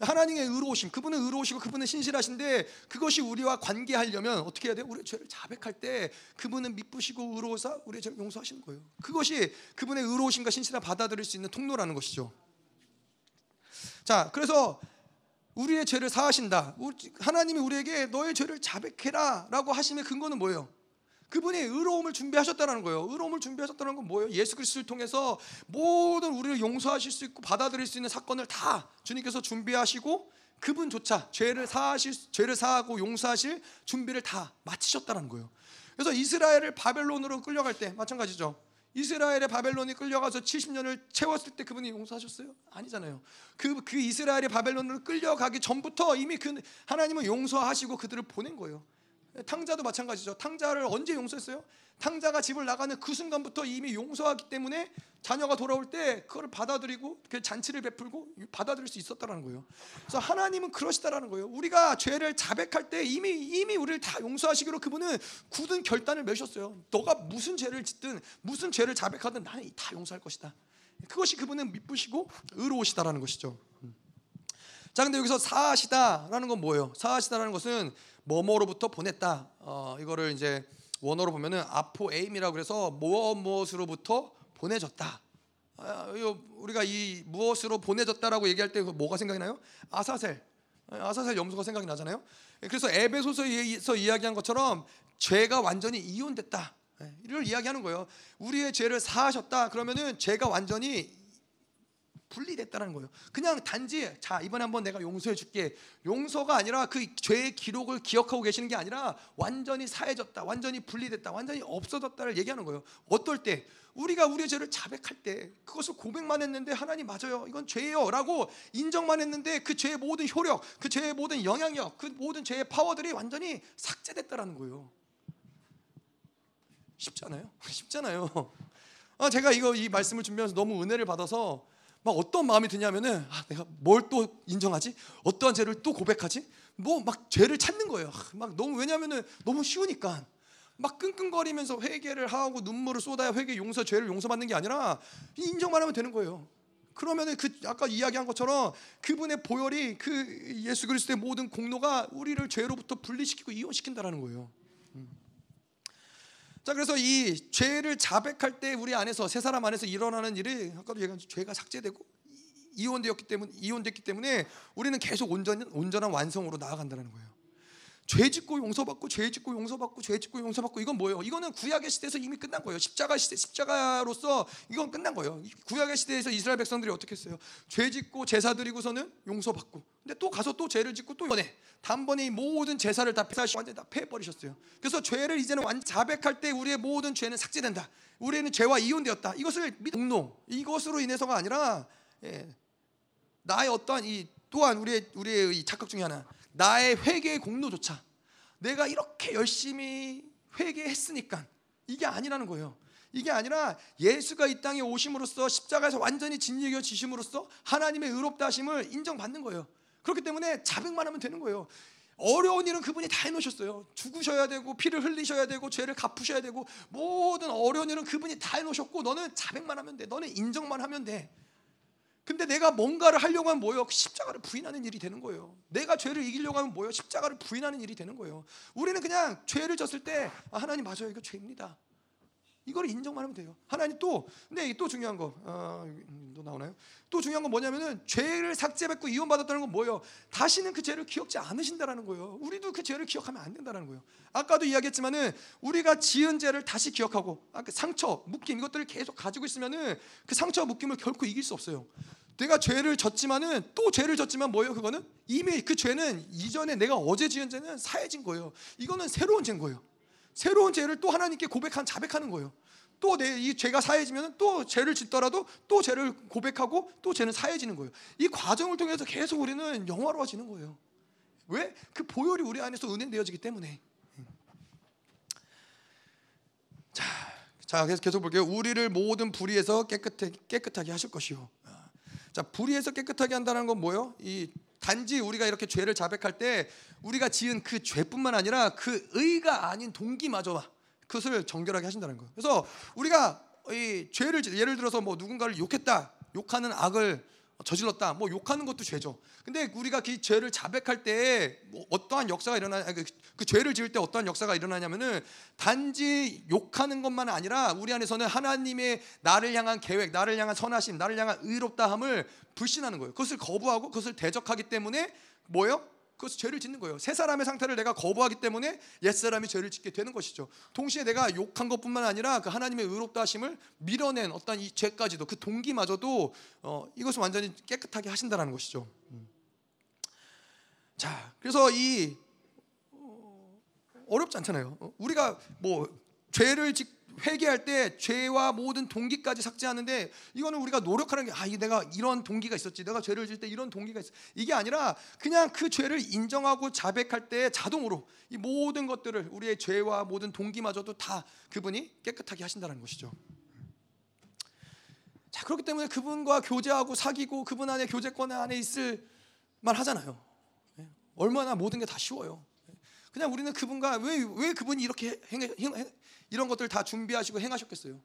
하나님의 의로우심, 그분은 의로우시고 그분은 신실하신데 그것이 우리와 관계하려면 어떻게 해야 돼요? 우리 죄를 자백할 때 그분은 미쁘시고 의로우사 우리의 죄를 용서하시는 거예요. 그것이 그분의 의로우심과 신실함 받아들일 수 있는 통로라는 것이죠. 자, 그래서 우리의 죄를 사하신다. 하나님이 우리에게 너의 죄를 자백해라라고 하심의 근거는 뭐예요? 그분이 의로움을 준비하셨다는 거예요. 의로움을 준비하셨다는 건 뭐예요? 예수 그리스도를 통해서 모든 우리를 용서하실 수 있고 받아들일 수 있는 사건을 다 주님께서 준비하시고 그분조차 죄를 사하실 죄를 사하고 용서하실 준비를 다 마치셨다는 거예요. 그래서 이스라엘을 바벨론으로 끌려갈 때 마찬가지죠. 이스라엘의 바벨론이 끌려가서 70년을 채웠을 때 그분이 용서하셨어요? 아니잖아요. 그, 그 이스라엘의 바벨론으로 끌려가기 전부터 이미 그 하나님은 용서하시고 그들을 보낸 거예요. 탕자도 마찬가지죠. 탕자를 언제 용서했어요? 탕자가 집을 나가는 그 순간부터 이미 용서하기 때문에 자녀가 돌아올 때 그걸 받아들이고 그 잔치를 베풀고 받아들일 수 있었다라는 거예요. 그래서 하나님은 그러시다라는 거예요. 우리가 죄를 자백할 때 이미 이미 우리를 다 용서하시기로 그분은 굳은 결단을 맺으셨어요. 너가 무슨 죄를 짓든 무슨 죄를 자백하든 나는 다 용서할 것이다. 그것이 그분은 미쁘시고 의로우시다라는 것이죠. 자, 근데 여기서 사하시다라는 건 뭐예요? 사하시다라는 것은 뭐뭐로부터 보냈다. 어, 이거를 이제 원어로 보면은 아포 에임이라고 그래서 무엇 무엇으로부터 보내졌다. 아, 우리가 이 무엇으로 보내졌다라고 얘기할 때그 뭐가 생각이 나요? 아사셀. 아사셀 염소가 생각이 나잖아요. 그래서 에베소서에서 이야기한 것처럼 죄가 완전히 이혼됐다. 이를 이야기하는 거예요. 우리의 죄를 사하셨다. 그러면은 죄가 완전히 분리됐다는 거예요. 그냥 단지 자 이번에 한번 내가 용서해 줄게. 용서가 아니라 그 죄의 기록을 기억하고 계시는 게 아니라 완전히 사해졌다, 완전히 분리됐다, 완전히 없어졌다를 얘기하는 거예요. 어떨 때 우리가 우리의 죄를 자백할 때 그것을 고백만 했는데 하나님 맞아요. 이건 죄예요라고 인정만 했는데 그 죄의 모든 효력, 그 죄의 모든 영향력, 그 모든 죄의 파워들이 완전히 삭제됐다라는 거예요. 쉽잖아요. 쉽잖아요. 아, 제가 이거 이 말씀을 준비하면서 너무 은혜를 받아서 막 어떤 마음이 드냐면은 아, 내가 뭘 또 인정하지? 어떠한 죄를 또 고백하지? 뭐 막 죄를 찾는 거예요. 아, 막 너무 왜냐면은 너무 쉬우니까 막 끙끙거리면서 회개를 하고 눈물을 쏟아야 회개 용서 죄를 용서받는 게 아니라 인정만 하면 되는 거예요. 그러면은 그 아까 이야기한 것처럼 그분의 보혈이 그 예수 그리스도의 모든 공로가 우리를 죄로부터 분리시키고 이혼시킨다라는 거예요. 자 그래서 이 죄를 자백할 때 우리 안에서 세 사람 안에서 일어나는 일이 아까도 얘기한 죄가 삭제되고 이혼되었기 때문에 이혼됐기 때문에 우리는 계속 온전 온전한 완성으로 나아간다는 거예요. 죄 짓고 용서받고 죄 짓고 용서받고 죄 짓고 용서받고 이건 뭐예요? 이거는 구약의 시대에서 이미 끝난 거예요. 십자가 시대 십자가로서 이건 끝난 거예요. 구약의 시대에서 이스라엘 백성들이 어떻게 했어요? 죄 짓고 제사 드리고서는 용서받고. 근데 또 가서 또 죄를 짓고 또 이번에 단번에 이 모든 제사를 다 폐사 완전 다 패버리셨어요. 그래서 죄를 이제는 완 자백할 때 우리의 모든 죄는 삭제된다. 우리는 죄와 이혼되었다. 이것을 동로 이것으로 인해서가 아니라 예, 나의 어떠한 이 또한 우리의 우리의 이 착각 중에 하나 나의 회개의 공로조차 내가 이렇게 열심히 회개했으니까 이게 아니라는 거예요. 이게 아니라 예수가 이 땅에 오심으로써 십자가에서 완전히 진리겨 지심으로써 하나님의 의롭다 하심을 인정받는 거예요. 그렇기 때문에 자백만 하면 되는 거예요. 어려운 일은 그분이 다 해놓으셨어요. 죽으셔야 되고 피를 흘리셔야 되고 죄를 갚으셔야 되고 모든 어려운 일은 그분이 다 해놓으셨고 너는 자백만 하면 돼. 너는 인정만 하면 돼. 근데 내가 뭔가를 하려고 하면 뭐예요? 십자가를 부인하는 일이 되는 거예요. 내가 죄를 이기려고 하면 뭐예요? 십자가를 부인하는 일이 되는 거예요. 우리는 그냥 죄를 졌을 때 아, 하나님 맞아요. 이거 죄입니다. 이걸 인정만 하면 돼요. 하나님 또 근데 또 중요한 거, 어, 또 나오나요? 또 중요한 건 뭐냐면은 죄를 삭제받고 이혼 받았다는 건 뭐예요? 다시는 그 죄를 기억지 않으신다라는 거예요. 우리도 그 죄를 기억하면 안 된다는 거예요. 아까도 이야기했지만은 우리가 지은 죄를 다시 기억하고 아까 그 상처, 묶임 이것들을 계속 가지고 있으면은 그 상처, 묶임을 결코 이길 수 없어요. 내가 죄를 졌지만은 또 죄를 졌지만 뭐예요? 그거는 이미 그 죄는 이전에 내가 어제 지은 죄는 사해진 거예요. 이거는 새로운 죄인 거예요. 새로운 죄를 또 하나님께 고백한 자백하는 거예요. 또 내 이 죄가 사해지면 또 죄를 짓더라도 또 죄를 고백하고 또 죄는 사해지는 거예요. 이 과정을 통해서 계속 우리는 영화로워지는 거예요. 왜? 그 보혈이 우리 안에서 은행되어지기 때문에. 자, 자 계속 계속 볼게요. 우리를 모든 불의에서 깨끗하게 깨끗하게 하실 것이요. 자, 불의에서 깨끗하게 한다는 건 뭐요? 이 단지 우리가 이렇게 죄를 자백할 때 우리가 지은 그 죄뿐만 아니라 그 의가 아닌 동기마저 그것을 정결하게 하신다는 거예요. 그래서 우리가 이 죄를 예를 들어서 뭐 누군가를 욕했다, 욕하는 악을 저질렀다, 뭐 욕하는 것도 죄죠. 근데 우리가 그 죄를 자백할 때 뭐 어떠한 역사가 일어나, 그, 그 죄를 지을 때 어떠한 역사가 일어나냐면은 단지 욕하는 것만 아니라 우리 안에서는 하나님의 나를 향한 계획, 나를 향한 선하심, 나를 향한 의롭다함을 불신하는 거예요. 그것을 거부하고 그것을 대적하기 때문에 뭐요? 그것을 죄를 짓는 거예요. 새 사람의 상태를 내가 거부하기 때문에 옛 사람이 죄를 짓게 되는 것이죠. 동시에 내가 욕한 것뿐만 아니라 그 하나님의 의롭다 하심을 밀어낸 어떤 이 죄까지도 그 동기마저도 어, 이것을 완전히 깨끗하게 하신다라는 것이죠. 음. 자, 그래서 이 어, 어렵지 않잖아요. 어, 우리가 뭐 죄를 짓 회개할 때 죄와 모든 동기까지 삭제하는데 이거는 우리가 노력하는 게 아, 내가 이런 동기가 있었지. 내가 죄를 질 때 이런 동기가 있어. 이게 아니라 그냥 그 죄를 인정하고 자백할 때 자동으로 이 모든 것들을 우리의 죄와 모든 동기마저도 다 그분이 깨끗하게 하신다는 것이죠. 자, 그렇기 때문에 그분과 교제하고 사귀고 그분 안에 교제권 안에 있을 만 하잖아요. 예, 얼마나 모든 게 다 쉬워요. 그냥 우리는 그분과 왜, 왜 그분이 이렇게 행, 행, 이런 것들 다 준비하시고 행하셨겠어요.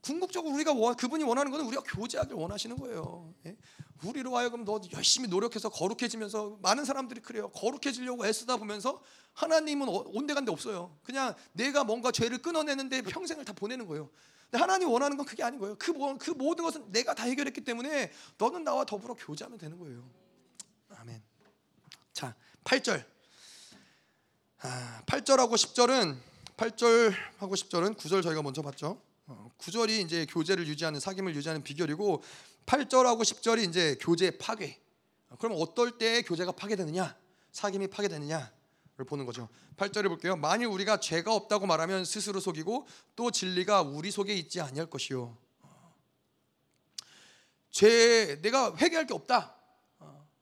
궁극적으로 우리가 원, 그분이 원하는 것은 우리가 교제하길 원하시는 거예요. 예? 우리로 하여금 너 열심히 노력해서 거룩해지면서 많은 사람들이 그래요. 거룩해지려고 애쓰다 보면서 하나님은 어, 온데간데 없어요. 그냥 내가 뭔가 죄를 끊어내는데 평생을 다 보내는 거예요. 근데 하나님 원하는 건 그게 아닌 거예요. 그, 그 모든 것은 내가 다 해결했기 때문에 너는 나와 더불어 교제하면 되는 거예요. 아멘. 자, 8절. 아, 8절하고 10절은 8절하고 10절은 9절 저희가 먼저 봤죠. 9절이 어, 이제 교제를 유지하는 사귐을 유지하는 비결이고 8절하고 10절이 이제 교제 파괴. 어, 그럼 어떨 때 교제가 파괴되느냐? 사귐이 파괴되느냐 를 보는 거죠. 8절을 볼게요. 만일 우리가 죄가 없다고 말하면 스스로 속이고 또 진리가 우리 속에 있지 아니할 것이요. 어, 죄 내가 회개할 게 없다.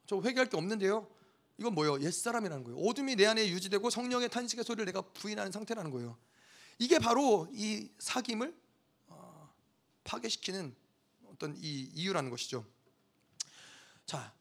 저 회개할 게 없는데요. 이건 뭐예요? 옛사람이라는 거예요. 어둠이 내 안에 유지되고 성령의 탄식의 소리를 내가 부인하는 상태라는 거예요. 이게 바로 이 사귐을 어, 파괴시키는 어떤 이 이유라는 것이죠. 자,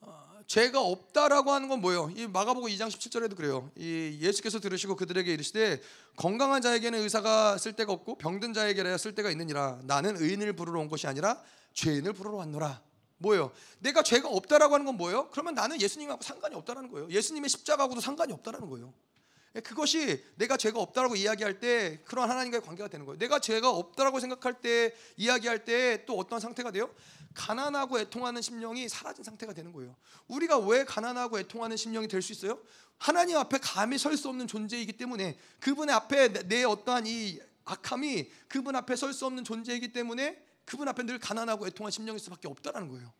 어, 죄가 없다라고 하는 건 뭐예요? 이 마가복음 2장 17절에도 그래요. 이 예수께서 들으시고 그들에게 이르시되 건강한 자에게는 의사가 쓸 데가 없고 병든 자에게라야 쓸 데가 있느니라. 나는 의인을 부르러 온 것이 아니라 죄인을 부르러 왔노라. 뭐예요? 내가 죄가 없다라고 하는 건 뭐예요? 그러면 나는 예수님하고 상관이 없다라는 거예요. 예수님의 십자가하고도 상관이 없다라는 거예요. 예, 그것이 내가 죄가 없다라고 이야기할 때 그런 하나님과의 관계가 되는 거예요. 내가 죄가 없다라고 생각할 때 이야기할 때 또 어떤 상태가 돼요? 가난하고 애통하는 심령이 사라진 상태가 되는 거예요. 우리가 왜 가난하고 애통하는 심령이 될 수 있어요? 하나님 앞에 감히 설 수 없는 존재이기 때문에 그분의 앞에 내 어떠한 이 악함이 그분 앞에 설 수 없는 존재이기 때문에 그분 앞에 늘 가난하고 애통한 심령일 수밖에 없다라는 거예요.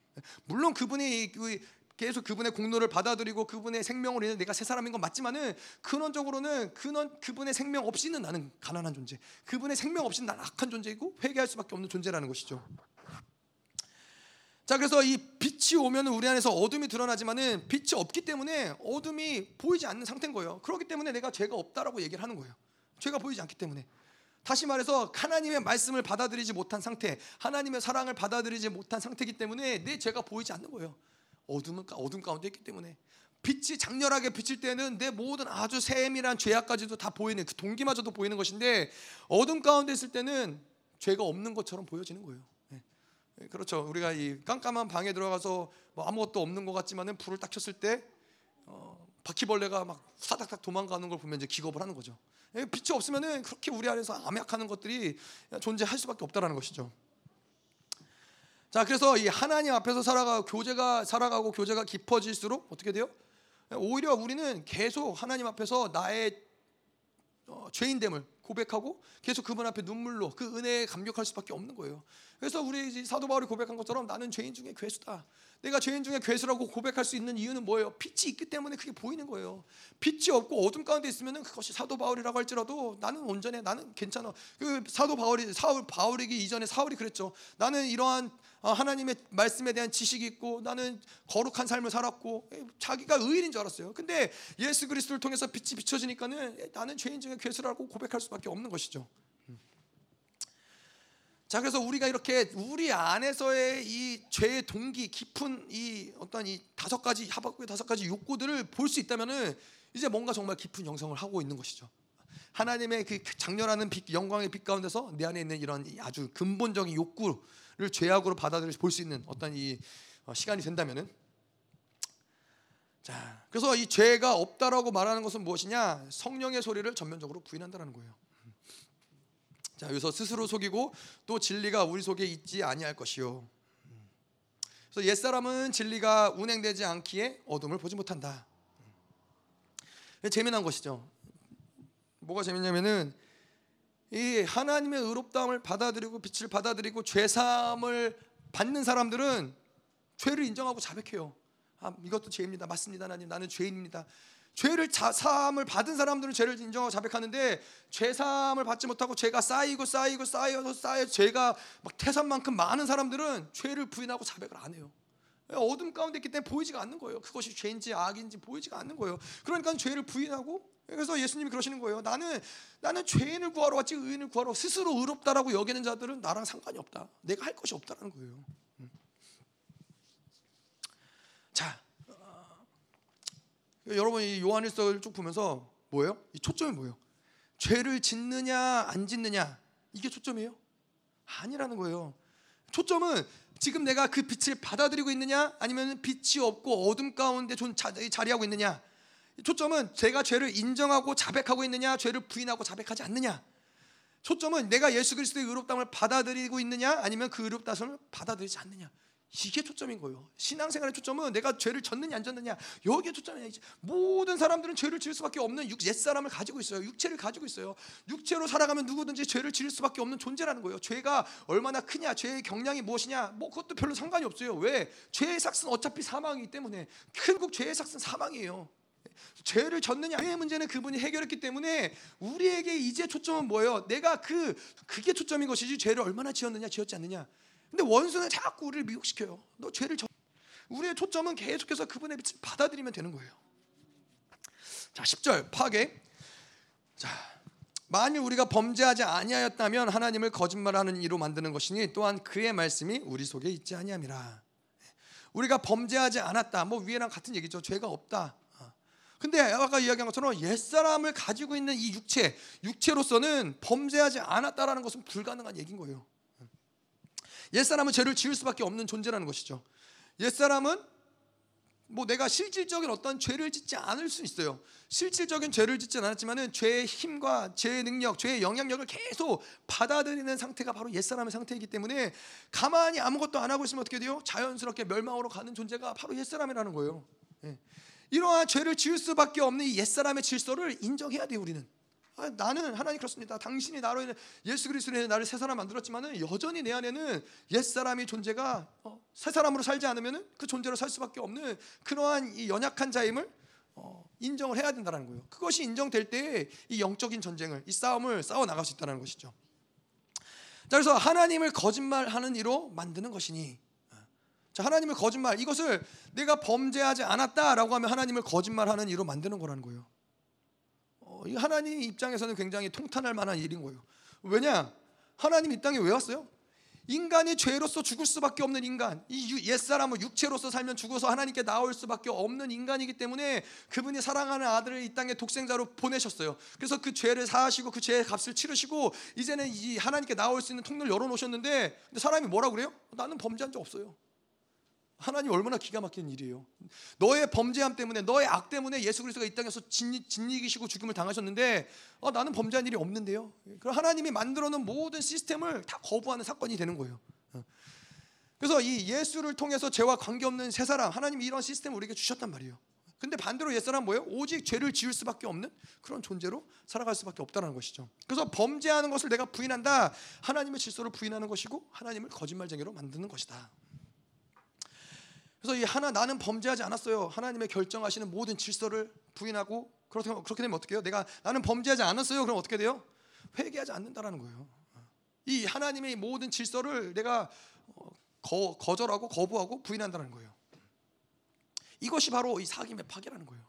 물론 그분이 그 계속 그분의 공로를 받아들이고 그분의 생명으로 인해 내가 새 사람인 건 맞지만은 근원적으로는 근원 그분의 생명 없이는 나는 가난한 존재. 그분의 생명 없이는 나는 악한 존재이고 회개할 수밖에 없는 존재라는 것이죠. 자 그래서 이 빛이 오면은 우리 안에서 어둠이 드러나지만은 빛이 없기 때문에 어둠이 보이지 않는 상태인 거예요. 그렇기 때문에 내가 죄가 없다라고 얘기를 하는 거예요. 죄가 보이지 않기 때문에. 다시 말해서 하나님의 말씀을 받아들이지 못한 상태, 하나님의 사랑을 받아들이지 못한 상태이기 때문에 내 죄가 보이지 않는 거예요. 어둠은 어둠 가운데 있기 때문에 빛이 장렬하게 비칠 때는 내 모든 아주 세밀한 죄악까지도 다 보이는 그 동기마저도 보이는 것인데 어둠 가운데 있을 때는 죄가 없는 것처럼 보여지는 거예요. 네. 그렇죠. 우리가 이 깜깜한 방에 들어가서 뭐 아무것도 없는 것 같지만은 불을 딱 켰을 때 어, 바퀴벌레가 막 사닥닥 도망가는 걸 보면 이제 기겁을 하는 거죠. 예, 빛이 없으면은 그렇게 우리 안에서 암약하는 것들이 존재할 수밖에 없다라는 것이죠. 자, 그래서 이 하나님 앞에서 살아가 교제가 살아가고 교제가 깊어질수록 어떻게 돼요? 오히려 우리는 계속 하나님 앞에서 나의 어, 죄인됨을 고백하고 계속 그분 앞에 눈물로 그 은혜에 감격할 수밖에 없는 거예요. 그래서 우리 사도 바울이 고백한 것처럼 나는 죄인 중에 괴수다. 내가 죄인 중에 괴수라고 고백할 수 있는 이유는 뭐예요? 빛이 있기 때문에 그게 보이는 거예요. 빛이 없고 어둠 가운데 있으면 그것이 사도 바울이라고 할지라도 나는 온전해. 나는 괜찮아. 그 사도 바울이 사울 바울이기 이전에 사울이 그랬죠. 나는 이러한 어, 하나님의 말씀에 대한 지식이 있고 나는 거룩한 삶을 살았고 자기가 의인인 줄 알았어요. 근데 예수 그리스도를 통해서 빛이 비춰지니까는 나는 죄인 중에 괴수라고 고백할 수밖에 없는 것이죠. 자 그래서 우리가 이렇게 우리 안에서의 이 죄의 동기 깊은 이 어떤 이 다섯 가지 하박국의 다섯 가지 욕구들을 볼 수 있다면은 이제 뭔가 정말 깊은 영성을 하고 있는 것이죠. 하나님의 그 장렬하는 빛, 영광의 빛 가운데서 내 안에 있는 이런 아주 근본적인 욕구를 죄악으로 받아들여 볼수 있는 어떤 이 어, 시간이 된다면은 자 그래서 이 죄가 없다라고 말하는 것은 무엇이냐 성령의 소리를 전면적으로 부인한다는 거예요. 자, 여기서 스스로 속이고 또 진리가 우리 속에 있지 아니할 것이요. 그래서 옛사람은 진리가 운행되지 않기에 어둠을 보지 못한다. 재미난 것이죠. 뭐가 재밌냐면은 이 하나님의 의롭다함을 받아들이고 빛을 받아들이고 죄 사함을 받는 사람들은 죄를 인정하고 자백해요. 아, 이것도 죄입니다. 맞습니다. 하나님. 나는 죄인입니다. 죄를 자, 사함을 받은 사람들은 죄를 인정하고 자백하는데 죄 사함을 받지 못하고 죄가 쌓이고 쌓이고 쌓여서 쌓여 죄가 막 태산만큼 많은 사람들은 죄를 부인하고 자백을 안 해요. 어둠 가운데 있기 때문에 보이지가 않는 거예요. 그것이 죄인지 악인지 보이지가 않는 거예요. 그러니까 죄를 부인하고 그래서 예수님이 그러시는 거예요. 나는 나는 죄인을 구하러 왔지 의인을 구하러 스스로 의롭다라고 여기는 자들은 나랑 상관이 없다. 내가 할 것이 없다라는 거예요. 음. 자, 여러분 이 요한일서를 쭉 보면서 뭐예요? 이 초점이 뭐예요? 죄를 짓느냐 안 짓느냐 이게 초점이에요? 아니라는 거예요. 초점은 지금 내가 그 빛을 받아들이고 있느냐 아니면 빛이 없고 어둠 가운데 존 자리하고 있느냐 초점은 제가 죄를 인정하고 자백하고 있느냐 죄를 부인하고 자백하지 않느냐 초점은 내가 예수 그리스도의 의롭다함을 받아들이고 있느냐 아니면 그 의롭다함을 받아들이지 않느냐 이게 초점인 거예요. 신앙생활의 초점은 내가 죄를 졌느냐 안 졌느냐 여기에 초점이 지 모든 사람들은 죄를 지을 수밖에 없는 옛 사람을 가지고 있어요. 육체를 가지고 있어요. 육체로 살아가면 누구든지 죄를 지을 수밖에 없는 존재라는 거예요. 죄가 얼마나 크냐, 죄의 경량이 무엇이냐, 뭐 그것도 별로 상관이 없어요. 왜? 죄의 삭은 어차피 사망이기 때문에 결국 죄의 삭은 사망이에요. 죄를 졌느냐 의 문제는 그분이 해결했기 때문에 우리에게 이제 초점은 뭐예요? 내가 그 그게 초점인 것이지 죄를 얼마나 지었느냐 지었지 않느냐 근데 원수는 자꾸 우리를 미혹시켜요. 너 죄를 져. 우리의 초점은 계속해서 그분의 빛을 받아들이면 되는 거예요. 자, 10절 파괴. 자, 만일 우리가 범죄하지 아니하였다면 하나님을 거짓말하는 이로 만드는 것이니 또한 그의 말씀이 우리 속에 있지 아니함이라. 우리가 범죄하지 않았다. 뭐 위에랑 같은 얘기죠. 죄가 없다. 어. 근데 아까 이야기한 것처럼 옛사람을 가지고 있는 이 육체, 육체로서는 범죄하지 않았다라는 것은 불가능한 얘기인 거예요. 옛사람은 죄를 지을 수밖에 없는 존재라는 것이죠. 옛사람은 뭐 내가 실질적인 어떤 죄를 짓지 않을 수 있어요. 실질적인 죄를 짓지 않았지만은 죄의 힘과 죄의 능력, 죄의 영향력을 계속 받아들이는 상태가 바로 옛사람의 상태이기 때문에 가만히 아무것도 안 하고 있으면 어떻게 돼요? 자연스럽게 멸망으로 가는 존재가 바로 옛사람이라는 거예요. 예. 이러한 죄를 지을 수밖에 없는 이 옛사람의 질서를 인정해야 돼요, 우리는. 아, 나는 하나님 그렇습니다. 당신이 나로 인해 예수 그리스도로 인해 나를 새 사람 만들었지만은 여전히 내 안에는 옛 사람의 존재가 어, 새 사람으로 살지 않으면은 그 존재로 살 수밖에 없는 그러한 이 연약한 자임을 어, 인정을 해야 된다는 거예요. 그것이 인정될 때 이 영적인 전쟁을 이 싸움을 싸워 나갈 수 있다는 것이죠. 자, 그래서 하나님을 거짓말하는 이로 만드는 것이니 어, 자, 하나님을 거짓말 이것을 내가 범죄하지 않았다라고 하면 하나님을 거짓말하는 이로 만드는 거라는 거예요. 어, 하나님 입장에서는 굉장히 통탄할 만한 일인 거예요. 왜냐? 하나님 이 땅에 왜 왔어요? 인간이 죄로서 죽을 수밖에 없는 인간, 이 옛사람은 육체로서 살면 죽어서 하나님께 나올 수밖에 없는 인간이기 때문에 그분이 사랑하는 아들을 이 땅에 독생자로 보내셨어요. 그래서 그 죄를 사하시고 그 죄의 값을 치르시고 이제는 이 하나님께 나올 수 있는 통로를 열어놓으셨는데 사람이 뭐라 그래요? 나는 범죄한 적 없어요. 하나님 얼마나 기가 막힌 일이에요. 너의 범죄함 때문에 너의 악 때문에 예수 그리스도가 이 땅에서 진이기시고 죽음을 당하셨는데 어, 나는 범죄한 일이 없는데요. 그럼 하나님이 만들어 놓은 모든 시스템을 다 거부하는 사건이 되는 거예요. 어. 그래서 이 예수를 통해서 죄와 관계없는 새 사람 하나님이 이런 시스템을 우리에게 주셨단 말이에요. 근데 반대로 옛사람 뭐예요? 오직 죄를 지을 수밖에 없는 그런 존재로 살아갈 수밖에 없다는 것이죠. 그래서 범죄하는 것을 내가 부인한다. 하나님의 질서를 부인하는 것이고 하나님을 거짓말쟁이로 만드는 것이다. 그래서 이 하나 나는 범죄하지 않았어요. 하나님의 결정하시는 모든 질서를 부인하고 그렇게 그렇게 되면 어떻게 해요? 내가 나는 범죄하지 않았어요. 그럼 어떻게 돼요? 회개하지 않는다라는 거예요. 이 하나님의 모든 질서를 내가 어, 거, 거절하고 거부하고 부인한다는 거예요. 이것이 바로 이 사귐의 파괴라는 거예요.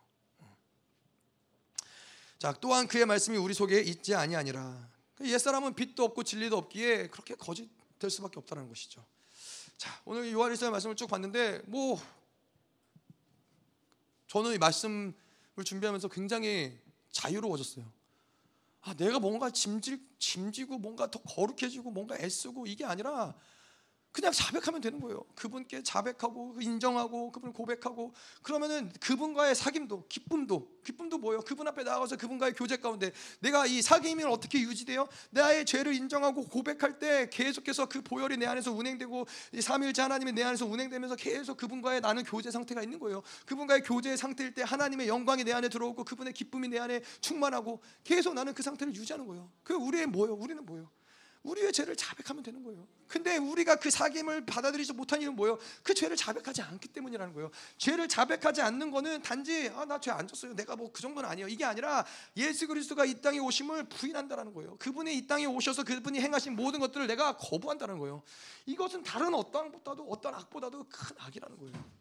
자, 또한 그의 말씀이 우리 속에 있지 아니하니라. 그 옛사람은 빛도 없고 진리도 없기에 그렇게 거짓 될 수밖에 없다는 것이죠. 자, 오늘 요한일서 말씀을 쭉 봤는데 뭐 저는 이 말씀을 준비하면서 굉장히 자유로워졌어요. 아, 내가 뭔가 짐질, 짐지고 뭔가 더 거룩해지고 뭔가 애쓰고 이게 아니라 그냥 자백하면 되는 거예요. 그분께 자백하고 인정하고 그분을 고백하고 그러면은 그분과의 사귐도 기쁨도 기쁨도 뭐예요? 그분 앞에 나가서 그분과의 교제 가운데 내가 이 사귐이 어떻게 유지돼요? 나의 죄를 인정하고 고백할 때 계속해서 그 보혈이 내 안에서 운행되고 이 삼일째 하나님이 내 안에서 운행되면서 계속 그분과의 나는 교제 상태가 있는 거예요. 그분과의 교제 상태일 때 하나님의 영광이 내 안에 들어오고 그분의 기쁨이 내 안에 충만하고 계속 나는 그 상태를 유지하는 거예요. 그 우리의 뭐예요? 우리는 뭐예요? 우리의 죄를 자백하면 되는 거예요. 근데 우리가 그 사귐을 받아들이지 못한 이유는 뭐예요? 그 죄를 자백하지 않기 때문이라는 거예요. 죄를 자백하지 않는 거는 단지 아, 나 죄 안 졌어요. 내가 뭐 그 정도는 아니에요. 이게 아니라 예수 그리스도가 이 땅에 오심을 부인한다라는 거예요. 그분이 이 땅에 오셔서 그분이 행하신 모든 것들을 내가 거부한다는 거예요. 이것은 다른 어떠한 것보다도 어떤 악보다도 큰 악이라는 거예요.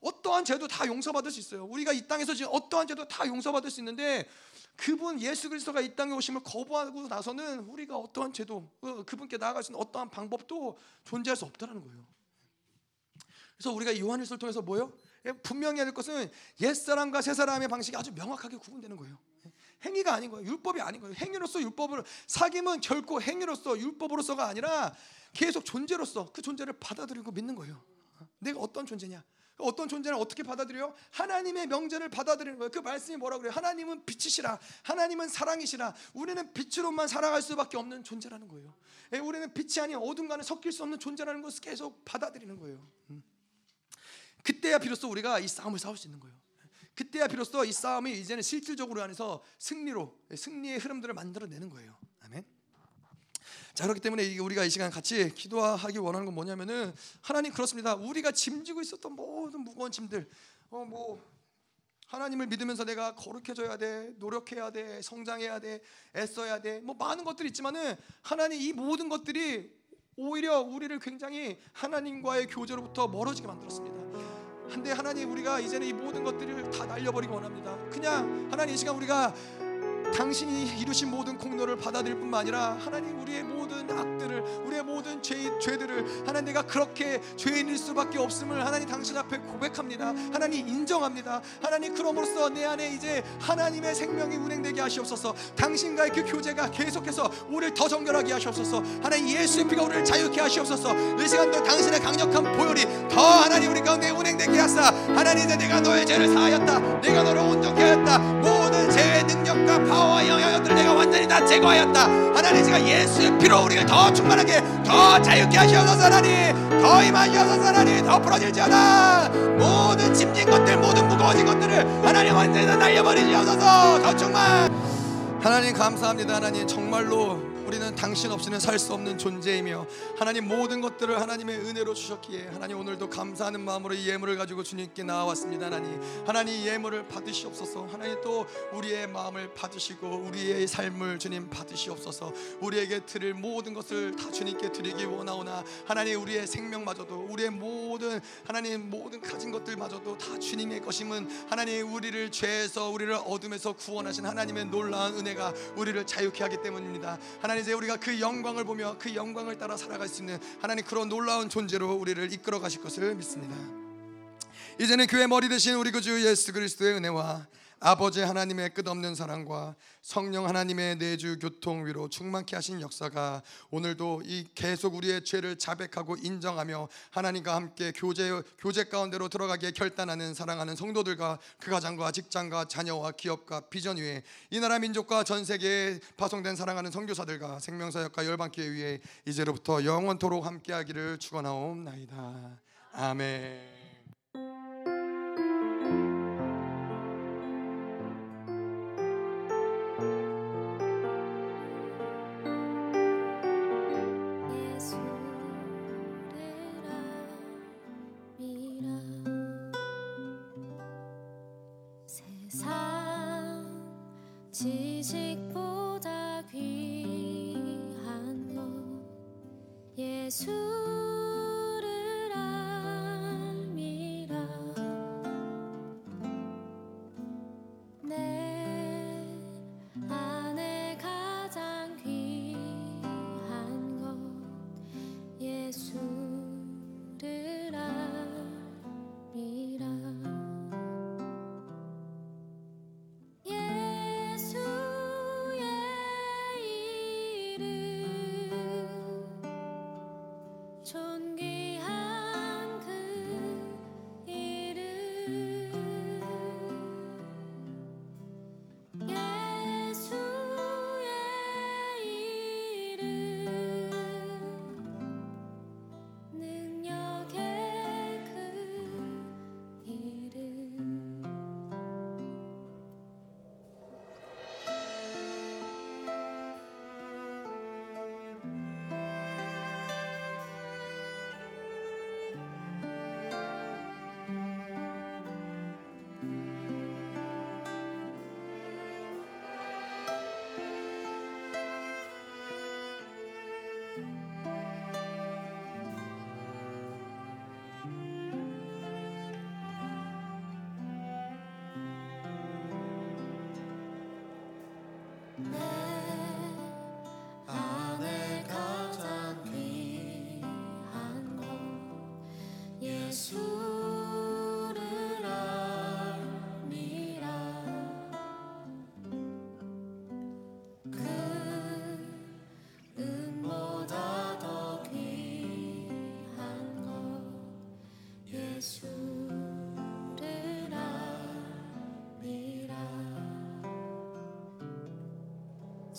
어떠한 죄도 다 용서받을 수 있어요. 우리가 이 땅에서 지금 어떠한 죄도 다 용서받을 수 있는데 그분 예수 그리스도가 이 땅에 오심을 거부하고 나서는 우리가 어떠한 죄도 어, 그분께 나아갈 수 있는 어떠한 방법도 존재할 수 없다는 거예요. 그래서 우리가 요한일서를 통해서 뭐요? 예, 분명히 해야 될 것은 옛 사람과 새 사람의 방식이 아주 명확하게 구분되는 거예요. 행위가 아닌 거예요. 율법이 아닌 거예요. 행위로서 율법을 사귐은 결코 행위로서 율법으로서가 아니라 계속 존재로서 그 존재를 받아들이고 믿는 거예요. 내가 어떤 존재냐? 어떤 존재를 어떻게 받아들여요? 하나님의 명제를 받아들이는 거예요. 그 말씀이 뭐라 그래요? 하나님은 빛이시라. 하나님은 사랑이시라. 우리는 빛으로만 살아갈 수밖에 없는 존재라는 거예요. 예, 우리는 빛이 아닌 어둠과는 섞일 수 없는 존재라는 것을 계속 받아들이는 거예요. 음. 그때야 비로소 우리가 이 싸움을 싸울 수 있는 거예요. 그때야 비로소 이 싸움이 이제는 실질적으로 안에서 승리로 승리의 흐름들을 만들어내는 거예요. 아멘. 자 그렇기 때문에 우리가 이 시간 같이 기도하기 원하는 건 뭐냐면은 하나님 그렇습니다. 우리가 짐지고 있었던 모든 무거운 짐들, 어 뭐 하나님을 믿으면서 내가 거룩해져야 돼, 노력해야 돼, 성장해야 돼, 애써야 돼, 뭐 많은 것들이 있지만은 하나님 이 모든 것들이 오히려 우리를 굉장히 하나님과의 교제로부터 멀어지게 만들었습니다. 한데 하나님 우리가 이제는 이 모든 것들을 다 날려버리기 원합니다. 그냥 하나님 이 시간 우리가 당신이 이루신 모든 공로를 받아들일 뿐만 아니라 하나님 우리의 모든 악들을 우리의 모든 죄, 죄들을 하나님 내가 그렇게 죄인일 수밖에 없음을 하나님 당신 앞에 고백합니다. 하나님 인정합니다. 하나님 그럼으로써 내 안에 이제 하나님의 생명이 운행되게 하시옵소서. 당신과의 그 교제가 계속해서 우리를 더 정결하게 하시옵소서. 하나님 예수의 피가 우리를 자유케 하시옵소서. 이 시간도 당신의 강력한 보혈이 더 하나님 우리 가운데 운행되게 하사 하나님 이제 내가 너의 죄를 사하였다. 내가 너를 온전케 하였다. 모든 죄의 능력과 파워와 영향력들을 내가 완전히 다 제거하였다. 하나님 제가 예수의 피로 우리를 더 충만하게 더 자유케 하시옵소서 하나님. 더 임하시옵소서 하나님. 더 풀어질지어다 모든 짐진 것들 모든 무거워진 것들을 하나님 완전히 다 날려버리시옵소서. 더 충만. 하나님 감사합니다. 하나님 정말로 우리는 당신 없이는 살 수 없는 존재이며 하나님 모든 것들을 하나님의 은혜로 주셨기에 하나님 오늘도 감사하는 마음으로 이 예물을 가지고 주님께 나와왔습니다. 하나님 하나님 이 예물을 받으시옵소서. 하나님 또 우리의 마음을 받으시고 우리의 삶을 주님 받으시옵소서. 우리에게 드릴 모든 것을 다 주님께 드리기 원하오나 하나님 우리의 생명마저도 우리의 모든 하나님 모든 가진 것들마저도 다 주님의 것임은 하나님 우리를 죄에서 우리를 어둠에서 구원하신 하나님의 놀라운 은혜가 우리를 자유케 하기 때문입니다. 하나님 이제 우리가 그 영광을 보며 그 영광을 따라 살아갈 수 있는 하나님 그런 놀라운 존재로 우리를 이끌어 가실 것을 믿습니다. 이제는 교회 머리 대신 우리 구주 예수 그리스도의 은혜와 아버지 하나님의 끝없는 사랑과 성령 하나님의 내주 교통 위로 충만케 하신 역사가 오늘도 이 계속 우리의 죄를 자백하고 인정하며 하나님과 함께 교제 교제 가운데로 들어가기에 결단하는 사랑하는 성도들과 그 가장과 직장과 자녀와 기업과 비전 위에 이 나라 민족과 전 세계에 파송된 사랑하는 선교사들과 생명사역과 열방기회 위에 이제로부터 영원토록 함께하기를 축원하옵나이다. 아멘.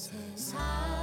Jesus.